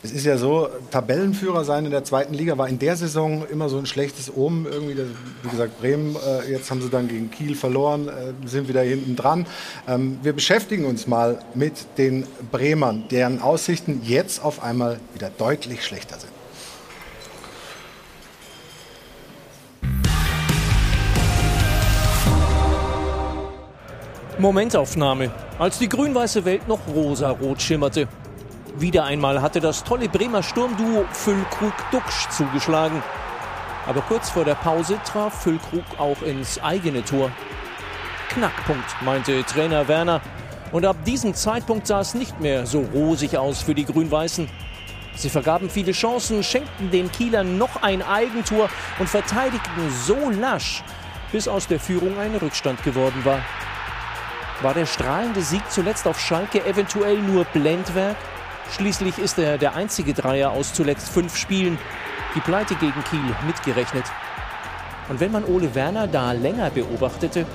Es ist ja so, Tabellenführer sein in der zweiten Liga war in der Saison immer so ein schlechtes Omen. Irgendwie, wie gesagt, Bremen, äh, jetzt haben sie dann gegen Kiel verloren, äh, sind wieder hinten dran. Ähm, wir beschäftigen uns mal mit den Bremern, deren Aussichten jetzt auf einmal wieder deutlich schlechter sind. Momentaufnahme, als die grün-weiße Welt noch rosa-rot schimmerte. Wieder einmal hatte das tolle Bremer Sturmduo Füllkrug-Duxch zugeschlagen. Aber kurz vor der Pause traf Füllkrug auch ins eigene Tor. Knackpunkt, meinte Trainer Werner. Und ab diesem Zeitpunkt sah es nicht mehr so rosig aus für die Grün-Weißen. Sie vergaben viele Chancen, schenkten den Kielern noch ein Eigentor und verteidigten so lasch, bis aus der Führung ein Rückstand geworden war. War der strahlende Sieg zuletzt auf Schalke eventuell nur Blendwerk? Schließlich ist er der einzige Dreier aus zuletzt fünf Spielen. Die Pleite gegen Kiel mitgerechnet. Und wenn man Ole Werner da länger beobachtete,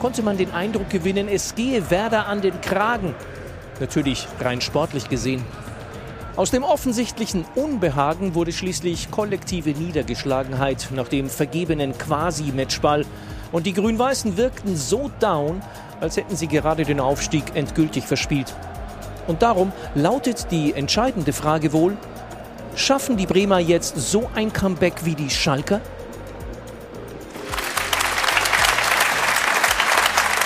konnte man den Eindruck gewinnen, es gehe Werder an den Kragen. Natürlich rein sportlich gesehen. Aus dem offensichtlichen Unbehagen wurde schließlich kollektive Niedergeschlagenheit nach dem vergebenen Quasi-Matchball. Und die Grün-Weißen wirkten so down, als hätten sie gerade den Aufstieg endgültig verspielt. Und darum lautet die entscheidende Frage wohl, schaffen die Bremer jetzt so ein Comeback wie die Schalker?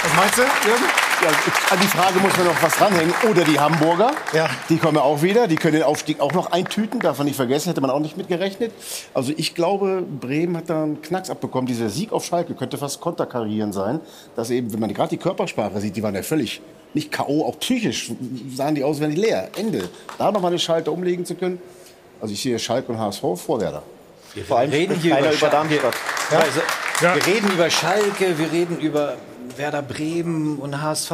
Was meinst du, Jürgen? Ja, an die Frage muss man noch was dranhängen. Oder die Hamburger. Ja. Die kommen ja auch wieder. Die können den Aufstieg auch noch eintüten. Darf man nicht vergessen. Hätte man auch nicht mitgerechnet. Also ich glaube, Bremen hat da einen Knacks abbekommen. Dieser Sieg auf Schalke könnte fast konterkarieren sein. Dass eben, wenn man gerade die Körpersprache sieht, die waren ja völlig nicht K.O., auch psychisch sahen die aus, wenn die leer. Ende. Da noch mal eine Schalter umlegen zu können. Also ich sehe Schalke und HSV vor Werder. Wir Vor allem reden hier über, über Schalke. Darmstadt. Ja. Also, Ja. Wir reden über Schalke, wir reden über Werder Bremen und HSV.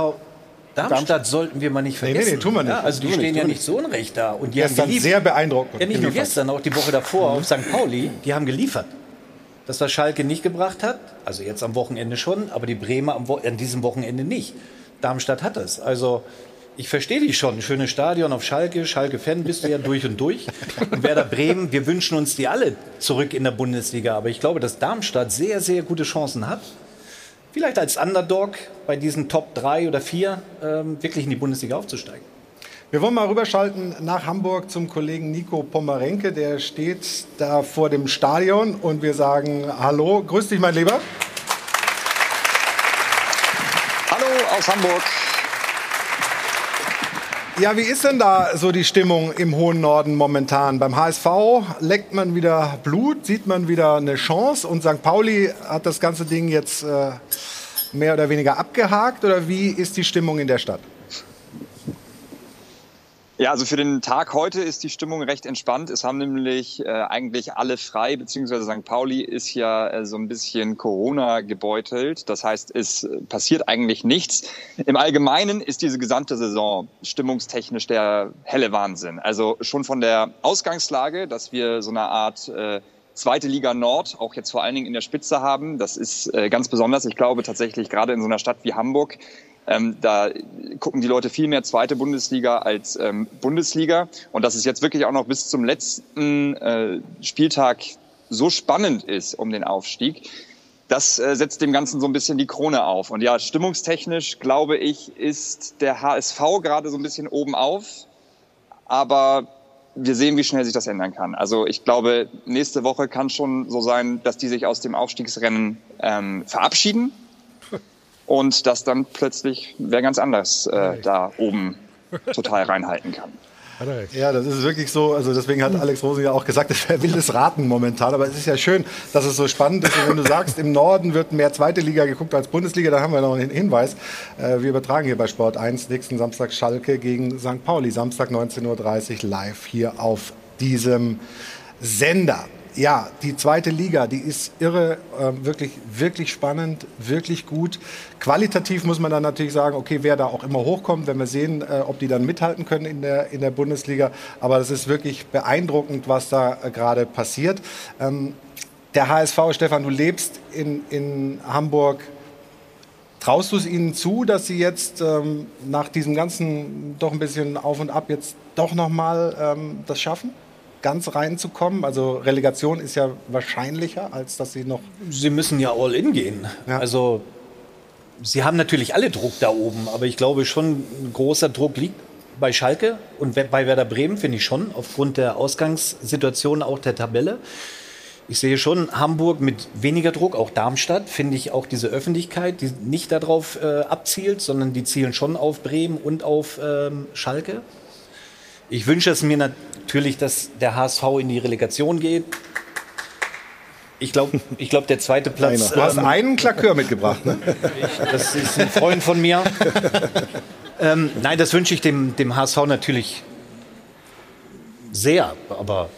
Darmstadt sollten wir mal nicht Nee, nee, vergessen. nee, tun wir nicht. Ja, also die stehen nicht, ja nicht so unrecht da. Und die Gestern haben geliefert. sehr beeindruckend Ja, nicht nur gestern, auch die Woche davor auf St. Pauli. Die haben geliefert. Das, was Schalke nicht gebracht hat, also jetzt am Wochenende schon, aber die Bremer am Wo an diesem Wochenende nicht. Darmstadt hat es. Also ich verstehe dich schon. Schönes Stadion auf Schalke. Schalke-Fan bist du ja durch und durch. Und Werder Bremen, wir wünschen uns die alle zurück in der Bundesliga. Aber ich glaube, dass Darmstadt sehr, sehr gute Chancen hat. Vielleicht als Underdog bei diesen Top 3 oder 4 ähm, wirklich in die Bundesliga aufzusteigen. Wir wollen mal rüberschalten nach Hamburg zum Kollegen Nico Pomerenke. Der steht da vor dem Stadion und wir sagen Hallo, grüß dich, mein Lieber. Aus Hamburg. Ja, wie ist denn da so die Stimmung im hohen Norden momentan? Beim HSV leckt man wieder Blut, sieht man wieder eine Chance und St. Pauli hat das ganze Ding jetzt äh, mehr oder weniger abgehakt oder wie ist die Stimmung in der Stadt? Ja, also für den Tag heute ist die Stimmung recht entspannt. Es haben nämlich äh, eigentlich alle frei, beziehungsweise St. Pauli ist ja äh, so ein bisschen Corona gebeutelt. Das heißt, es passiert eigentlich nichts. Im Allgemeinen ist diese gesamte Saison stimmungstechnisch der helle Wahnsinn. Also schon von der Ausgangslage, dass wir so eine Art äh, zweite Liga Nord auch jetzt vor allen Dingen in der Spitze haben. Das ist äh, ganz besonders. Ich glaube tatsächlich gerade in so einer Stadt wie Hamburg ähm, da gucken die Leute viel mehr zweite Bundesliga als ähm, Bundesliga. Und dass es jetzt wirklich auch noch bis zum letzten äh, Spieltag so spannend ist um den Aufstieg, das äh, setzt dem Ganzen so ein bisschen die Krone auf. Und ja, stimmungstechnisch, glaube ich, ist der HSV gerade so ein bisschen oben auf. Aber wir sehen, wie schnell sich das ändern kann. Also ich glaube, nächste Woche kann schon so sein, dass die sich aus dem Aufstiegsrennen ähm, verabschieden und dass dann plötzlich wer ganz anders äh, da oben total reinhalten kann. Ja, das ist wirklich so. Also deswegen hat Alex Rosen ja auch gesagt, es wäre wildes Raten momentan. Aber es ist ja schön, dass es so spannend ist. Und wenn du sagst, im Norden wird mehr zweite Liga geguckt als Bundesliga, dann haben wir noch einen Hinweis. Äh, Wir übertragen hier bei Sport 1 nächsten Samstag Schalke gegen St. Pauli. Samstag 19.30 Uhr live hier auf diesem Sender. Ja, die zweite Liga, die ist irre, äh, wirklich, wirklich spannend, wirklich gut. Qualitativ muss man dann natürlich sagen, okay, wer da auch immer hochkommt, wenn wir sehen, äh, ob die dann mithalten können in der, in der Bundesliga. Aber das ist wirklich beeindruckend, was da äh, gerade passiert. Ähm, der HSV, Stefan, du lebst in, in Hamburg. Traust du es ihnen zu, dass sie jetzt ähm, nach diesem ganzen doch ein bisschen Auf und Ab jetzt doch nochmal ähm, das schaffen? Ganz reinzukommen? Also Relegation ist ja wahrscheinlicher, als dass sie noch. Sie müssen ja all in gehen. Also sie haben natürlich alle Druck da oben, aber ich glaube schon, ein großer Druck liegt bei Schalke und bei Werder Bremen, finde ich schon, aufgrund der Ausgangssituation auch der Tabelle. Ich sehe schon Hamburg mit weniger Druck, auch Darmstadt, finde ich auch diese Öffentlichkeit, die nicht darauf äh, abzielt, sondern die zielen schon auf Bremen und auf ähm, Schalke. Ich wünsche es mir natürlich, dass der HSV in die Relegation geht. Ich glaube, ich glaub, der zweite Platz. Du hast ähm, einen Klakör mitgebracht, ne? das ist ein Freund von mir. ähm, nein, das wünsche ich dem, dem HSV natürlich sehr. Aber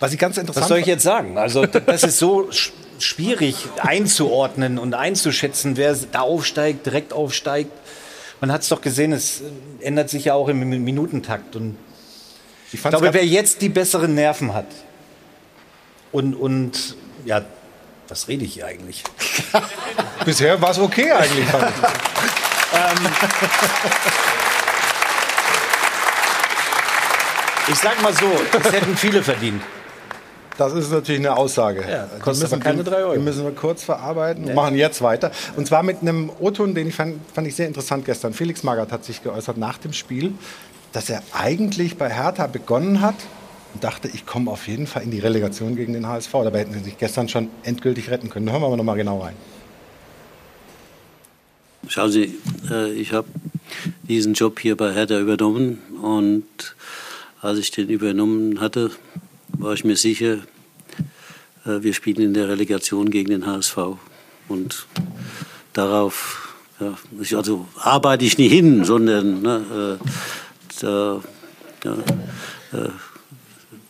was ich ganz interessant Was soll ich jetzt sagen? Also das ist so sch schwierig einzuordnen und einzuschätzen, wer da aufsteigt, direkt aufsteigt. Man hat es doch gesehen, es ändert sich ja auch im Minutentakt. Und ich, fand's glaube, wer jetzt die besseren Nerven hat und, und ja, was rede ich hier eigentlich? Bisher war es okay eigentlich. Ähm, ich sag mal so, das hätten viele verdient. Das ist natürlich eine Aussage. Ja, kostet aber keine drei Euro. Die müssen wir kurz verarbeiten und Ja. machen jetzt weiter. Und zwar mit einem O-Ton, den ich fand, fand ich sehr interessant gestern. Felix Magath hat sich geäußert nach dem Spiel, dass er eigentlich bei Hertha begonnen hat und dachte, ich komme auf jeden Fall in die Relegation gegen den HSV. Dabei hätten sie sich gestern schon endgültig retten können. Da hören wir aber noch mal genau rein. Schauen Sie, äh, ich habe diesen Job hier bei Hertha übernommen und als ich den übernommen hatte, war ich mir sicher, äh, wir spielen in der Relegation gegen den HSV. Und darauf ja, ich, also arbeite ich nie hin, sondern ne, äh, da, ja, äh,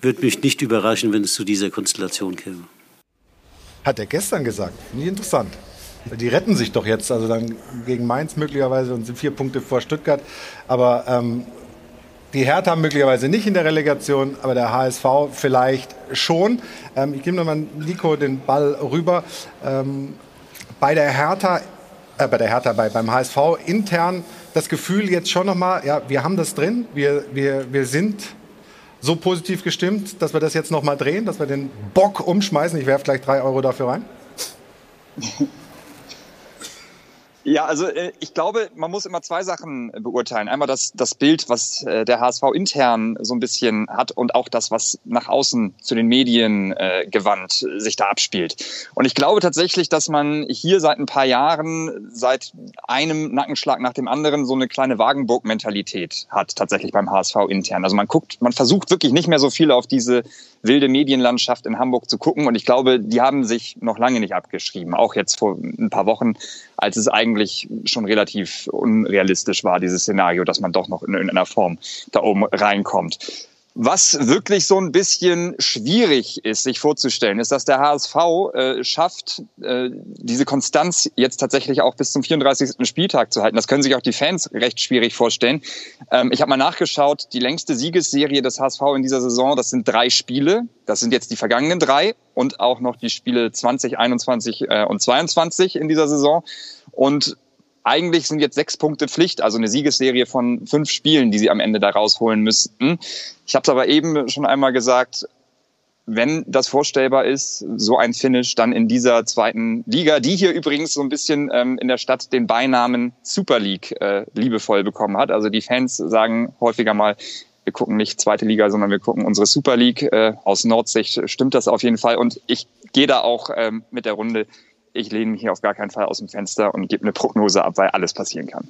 würde mich nicht überraschen, wenn es zu dieser Konstellation käme. Hat er gestern gesagt. Finde ich interessant. Die retten sich doch jetzt, also dann gegen Mainz möglicherweise und sind vier Punkte vor Stuttgart. Aber ähm, die Hertha möglicherweise nicht in der Relegation, aber der HSV vielleicht schon. Ähm, ich gebe nochmal Nico den Ball rüber. Ähm, bei der Hertha, äh, bei der Hertha, bei, beim HSV intern das Gefühl jetzt schon nochmal, ja, wir haben das drin, wir, wir, wir sind so positiv gestimmt, dass wir das jetzt nochmal drehen, dass wir den Bock umschmeißen. Ich werfe gleich drei Euro dafür rein. Ja, also äh, ich glaube, man muss immer zwei Sachen beurteilen. Einmal das, das Bild, was äh, der HSV intern so ein bisschen hat und auch das, was nach außen zu den Medien äh, gewandt sich da abspielt. Und ich glaube tatsächlich, dass man hier seit ein paar Jahren, seit einem Nackenschlag nach dem anderen, so eine kleine Wagenburg-Mentalität hat tatsächlich beim HSV intern. Also man guckt, man versucht wirklich nicht mehr so viel auf diese wilde Medienlandschaft in Hamburg zu gucken. Und ich glaube, die haben sich noch lange nicht abgeschrieben. Auch jetzt vor ein paar Wochen, als es eigentlich schon relativ unrealistisch war, dieses Szenario, dass man doch noch in irgendeiner Form da oben reinkommt. Was wirklich so ein bisschen schwierig ist, sich vorzustellen, ist, dass der HSV äh, schafft, äh, diese Konstanz jetzt tatsächlich auch bis zum 34. Spieltag zu halten. Das können sich auch die Fans recht schwierig vorstellen. Ähm, ich habe mal nachgeschaut, die längste Siegesserie des HSV in dieser Saison, das sind drei Spiele. Das sind jetzt die vergangenen drei und auch noch die Spiele 20, 21 äh, und 22 in dieser Saison. Und eigentlich sind jetzt sechs Punkte Pflicht, also eine Siegesserie von fünf Spielen, die sie am Ende da rausholen müssten. Ich habe es aber eben schon einmal gesagt, wenn das vorstellbar ist, so ein Finish dann in dieser zweiten Liga, die hier übrigens so ein bisschen ähm, in der Stadt den Beinamen Super League äh, liebevoll bekommen hat. Also die Fans sagen häufiger mal, wir gucken nicht zweite Liga, sondern wir gucken unsere Super League. Äh, aus Nordsicht stimmt das auf jeden Fall. Und ich gehe da auch ähm, mit der Runde ich lehne mich hier auf gar keinen Fall aus dem Fenster und gebe eine Prognose ab, weil alles passieren kann.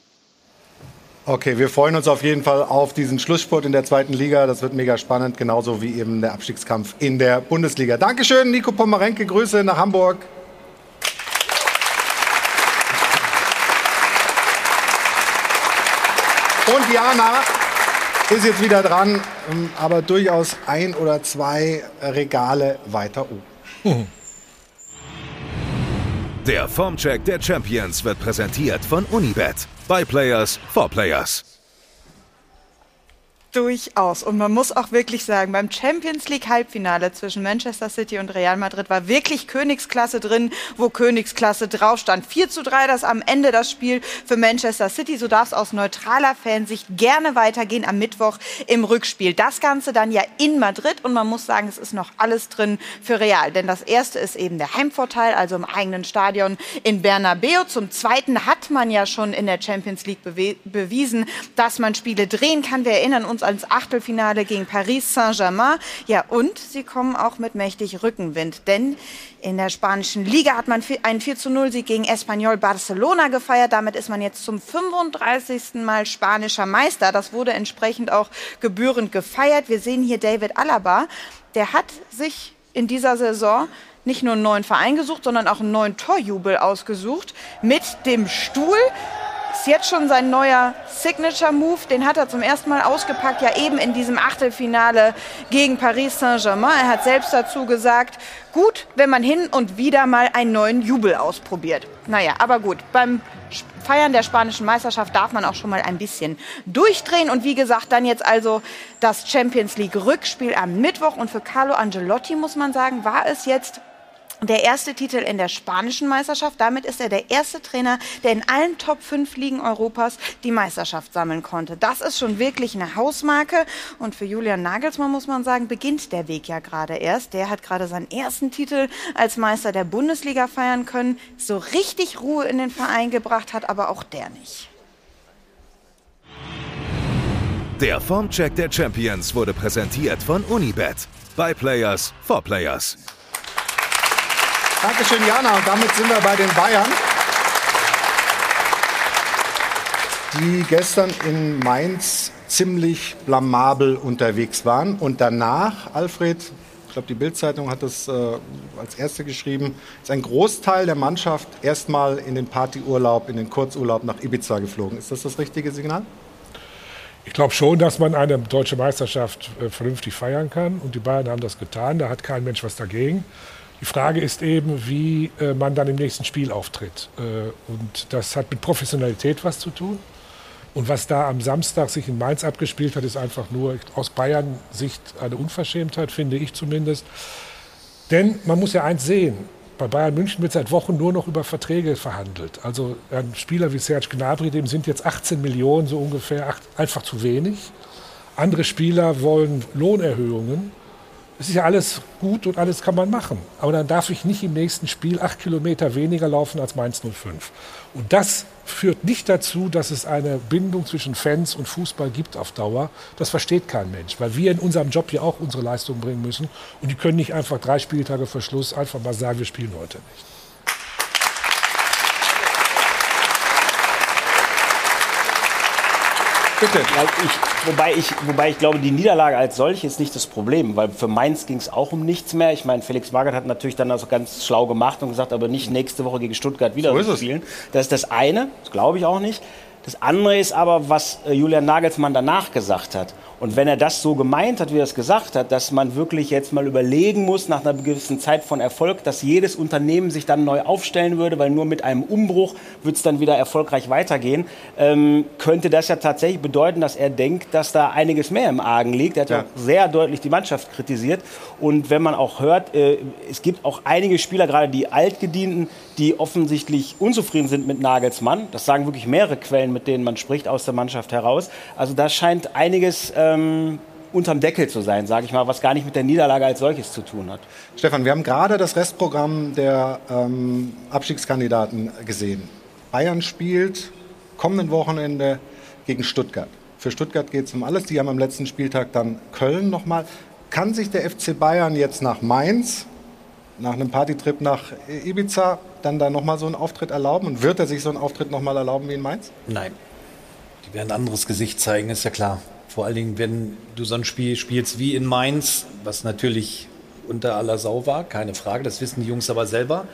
Okay, wir freuen uns auf jeden Fall auf diesen Schlussspurt in der zweiten Liga. Das wird mega spannend, genauso wie eben der Abstiegskampf in der Bundesliga. Dankeschön, Nico Pomerenke. Grüße nach Hamburg. Und Jana ist jetzt wieder dran, aber durchaus ein oder zwei Regale weiter oben. Mhm. Der Formcheck der Champions wird präsentiert von Unibet. By Players for Players. Durchaus. Und man muss auch wirklich sagen, beim Champions League Halbfinale zwischen Manchester City und Real Madrid war wirklich Königsklasse drin, wo Königsklasse drauf stand. 4 zu 3 das am Ende das Spiel für Manchester City. So darf es aus neutraler Fansicht gerne weitergehen am Mittwoch im Rückspiel. Das Ganze dann ja in Madrid und man muss sagen, es ist noch alles drin für Real. Denn das erste ist eben der Heimvorteil, also im eigenen Stadion in Bernabeu. Zum zweiten hat man ja schon in der Champions League bewiesen, dass man Spiele drehen kann. Wir erinnern uns ans Achtelfinale gegen Paris Saint-Germain. Ja, und sie kommen auch mit mächtig Rückenwind, denn in der spanischen Liga hat man einen 4 zu 0 Sieg gegen Espanyol Barcelona gefeiert. Damit ist man jetzt zum 35. Mal spanischer Meister. Das wurde entsprechend auch gebührend gefeiert. Wir sehen hier David Alaba. Der hat sich in dieser Saison nicht nur einen neuen Verein gesucht, sondern auch einen neuen Torjubel ausgesucht mit dem Stuhl ist jetzt schon sein neuer Signature-Move. Den hat er zum ersten Mal ausgepackt, ja eben in diesem Achtelfinale gegen Paris Saint-Germain. Er hat selbst dazu gesagt, gut, wenn man hin und wieder mal einen neuen Jubel ausprobiert. Naja, aber gut, beim Feiern der spanischen Meisterschaft darf man auch schon mal ein bisschen durchdrehen. Und wie gesagt, dann jetzt also das Champions League Rückspiel am Mittwoch. Und für Carlo Angelotti muss man sagen, war es jetzt der erste Titel in der spanischen Meisterschaft. Damit ist er der erste Trainer, der in allen Top 5 Ligen Europas die Meisterschaft sammeln konnte. Das ist schon wirklich eine Hausmarke. Und für Julian Nagelsmann muss man sagen, beginnt der Weg ja gerade erst. Der hat gerade seinen ersten Titel als Meister der Bundesliga feiern können. So richtig Ruhe in den Verein gebracht hat aber auch der nicht. Der Formcheck der Champions wurde präsentiert von Unibet. By Players for Players. Dankeschön, Jana. Und damit sind wir bei den Bayern. die gestern in Mainz ziemlich blamabel unterwegs waren. Und danach, Alfred, ich glaube, die Bildzeitung hat das äh, als erste geschrieben, ist ein Großteil der Mannschaft erstmal in den Partyurlaub, in den Kurzurlaub nach Ibiza geflogen. Ist das das richtige Signal? Ich glaube schon, dass man eine deutsche Meisterschaft äh, vernünftig feiern kann. Und die Bayern haben das getan. Da hat kein Mensch was dagegen. Die Frage ist eben, wie äh, man dann im nächsten Spiel auftritt. Äh, und das hat mit Professionalität was zu tun. Und was da am Samstag sich in Mainz abgespielt hat, ist einfach nur aus Bayern-Sicht eine Unverschämtheit, finde ich zumindest. Denn man muss ja eins sehen, bei Bayern München wird seit Wochen nur noch über Verträge verhandelt. Also ein Spieler wie Serge Gnabry, dem sind jetzt 18 Millionen so ungefähr einfach zu wenig. Andere Spieler wollen Lohnerhöhungen. Es ist ja alles gut und alles kann man machen. Aber dann darf ich nicht im nächsten Spiel acht Kilometer weniger laufen als Mainz 05. Und das führt nicht dazu, dass es eine Bindung zwischen Fans und Fußball gibt auf Dauer. Das versteht kein Mensch, weil wir in unserem Job hier auch unsere Leistung bringen müssen. Und die können nicht einfach drei Spieltage vor Schluss einfach mal sagen, wir spielen heute nicht. Bitte. Ich, wobei, ich, wobei ich glaube, die Niederlage als solche ist nicht das Problem, weil für Mainz ging es auch um nichts mehr. Ich meine, Felix Magath hat natürlich dann also ganz schlau gemacht und gesagt, aber nicht nächste Woche gegen Stuttgart wieder so spielen. Das ist das eine, das glaube ich auch nicht. Das andere ist aber, was äh, Julian Nagelsmann danach gesagt hat. Und wenn er das so gemeint hat, wie er es gesagt hat, dass man wirklich jetzt mal überlegen muss, nach einer gewissen Zeit von Erfolg, dass jedes Unternehmen sich dann neu aufstellen würde, weil nur mit einem Umbruch wird es dann wieder erfolgreich weitergehen, ähm, könnte das ja tatsächlich bedeuten, dass er denkt, dass da einiges mehr im Argen liegt. Er hat ja, ja sehr deutlich die Mannschaft kritisiert. Und wenn man auch hört, äh, es gibt auch einige Spieler, gerade die Altgedienten, die offensichtlich unzufrieden sind mit Nagelsmann. Das sagen wirklich mehrere Quellen, mit denen man spricht aus der Mannschaft heraus. Also da scheint einiges ähm, unterm Deckel zu sein, sage ich mal, was gar nicht mit der Niederlage als solches zu tun hat. Stefan, wir haben gerade das Restprogramm der ähm, Abstiegskandidaten gesehen. Bayern spielt kommenden Wochenende gegen Stuttgart. Für Stuttgart geht es um alles. Die haben am letzten Spieltag dann Köln nochmal. Kann sich der FC Bayern jetzt nach Mainz nach einem Partytrip nach Ibiza dann da nochmal so einen Auftritt erlauben? Und wird er sich so einen Auftritt nochmal erlauben wie in Mainz? Nein. Die werden ein anderes Gesicht zeigen, ist ja klar. Vor allen Dingen, wenn du so ein Spiel spielst wie in Mainz, was natürlich unter aller Sau war, keine Frage, das wissen die Jungs aber selber.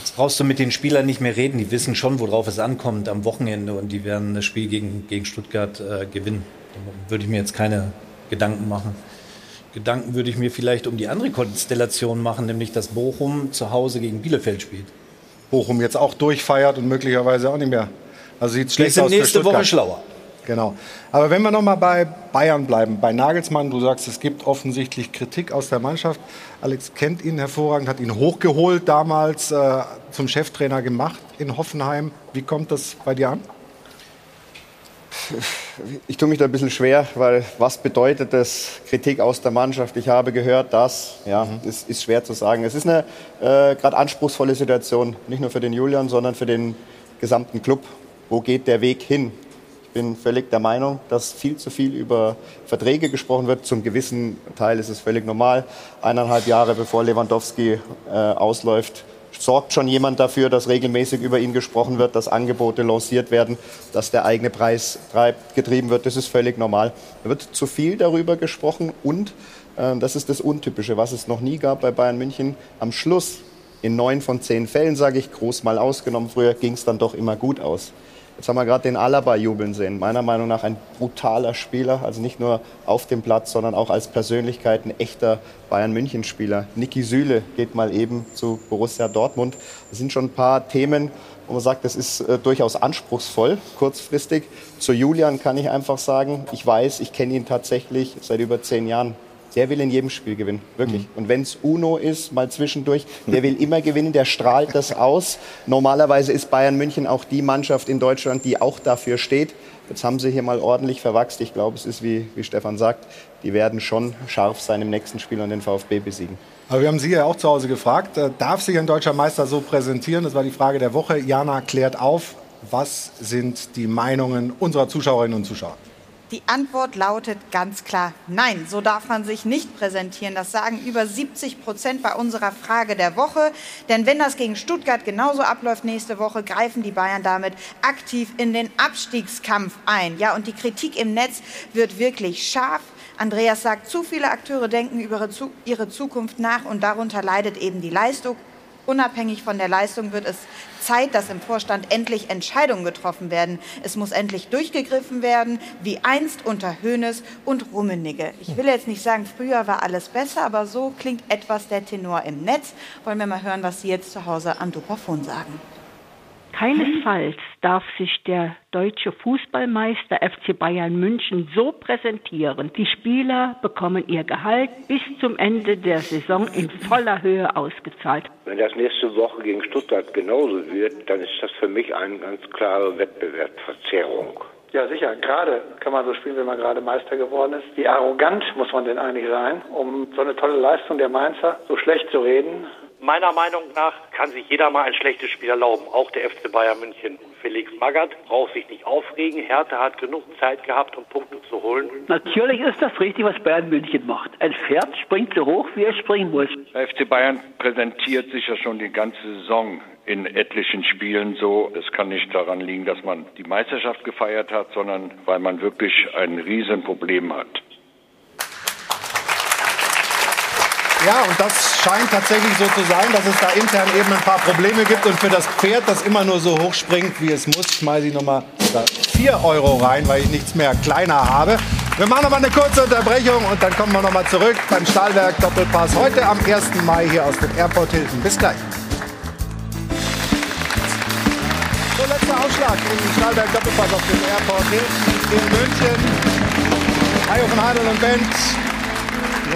Jetzt brauchst du mit den Spielern nicht mehr reden, die wissen schon, worauf es ankommt am Wochenende und die werden das Spiel gegen, gegen Stuttgart äh, gewinnen. Da würde ich mir jetzt keine Gedanken machen. Gedanken würde ich mir vielleicht um die andere Konstellation machen, nämlich dass Bochum zu Hause gegen Bielefeld spielt. Bochum jetzt auch durchfeiert und möglicherweise auch nicht mehr. Also sieht schlecht sind aus nächste Woche schlauer. Genau. Aber wenn wir noch mal bei Bayern bleiben, bei Nagelsmann, du sagst, es gibt offensichtlich Kritik aus der Mannschaft. Alex kennt ihn hervorragend, hat ihn hochgeholt damals äh, zum Cheftrainer gemacht in Hoffenheim. Wie kommt das bei dir an? ich tue mich da ein bisschen schwer, weil was bedeutet das Kritik aus der Mannschaft? Ich habe gehört, dass, ja, mhm. ist, ist schwer zu sagen. Es ist eine äh, gerade anspruchsvolle Situation, nicht nur für den Julian, sondern für den gesamten Club. Wo geht der Weg hin? Ich bin völlig der Meinung, dass viel zu viel über Verträge gesprochen wird. Zum gewissen Teil ist es völlig normal. Eineinhalb Jahre bevor Lewandowski äh, ausläuft, sorgt schon jemand dafür, dass regelmäßig über ihn gesprochen wird, dass Angebote lanciert werden, dass der eigene Preis getrieben wird. Das ist völlig normal. Da wird zu viel darüber gesprochen und äh, das ist das Untypische, was es noch nie gab bei Bayern München. Am Schluss, in neun von zehn Fällen, sage ich, groß mal ausgenommen, früher ging es dann doch immer gut aus. Jetzt haben wir gerade den Alaba jubeln sehen. Meiner Meinung nach ein brutaler Spieler, also nicht nur auf dem Platz, sondern auch als Persönlichkeit ein echter Bayern-München-Spieler. Niki Süle geht mal eben zu Borussia Dortmund. Das sind schon ein paar Themen, wo man sagt, das ist äh, durchaus anspruchsvoll, kurzfristig. Zu Julian kann ich einfach sagen, ich weiß, ich kenne ihn tatsächlich seit über zehn Jahren der will in jedem Spiel gewinnen, wirklich. Mhm. Und wenn es Uno ist, mal zwischendurch, der will immer gewinnen, der strahlt das aus. Normalerweise ist Bayern München auch die Mannschaft in Deutschland, die auch dafür steht. Jetzt haben sie hier mal ordentlich verwachst. Ich glaube, es ist, wie, wie Stefan sagt, die werden schon scharf sein im nächsten Spiel und den VfB besiegen. Aber wir haben Sie ja auch zu Hause gefragt, äh, darf sich ein deutscher Meister so präsentieren? Das war die Frage der Woche. Jana klärt auf, was sind die Meinungen unserer Zuschauerinnen und Zuschauer? Die Antwort lautet ganz klar nein. So darf man sich nicht präsentieren. Das sagen über 70 Prozent bei unserer Frage der Woche. Denn wenn das gegen Stuttgart genauso abläuft nächste Woche, greifen die Bayern damit aktiv in den Abstiegskampf ein. Ja, und die Kritik im Netz wird wirklich scharf. Andreas sagt, zu viele Akteure denken über ihre Zukunft nach und darunter leidet eben die Leistung. Unabhängig von der Leistung wird es Zeit, dass im Vorstand endlich Entscheidungen getroffen werden. Es muss endlich durchgegriffen werden, wie einst unter Hoeneß und Rummenigge. Ich will jetzt nicht sagen, früher war alles besser, aber so klingt etwas der Tenor im Netz. Wollen wir mal hören, was Sie jetzt zu Hause am Dupafon sagen. Keinesfalls darf sich der deutsche Fußballmeister FC Bayern München so präsentieren. Die Spieler bekommen ihr Gehalt bis zum Ende der Saison in voller Höhe ausgezahlt. Wenn das nächste Woche gegen Stuttgart genauso wird, dann ist das für mich eine ganz klare Wettbewerbsverzerrung. Ja, sicher. Gerade kann man so spielen, wenn man gerade Meister geworden ist. Wie arrogant muss man denn eigentlich sein, um so eine tolle Leistung der Mainzer so schlecht zu reden? Meiner Meinung nach kann sich jeder mal ein schlechtes Spiel erlauben, auch der FC Bayern München. Felix Magath braucht sich nicht aufregen. Hertha hat genug Zeit gehabt, um Punkte zu holen. Natürlich ist das richtig, was Bayern München macht. Ein Pferd springt so hoch, wie er springen muss. Der FC Bayern präsentiert sich ja schon die ganze Saison in etlichen Spielen so. Es kann nicht daran liegen, dass man die Meisterschaft gefeiert hat, sondern weil man wirklich ein Riesenproblem hat. Ja, und das scheint tatsächlich so zu sein, dass es da intern eben ein paar Probleme gibt. Und für das Pferd, das immer nur so hoch springt, wie es muss, schmeiße ich nochmal 4 Euro rein, weil ich nichts mehr kleiner habe. Wir machen nochmal eine kurze Unterbrechung und dann kommen wir nochmal zurück beim Stahlwerk Doppelpass heute am 1. Mai hier aus dem Airport Hilton. Bis gleich. So, letzter Aufschlag im Stahlwerk Doppelpass auf dem Airport Hilton in München. Hajo von Heidel und Band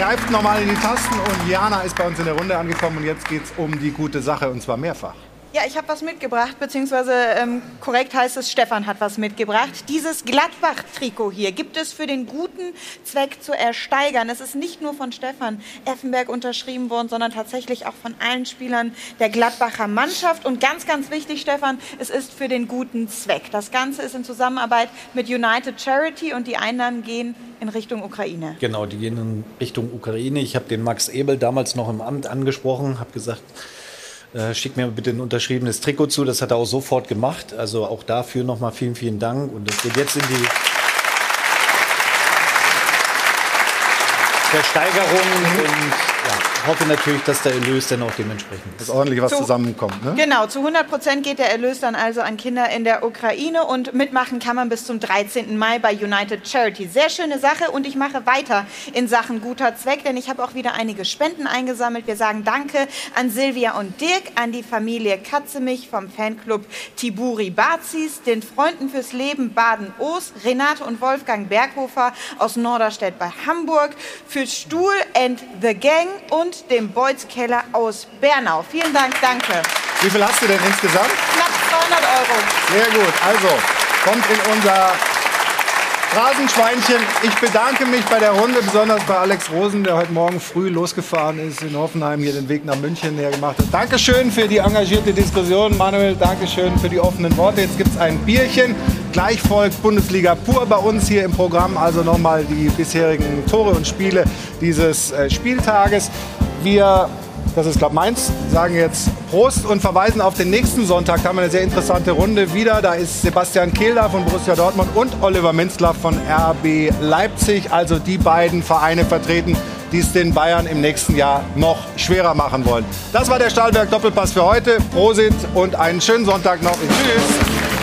greift nochmal in die Tasten und Jana ist bei uns in der Runde angekommen und jetzt geht es um die gute Sache und zwar mehrfach. Ja, ich habe was mitgebracht, beziehungsweise ähm, korrekt heißt es, Stefan hat was mitgebracht. Dieses Gladbach-Trikot hier gibt es für den guten Zweck zu ersteigern. Es ist nicht nur von Stefan Effenberg unterschrieben worden, sondern tatsächlich auch von allen Spielern der Gladbacher Mannschaft. Und ganz, ganz wichtig, Stefan, es ist für den guten Zweck. Das Ganze ist in Zusammenarbeit mit United Charity und die Einnahmen gehen in Richtung Ukraine. Genau, die gehen in Richtung Ukraine. Ich habe den Max Ebel damals noch im Amt angesprochen, habe gesagt, äh, schick mir bitte ein unterschriebenes Trikot zu. Das hat er auch sofort gemacht. Also auch dafür nochmal vielen, vielen Dank. Und das geht jetzt in die Versteigerung und hoffe natürlich, dass der Erlös dann auch dementsprechend ist. Dass ordentlich was zu, zusammenkommt. Ne? Genau, zu 100 Prozent geht der Erlös dann also an Kinder in der Ukraine und mitmachen kann man bis zum 13. Mai bei United Charity. Sehr schöne Sache und ich mache weiter in Sachen guter Zweck, denn ich habe auch wieder einige Spenden eingesammelt. Wir sagen Danke an Silvia und Dirk, an die Familie Katzemich vom Fanclub Tiburi Bazis, den Freunden fürs Leben Baden-Oos, Renate und Wolfgang Berghofer aus Norderstedt bei Hamburg, für Stuhl and the Gang und dem Beuys Keller aus Bernau. Vielen Dank, danke. Wie viel hast du denn insgesamt? Knapp 200 Euro. Sehr gut. Also, kommt in unser Rasenschweinchen. Ich bedanke mich bei der Runde, besonders bei Alex Rosen, der heute Morgen früh losgefahren ist in Hoffenheim, hier den Weg nach München näher gemacht hat. Dankeschön für die engagierte Diskussion, Manuel. Dankeschön für die offenen Worte. Jetzt gibt es ein Bierchen. Gleich folgt Bundesliga pur bei uns hier im Programm. Also nochmal die bisherigen Tore und Spiele dieses äh, Spieltages. Wir das ist, glaube ich, meins, sagen jetzt Prost und verweisen auf den nächsten Sonntag. Da haben wir eine sehr interessante Runde wieder. Da ist Sebastian Kehl da von Borussia Dortmund und Oliver Minzler von RB Leipzig. Also die beiden Vereine vertreten, die es den Bayern im nächsten Jahr noch schwerer machen wollen. Das war der Stahlberg Doppelpass für heute. Prosit und einen schönen Sonntag noch. Tschüss.